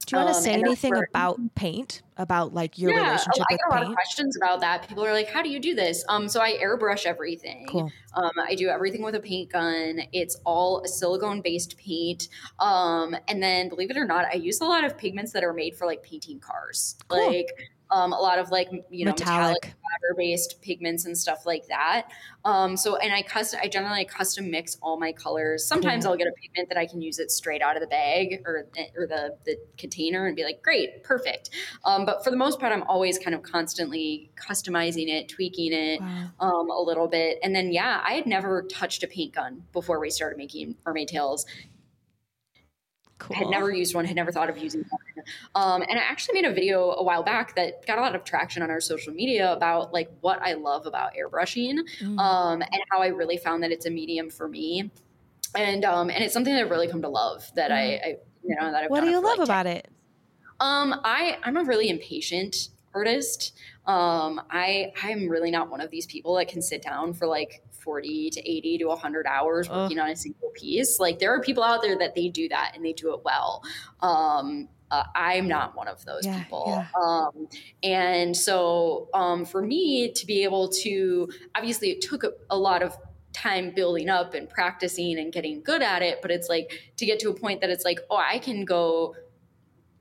Do you want to um, say anything about paint? About like your yeah, relationship I get a lot of questions about that. People are like, "How do you do this?" Um, so I airbrush everything. Cool. Um, I do everything with a paint gun. It's all a silicone based paint. Um, and then believe it or not, I use a lot of pigments that are made for like painting cars. Cool. Like um, a lot of like you know metallic, metallic based pigments and stuff like that. Um, so and I custom I generally custom mix all my colors. Sometimes I'll get a pigment that I can use it straight out of the bag or or the the container and be like great perfect. Um, but for the most part, I'm always kind of constantly customizing it, tweaking it wow. um, a little bit. And then yeah, I had never touched a paint gun before we started making mermaid tails. Cool. Had never used one, had never thought of using one. Um, and I actually made a video a while back that got a lot of traction on our social media about like what I love about airbrushing mm. um, and how I really found that it's a medium for me. And um, and it's something that I've really come to love that mm. I, I, you know that I've What do you love like about 10. it? Um, I I'm a really impatient artist. Um, I I'm really not one of these people that can sit down for like 40 to 80 to 100 hours working on a single piece. Like there are people out there that they do that and they do it well. Um, uh, I'm not one of those yeah, people. Yeah. Um, and so um, for me to be able to, obviously, it took a, a lot of time building up and practicing and getting good at it, but it's like to get to a point that it's like, oh, I can go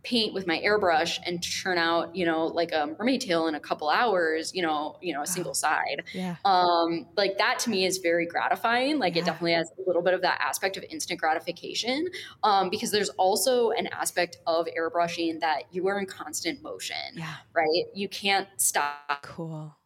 paint with my airbrush and churn out, you know, like a mermaid tail in a couple hours, you know, you know, a single side. Yeah. Um, like that to me is very gratifying. Like yeah. it definitely has a little bit of that aspect of instant gratification. Um, because there's also an aspect of airbrushing that you are in constant motion. Yeah. Right. You can't stop. Cool.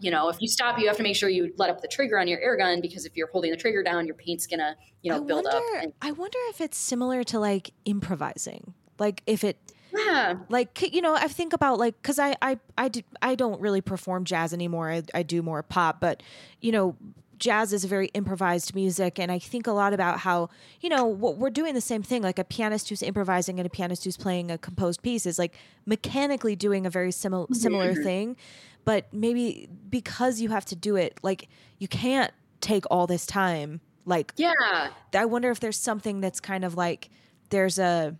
You know, if you stop, you have to make sure you let up the trigger on your air gun because if you're holding the trigger down, your paint's gonna, you know, I build wonder, up. And- I wonder if it's similar to like improvising like if it Yeah. Like you know, I think about like because I I I do, I don't really perform jazz anymore. I, I do more pop, but you know, jazz is a very improvised music and i think a lot about how you know we're doing the same thing like a pianist who's improvising and a pianist who's playing a composed piece is like mechanically doing a very similar similar Mm-hmm. thing but maybe because you have to do it like you can't take all this time like Yeah. i wonder if there's something that's kind of like there's a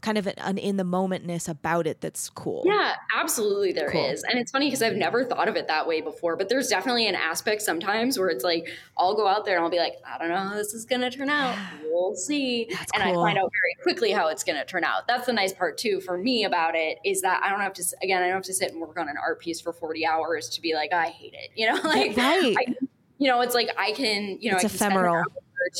kind of an, an in the momentness about it that's cool Yeah, absolutely there is, Cool. And it's funny because I've never thought of it that way before, but there's definitely an aspect sometimes where it's like I'll go out there and I'll be like, I don't know how this is going to turn out. We'll see. That's and cool. I find out very quickly how it's going to turn out. That's the nice part too for me about it is that I don't have to again, I don't have to sit and work on an art piece for 40 hours to be like, I hate it. You know, like right I, you know, it's like I can, you know, It's I can spend ephemeral.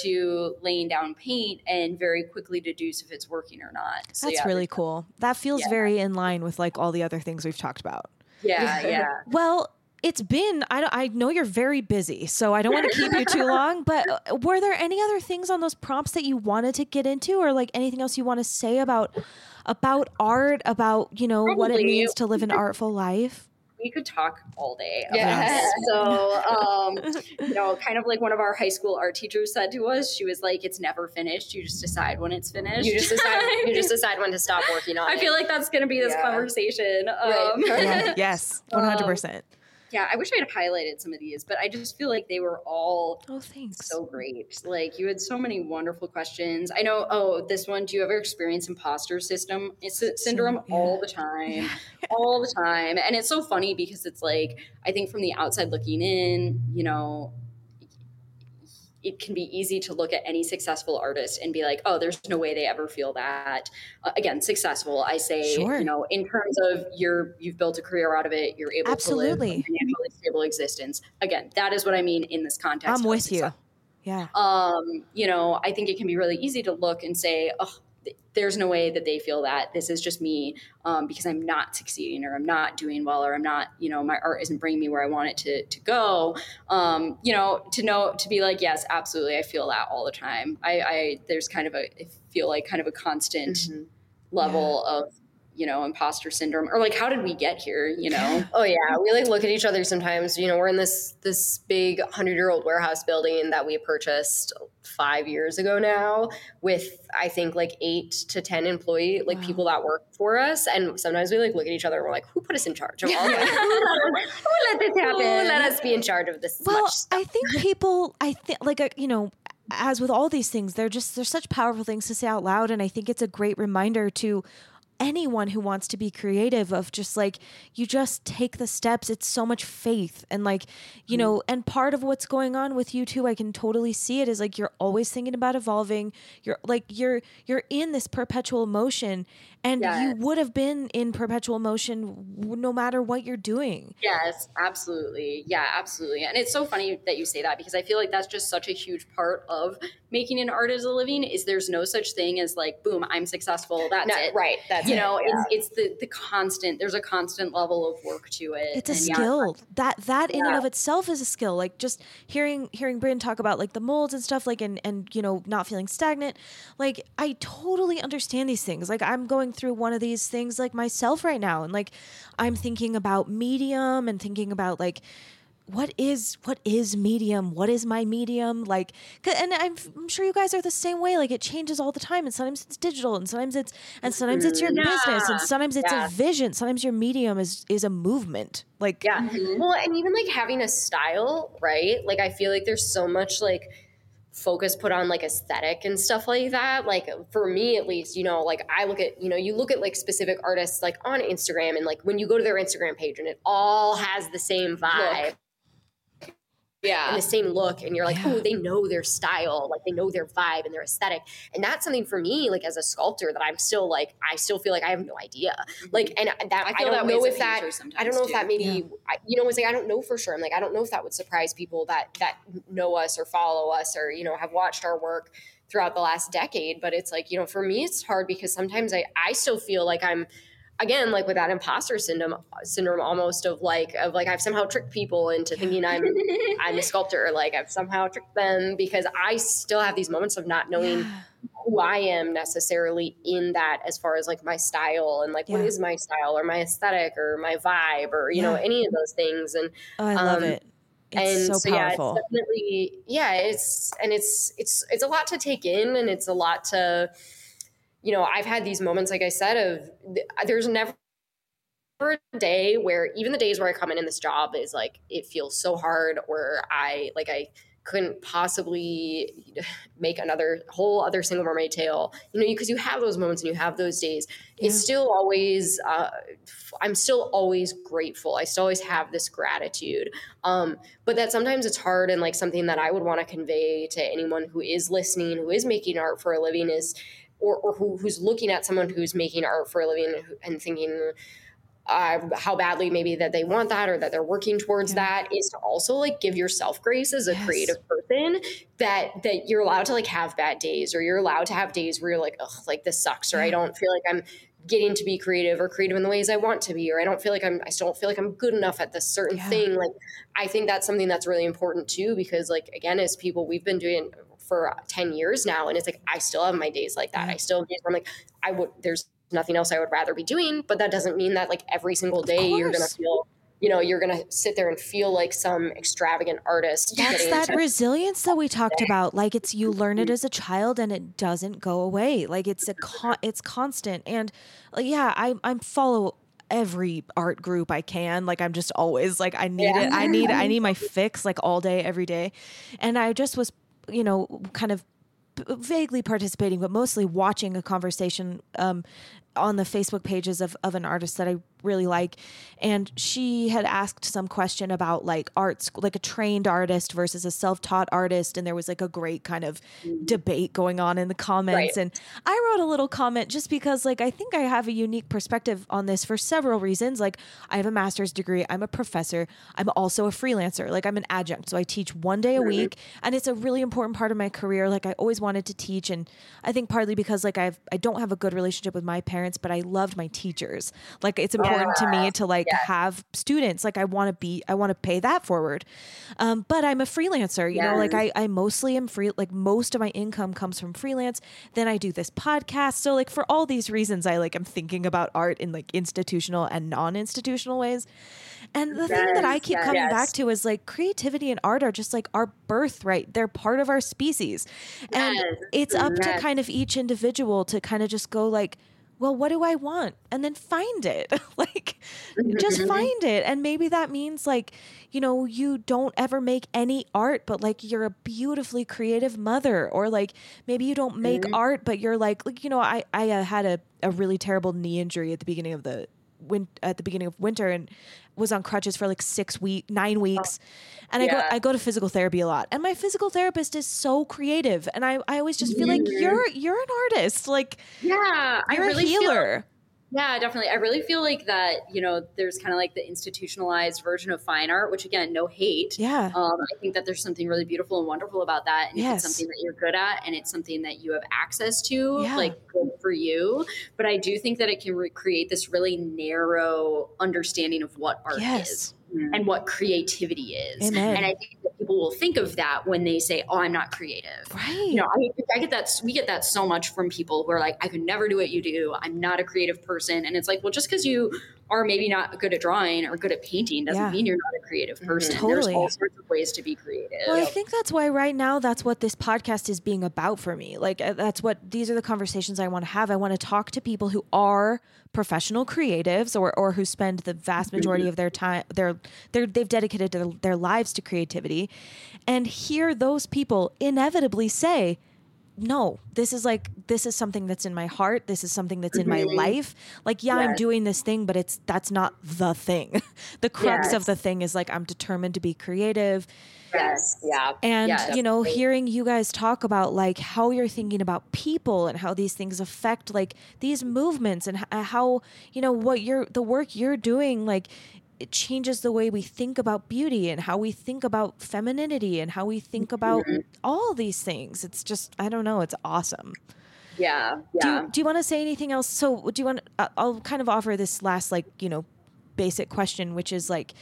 To laying down paint and very quickly deduce if it's working or not. So that's yeah, really cool that feels Yeah. very in line with like all the other things we've talked about Yeah, yeah. Well, it's been, I, I know you're very busy, so I don't want to keep you too long, but uh, were there any other things on those prompts that you wanted to get into or like anything else you want to say about about art, about, you know, what it means to live an artful life? We could talk all day. about Yes. So, um, you know, kind of like one of our high school art teachers said to us, she was like, "It's never finished. You just decide when it's finished. You just decide. you just decide when to stop working on I it. feel like that's going to be this Yeah. conversation. Right. Um, Yeah, yes, 100%. Yeah, I wish I had highlighted some of these, but I just feel like they were all Oh, thanks. so great. Like you had so many wonderful questions. I know. Oh, this one. Do you ever experience imposter system eh, sy- syndrome yeah. all the time? all the time. And it's so funny because it's like I think from the outside looking in, you know, it can be easy to look at any successful artist and be like, oh, there's no way they ever feel that. Uh, again, successful. I say, Sure. you know, in terms of you're you've built a career out of it, you're able to Absolutely. live a financially stable existence. Again, that is what I mean in this context. I'm with success you. Yeah. um, you know, I think it can be really easy to look and say, oh, th- there's no way that they feel that. This is just me um, because I'm not succeeding or I'm not doing well or I'm not, you know, my art isn't bringing me where I want it to, to go. Um, you know, to know, to be like, yes, absolutely. I feel that all the time. I, I there's kind of a, I feel like kind of a constant Mhm. level of, you know, imposter syndrome or like, how did we get here? You know? Oh yeah, we like look at each other sometimes. You know, we're in this this big hundred year old warehouse building that we purchased five years ago now, with I think like eight to ten employee like Wow. people that work for us. And sometimes we like look at each other and we're like, who put us in charge of all this? who let this happen? Who let us be in charge of this Well? I think people, I think, like, uh, you know, as with all these things, they're just, they're such powerful things to say out loud. And I think it's a great reminder to anyone who wants to be creative of just like, you just take the steps. It's so much faith. And like, you know, mm-hmm. and part of what's going on with you too, I can totally see it is like, you're always thinking about evolving. You're like, you're, you're in this perpetual motion and you would have been in perpetual motion no matter what you're doing. Yes, absolutely. Yeah, absolutely. And it's so funny that you say that because I feel like that's just such a huge part of making an art as a living is there's no such thing as like boom, I'm successful, that's No, it. right. That's You it, know, yeah. it's, it's the the constant there's a constant level of work to it. it's a And yeah, skill that that in and of itself is a skill like just hearing hearing Bryn talk about like the molds and stuff like and and you know not feeling stagnant like i totally understand these things like i'm going through one of these things like myself right now and like i'm thinking about medium and thinking about like what is what is medium what is my medium like and I'm, I'm sure you guys are the same way like it changes all the time and sometimes it's digital and sometimes it's and sometimes it's your business and sometimes it's Yeah. a vision sometimes your medium is is a movement like Yeah. Mm-hmm. Well, and even like having a style, right? Like I feel like there's so much like focus put on like aesthetic and stuff like that. Like for me at least, you know, like I look at, you know, you look at like specific artists like on Instagram and like when you go to their Instagram page and it all has the same vibe. Yeah. and the same look and you're like Yeah. oh they know their style like they know their vibe and their aesthetic and that's something for me like as a sculptor that i'm still like i still feel like i have no idea like and that i, I don't that know if that i don't know if that maybe Yeah. I, you know it's like i don't know for sure i'm like i don't know if that would surprise people that that know us or follow us or you know have watched our work throughout the last decade but it's like you know for me it's hard because sometimes i i still feel like i'm again like with that imposter syndrome syndrome almost of like of like i've somehow tricked people into thinking i'm i'm a sculptor like i've somehow tricked them because i still have these moments of not knowing Yeah. who I am necessarily in that as far as like my style and like yeah. what is my style or my aesthetic or my vibe or you yeah. know any of those things and oh, I love um, it. It's and so, so yeah, it's definitely yeah, it's and it's it's it's a lot to take in and it's a lot to you know, I've had these moments like I said of there's never a day where even the days where I come in in this job is like it feels so hard or I like I couldn't possibly make another whole other single mermaid tail. You know because you have those moments and you have those days. Yeah. it's still always uh, i'm still always grateful. I still always have this gratitude. Um, but that sometimes it's hard and like something that i would want to convey to anyone who is listening who is making art for a living is or, or who, who's looking at someone who's making art for a living and, thinking uh, how badly maybe that they want that or that they're working towards yeah. that is to also like give yourself grace as a yes. creative person that that you're allowed to like have bad days or you're allowed to have days where you're like ugh like this sucks or yeah. I don't feel like I'm getting to be creative or creative in the ways I want to be or I don't feel like I'm I still don't feel like I'm good enough at this certain yeah. thing like I think that's something that's really important too because like again as people we've been doing for 10 years now and it's like I still have my days like that I still have days where I'm like I would there's nothing else I would rather be doing. But that doesn't mean that like every single day you're going to feel you know you're going to sit there and feel like some extravagant artist that's that resilience that we talked about like it's you learn it mm-hmm. as a child and it doesn't go away like it's a con- it's constant and like yeah i i follow every art group i can like i'm just always like i need yeah. it i need i need my fix like all day every day and i just was you know kind of vaguely participating, but mostly watching a conversation um, on the Facebook pages of, of an artist that I really like and she had asked some question about like art school like a trained artist versus a self-taught artist and there was like a great kind of debate going on in the comments. Right. and i wrote a little comment just because like i think i have a unique perspective on this for several reasons. Like i have a master's degree i'm a professor i'm also a freelancer like i'm an adjunct so i teach one day a week and it's a really important part of my career. Like i always wanted to teach and i think partly because like i've i don't have a good relationship with my parents but i loved my teachers like it's important important to me to like have students. Like I want to be, I want to pay that forward. Um, but I'm a freelancer, you yes. know, like I, I mostly am free, like most of my income comes from freelance. Then I do this podcast. So like for all these reasons, I like I'm thinking about art in like institutional and non-institutional ways. And the yes, thing that I keep yes, coming back to is like creativity and art are just like our birthright. They're part of our species. And it's up to kind of each individual to kind of just go like, well, what do I want? And then find it. like, just mm-hmm. find it. And maybe that means, like, you know, you don't ever make any art, but like you're a beautifully creative mother. Or like maybe you don't make mm-hmm. art, but you're like, like, you know, I, I uh, had a, a really terrible knee injury at the beginning of the win- at the beginning of winter and was on crutches for like six weeks, nine weeks. And yeah. I go I go to physical therapy a lot. And my physical therapist is so creative. And I, I always just feel like you're you're an artist. Like Yeah. You're I really a healer. Feel- yeah, definitely. I really feel like that, you know, there's kind of like the institutionalized version of fine art, which again, no hate. Yeah. Um, I think that there's something really beautiful and wonderful about that. And yes. if it's something that you're good at and it's something that you have access to, yeah. like good for you. But I do think that it can re- create this really narrow understanding of what art yes. is mm. and what creativity is. Amen. And I think that people will think of that when they say, "Oh, I'm not creative." Right. You know, I, I get that. We get that so much from people who are like, "I could never do what you do. I'm not a creative person." And it's like, well, just because you are maybe not good at drawing or good at painting doesn't yeah. mean you're not a creative mm-hmm. person. Totally. There's all sorts of ways to be creative. Well, I think that's why right now that's what this podcast is being about for me. Like uh, that's what these are the conversations I want to have. I want to talk to people who are professional creatives or or who spend the vast majority of their time their their they've dedicated their, their lives to creativity and hear those people inevitably say no, this is like this is something that's in my heart. This is something that's in my mm-hmm. life. Like, yeah, yes. I'm doing this thing, but it's that's not the thing. the crux yes. of the thing is like I'm determined to be creative. Yes. Yeah. And yeah, you know, hearing you guys talk about like how you're thinking about people and how these things affect like these movements and how, you know, what you're the work you're doing like it changes the way we think about beauty and how we think about femininity and how we think about mm-hmm. all these things. It's just I don't know, it's awesome. Yeah. Yeah. Do you, do you want to say anything else? So, do you want I'll kind of offer this last like, you know, basic question which is like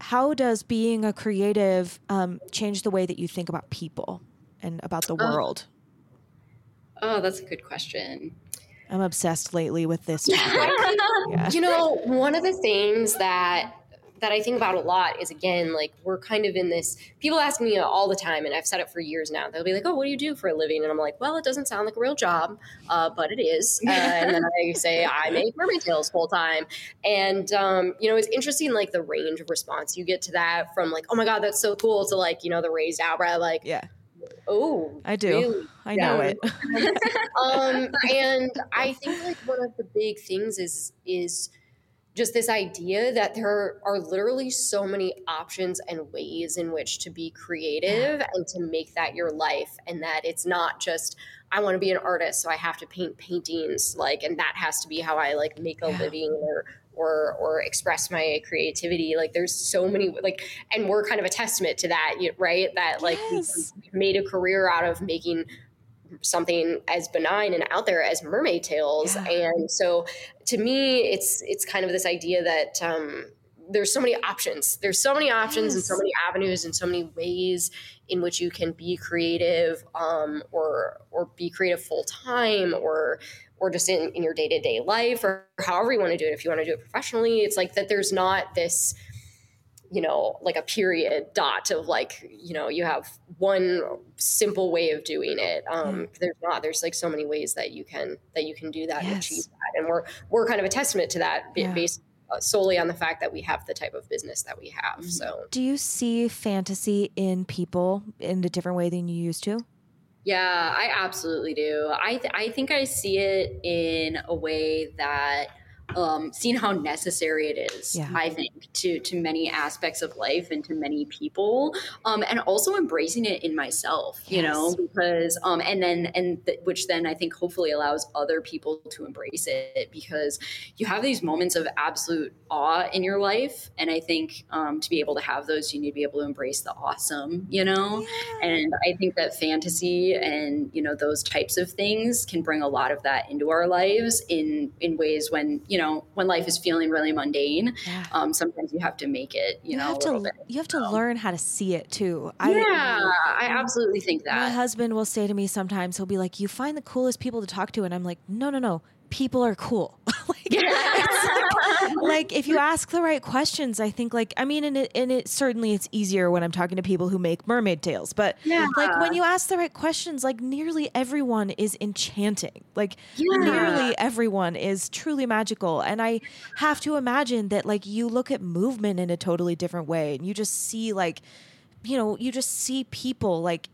how does being a creative um, change the way that you think about people and about the uh, world? Oh, that's a good question. I'm obsessed lately with this yeah. You know, one of the things that that I think about a lot is again, like we're kind of in this. People ask me all the time, and I've said it for years now. They'll be like, "Oh, what do you do for a living?" And I'm like, "Well, it doesn't sound like a real job, uh, but it is." Uh, and then I say, "I make mermaid tails full time." And um, you know, it's interesting, like the range of response you get to that from like, "Oh my god, that's so cool," to like, you know, the raised eyebrow, like, yeah. Oh, I do. Really? I know it. um, and I think like one of the big things is is just this idea that there are literally so many options and ways in which to be creative and to make that your life and that it's not just I want to be an artist so I have to paint paintings like and that has to be how I like make a yeah. living or or or express my creativity like there's so many like and we're kind of a testament to that right that like yes. we made a career out of making something as benign and out there as mermaid tails yeah. and so to me it's it's kind of this idea that um, there's so many options there's so many options yes. and so many avenues and so many ways in which you can be creative um, or or be creative full time or or just in, in your day-to-day life or however you want to do it if you want to do it professionally it's like that there's not this you know, like a period dot of like, you know, you have one simple way of doing it. Um, mm. There's not. There's like so many ways that you can that you can do that yes. and achieve that, and we're we're kind of a testament to that, yeah. based uh, solely on the fact that we have the type of business that we have. Mm-hmm. So, do you see fantasy in people in a different way than you used to? Yeah, I absolutely do. I th- I think I see it in a way that um, seeing how necessary it is, yeah. I think, to to many aspects of life and to many people, um, and also embracing it in myself, you know, because um, and then and th- which then I think hopefully allows other people to embrace it because you have these moments of absolute awe in your life, and I think um, to be able to have those, you need to be able to embrace the awesome, you know, yeah. and I think that fantasy and you know those types of things can bring a lot of that into our lives in in ways when you you know, when life is feeling really mundane, yeah. um, sometimes you have to make it, you, you know, have to, bit, you have to learn how to see it too. I, yeah, I absolutely think that. My husband will say to me sometimes, he'll be like, you find the coolest people to talk to. And I'm like, no, no, no people are cool. like, like, like, if you ask the right questions, I think like I mean, and it and it certainly it's easier when I'm talking to people who make mermaid tails. But yeah. like when you ask the right questions, like nearly everyone is enchanting. Like yeah. nearly everyone is truly magical. And I have to imagine that like you look at movement in a totally different way and you just see like you know, you just see people like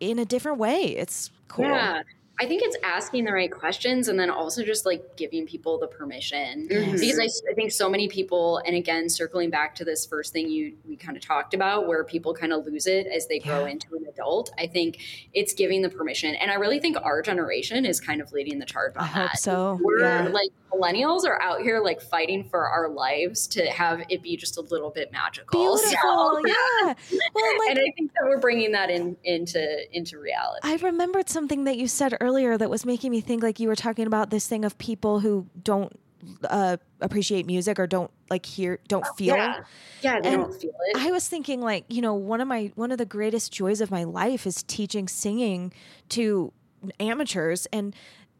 in a different way. It's cool. Yeah. I think it's asking the right questions and then also just like giving people the permission. Yes. because I, I, think so many people and again circling back to this first thing you we kind of talked about where people kind of lose it as they yeah. grow into an adult I think it's giving the permission. And I really think our generation is kind of leading the charge on I that. hope so. We're yeah. like millennials are out here like fighting for our lives to have it be just a little bit magical. Beautiful, so, yeah. Well, like, and I think that we're bringing that in into into reality. I remembered something that you said earlier that was making me think like you were talking about this thing of people who don't uh, appreciate music or don't like hear don't oh, feel yeah, yeah they and don't feel it i was thinking like you know one of my one of the greatest joys of my life is teaching singing to amateurs and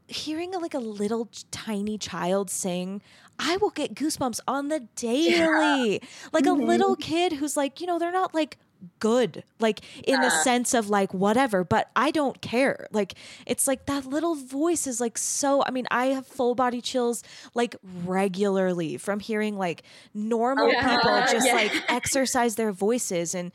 hearing a, like a little tiny child sing i will get goosebumps on the daily yeah. like mm-hmm. a little kid who's like you know they're not like good like in the sense of like whatever but i don't care like it's like that little voice is like so i mean i have full body chills like regularly from hearing like normal oh, yeah. people just yeah. like exercise their voices and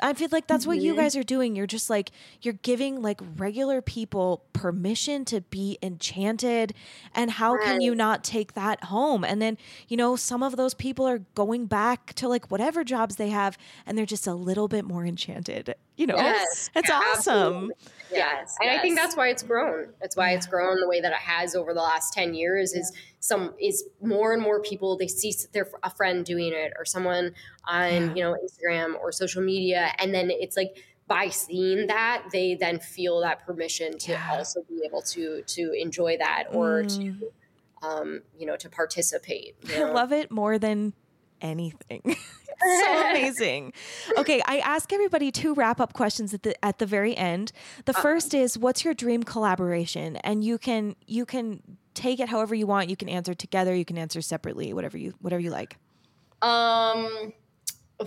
I feel like that's mm-hmm. what you mm-hmm. guys are doing. You're just like you're giving like regular people permission to be enchanted and how right. can you not take that home? And then, you know, some of those people are going back to like whatever jobs they have and they're just a little bit more enchanted. You know, yes, it's awesome. Yes. And yes. I think that's why it's grown. That's why it's grown the way that it has over the last 10 years is some is more and more people they see their a friend doing it or someone on yeah. you know Instagram or social media and then it's like by seeing that they then feel that permission to yeah. also be able to to enjoy that or mm. to um you know to participate you know? I love it more than anything. so amazing. Okay, I ask everybody two wrap up questions at the at the very end. The first is what's your dream collaboration? And you can you can take it however you want. You can answer together, you can answer separately, whatever you whatever you like. Um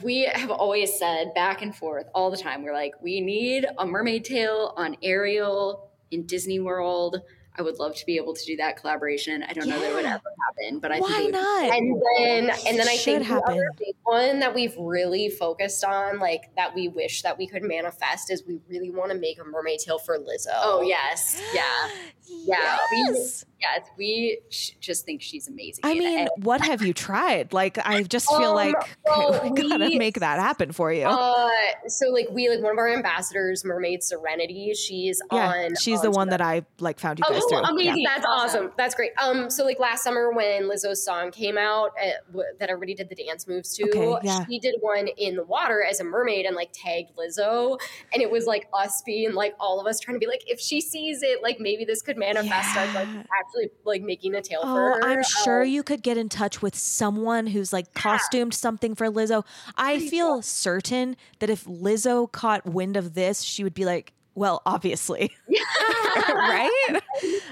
we have always said back and forth all the time. We're like, we need a mermaid tail on Ariel in Disney World. I would love to be able to do that collaboration. I don't yeah. know that it would ever happen, but I think why think not? And then, and then I think happen. the other big one that we've really focused on, like that we wish that we could manifest, is we really want to make a mermaid tail for Lizzo. Oh yes, yeah, yeah. Yes. We, yes, we just think she's amazing. I mean, and, what have you tried? Like, I just feel um, like well, we gotta make that happen for you. Uh, so, like, we like one of our ambassadors, Mermaid Serenity. She's yeah, on. She's the one that I like found you guys oh, through. Amazing! Yeah. That's awesome. That's great. Um, so like last summer when Lizzo's song came out, uh, w- that everybody did the dance moves to, okay, yeah. she did one in the water as a mermaid and like tagged Lizzo, and it was like us being like all of us trying to be like, if she sees it, like maybe this could manifest yeah. like actually like making a tail oh, for her. I'm sure um, you could get in touch with someone who's like costumed something for Lizzo. I feel certain that if Lizzo caught wind of this, she would be like, well, obviously, right?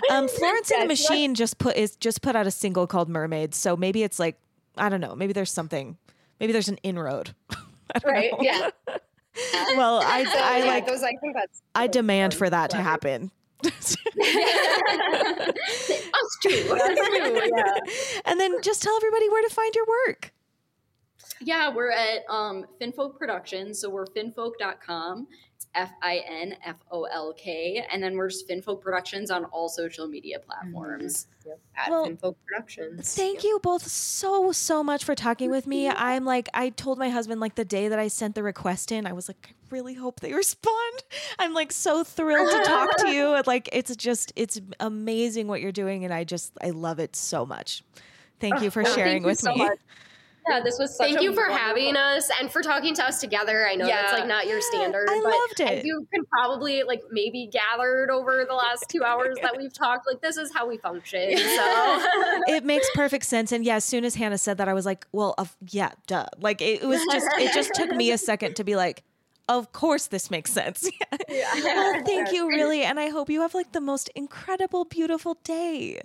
Um, Florence and the Machine just put is just put out a single called Mermaid, so maybe it's like I don't know. Maybe there's something. Maybe there's an inroad. right? Know. Yeah. well, I, so, I yeah, like those. I think that's. I demand for that to happen. That's true. That's true. Yeah. And then just tell everybody where to find your work. Yeah, we're at um, Finfolk Productions. So we're finfolk.com. It's F I N F O L K. And then we're just Finfolk Productions on all social media platforms. Mm-hmm. Yep. At well, Finfolk Productions. Thank yep. you both so, so much for talking with me. I'm like, I told my husband, like, the day that I sent the request in, I was like, I really hope they respond. I'm like so thrilled to talk to you. Like, it's just, it's amazing what you're doing. And I just, I love it so much. Thank you for sharing with so me. Much. Yeah, this was. Thank you for wonderful... having us and for talking to us together. I know yeah. that's like not your standard. I but loved it. You can probably like maybe gathered over the last two hours that we've talked. Like this is how we function. So it makes perfect sense. And yeah, as soon as Hannah said that, I was like, well, uh, yeah, duh. Like it, it was just. It just took me a second to be like of course this makes sense. yeah. Well, thank you really and I hope you have like the most incredible beautiful day.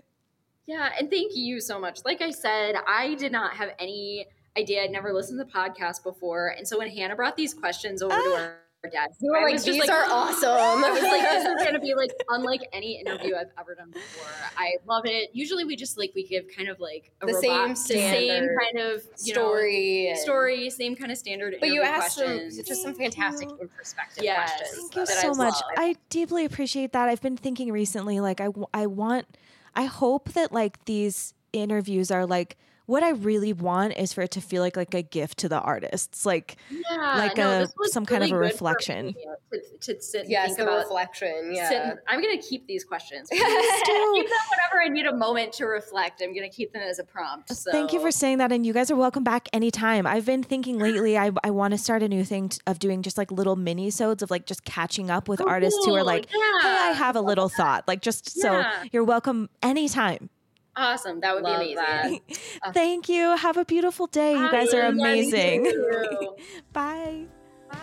Yeah, and thank you so much. Like I said, I did not have any idea. I'd never listened to the podcast before. And so when Hannah brought these questions over ah. to our dad, you were I like, these like, are awesome. I was like, this is going to be like unlike any interview I've ever done before. I love it. Usually we just like, we give kind of like a the same, same kind of story, know, story, same kind of standard. But you asked some, just some fantastic perspective yes. questions. Thank you so much. Love. I deeply appreciate that. I've been thinking recently, like, I, I want, I hope that like these interviews are like, what I really want is for it to feel like like a gift to the artists, like yeah, like no, a some really kind of a reflection. To, to, sit yes, think about reflection. Yeah, sit, I'm gonna keep these questions. keep them whenever I need a moment to reflect. I'm gonna keep them as a prompt. Uh, so. Thank you for saying that, and you guys are welcome back anytime. I've been thinking lately, I I want to start a new thing t- of doing just like little mini sodes of like just catching up with oh, artists who are like, yeah. hey, I have a little thought, like just yeah. so you're welcome anytime. Awesome. That would Love be amazing. Uh, Thank you. Have a beautiful day. You guys are amazing. Bye. Bye.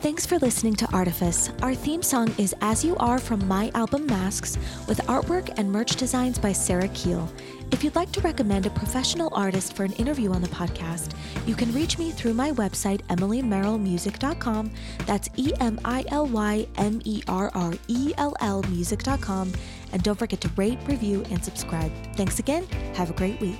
Thanks for listening to Artifice. Our theme song is As You Are from my album Masks, with artwork and merch designs by Sarah Keel. If you'd like to recommend a professional artist for an interview on the podcast, you can reach me through my website, emilymerrillmusic.com. That's E M I L Y M E R R E L L music.com and don't forget to rate, review, and subscribe. Thanks again. Have a great week.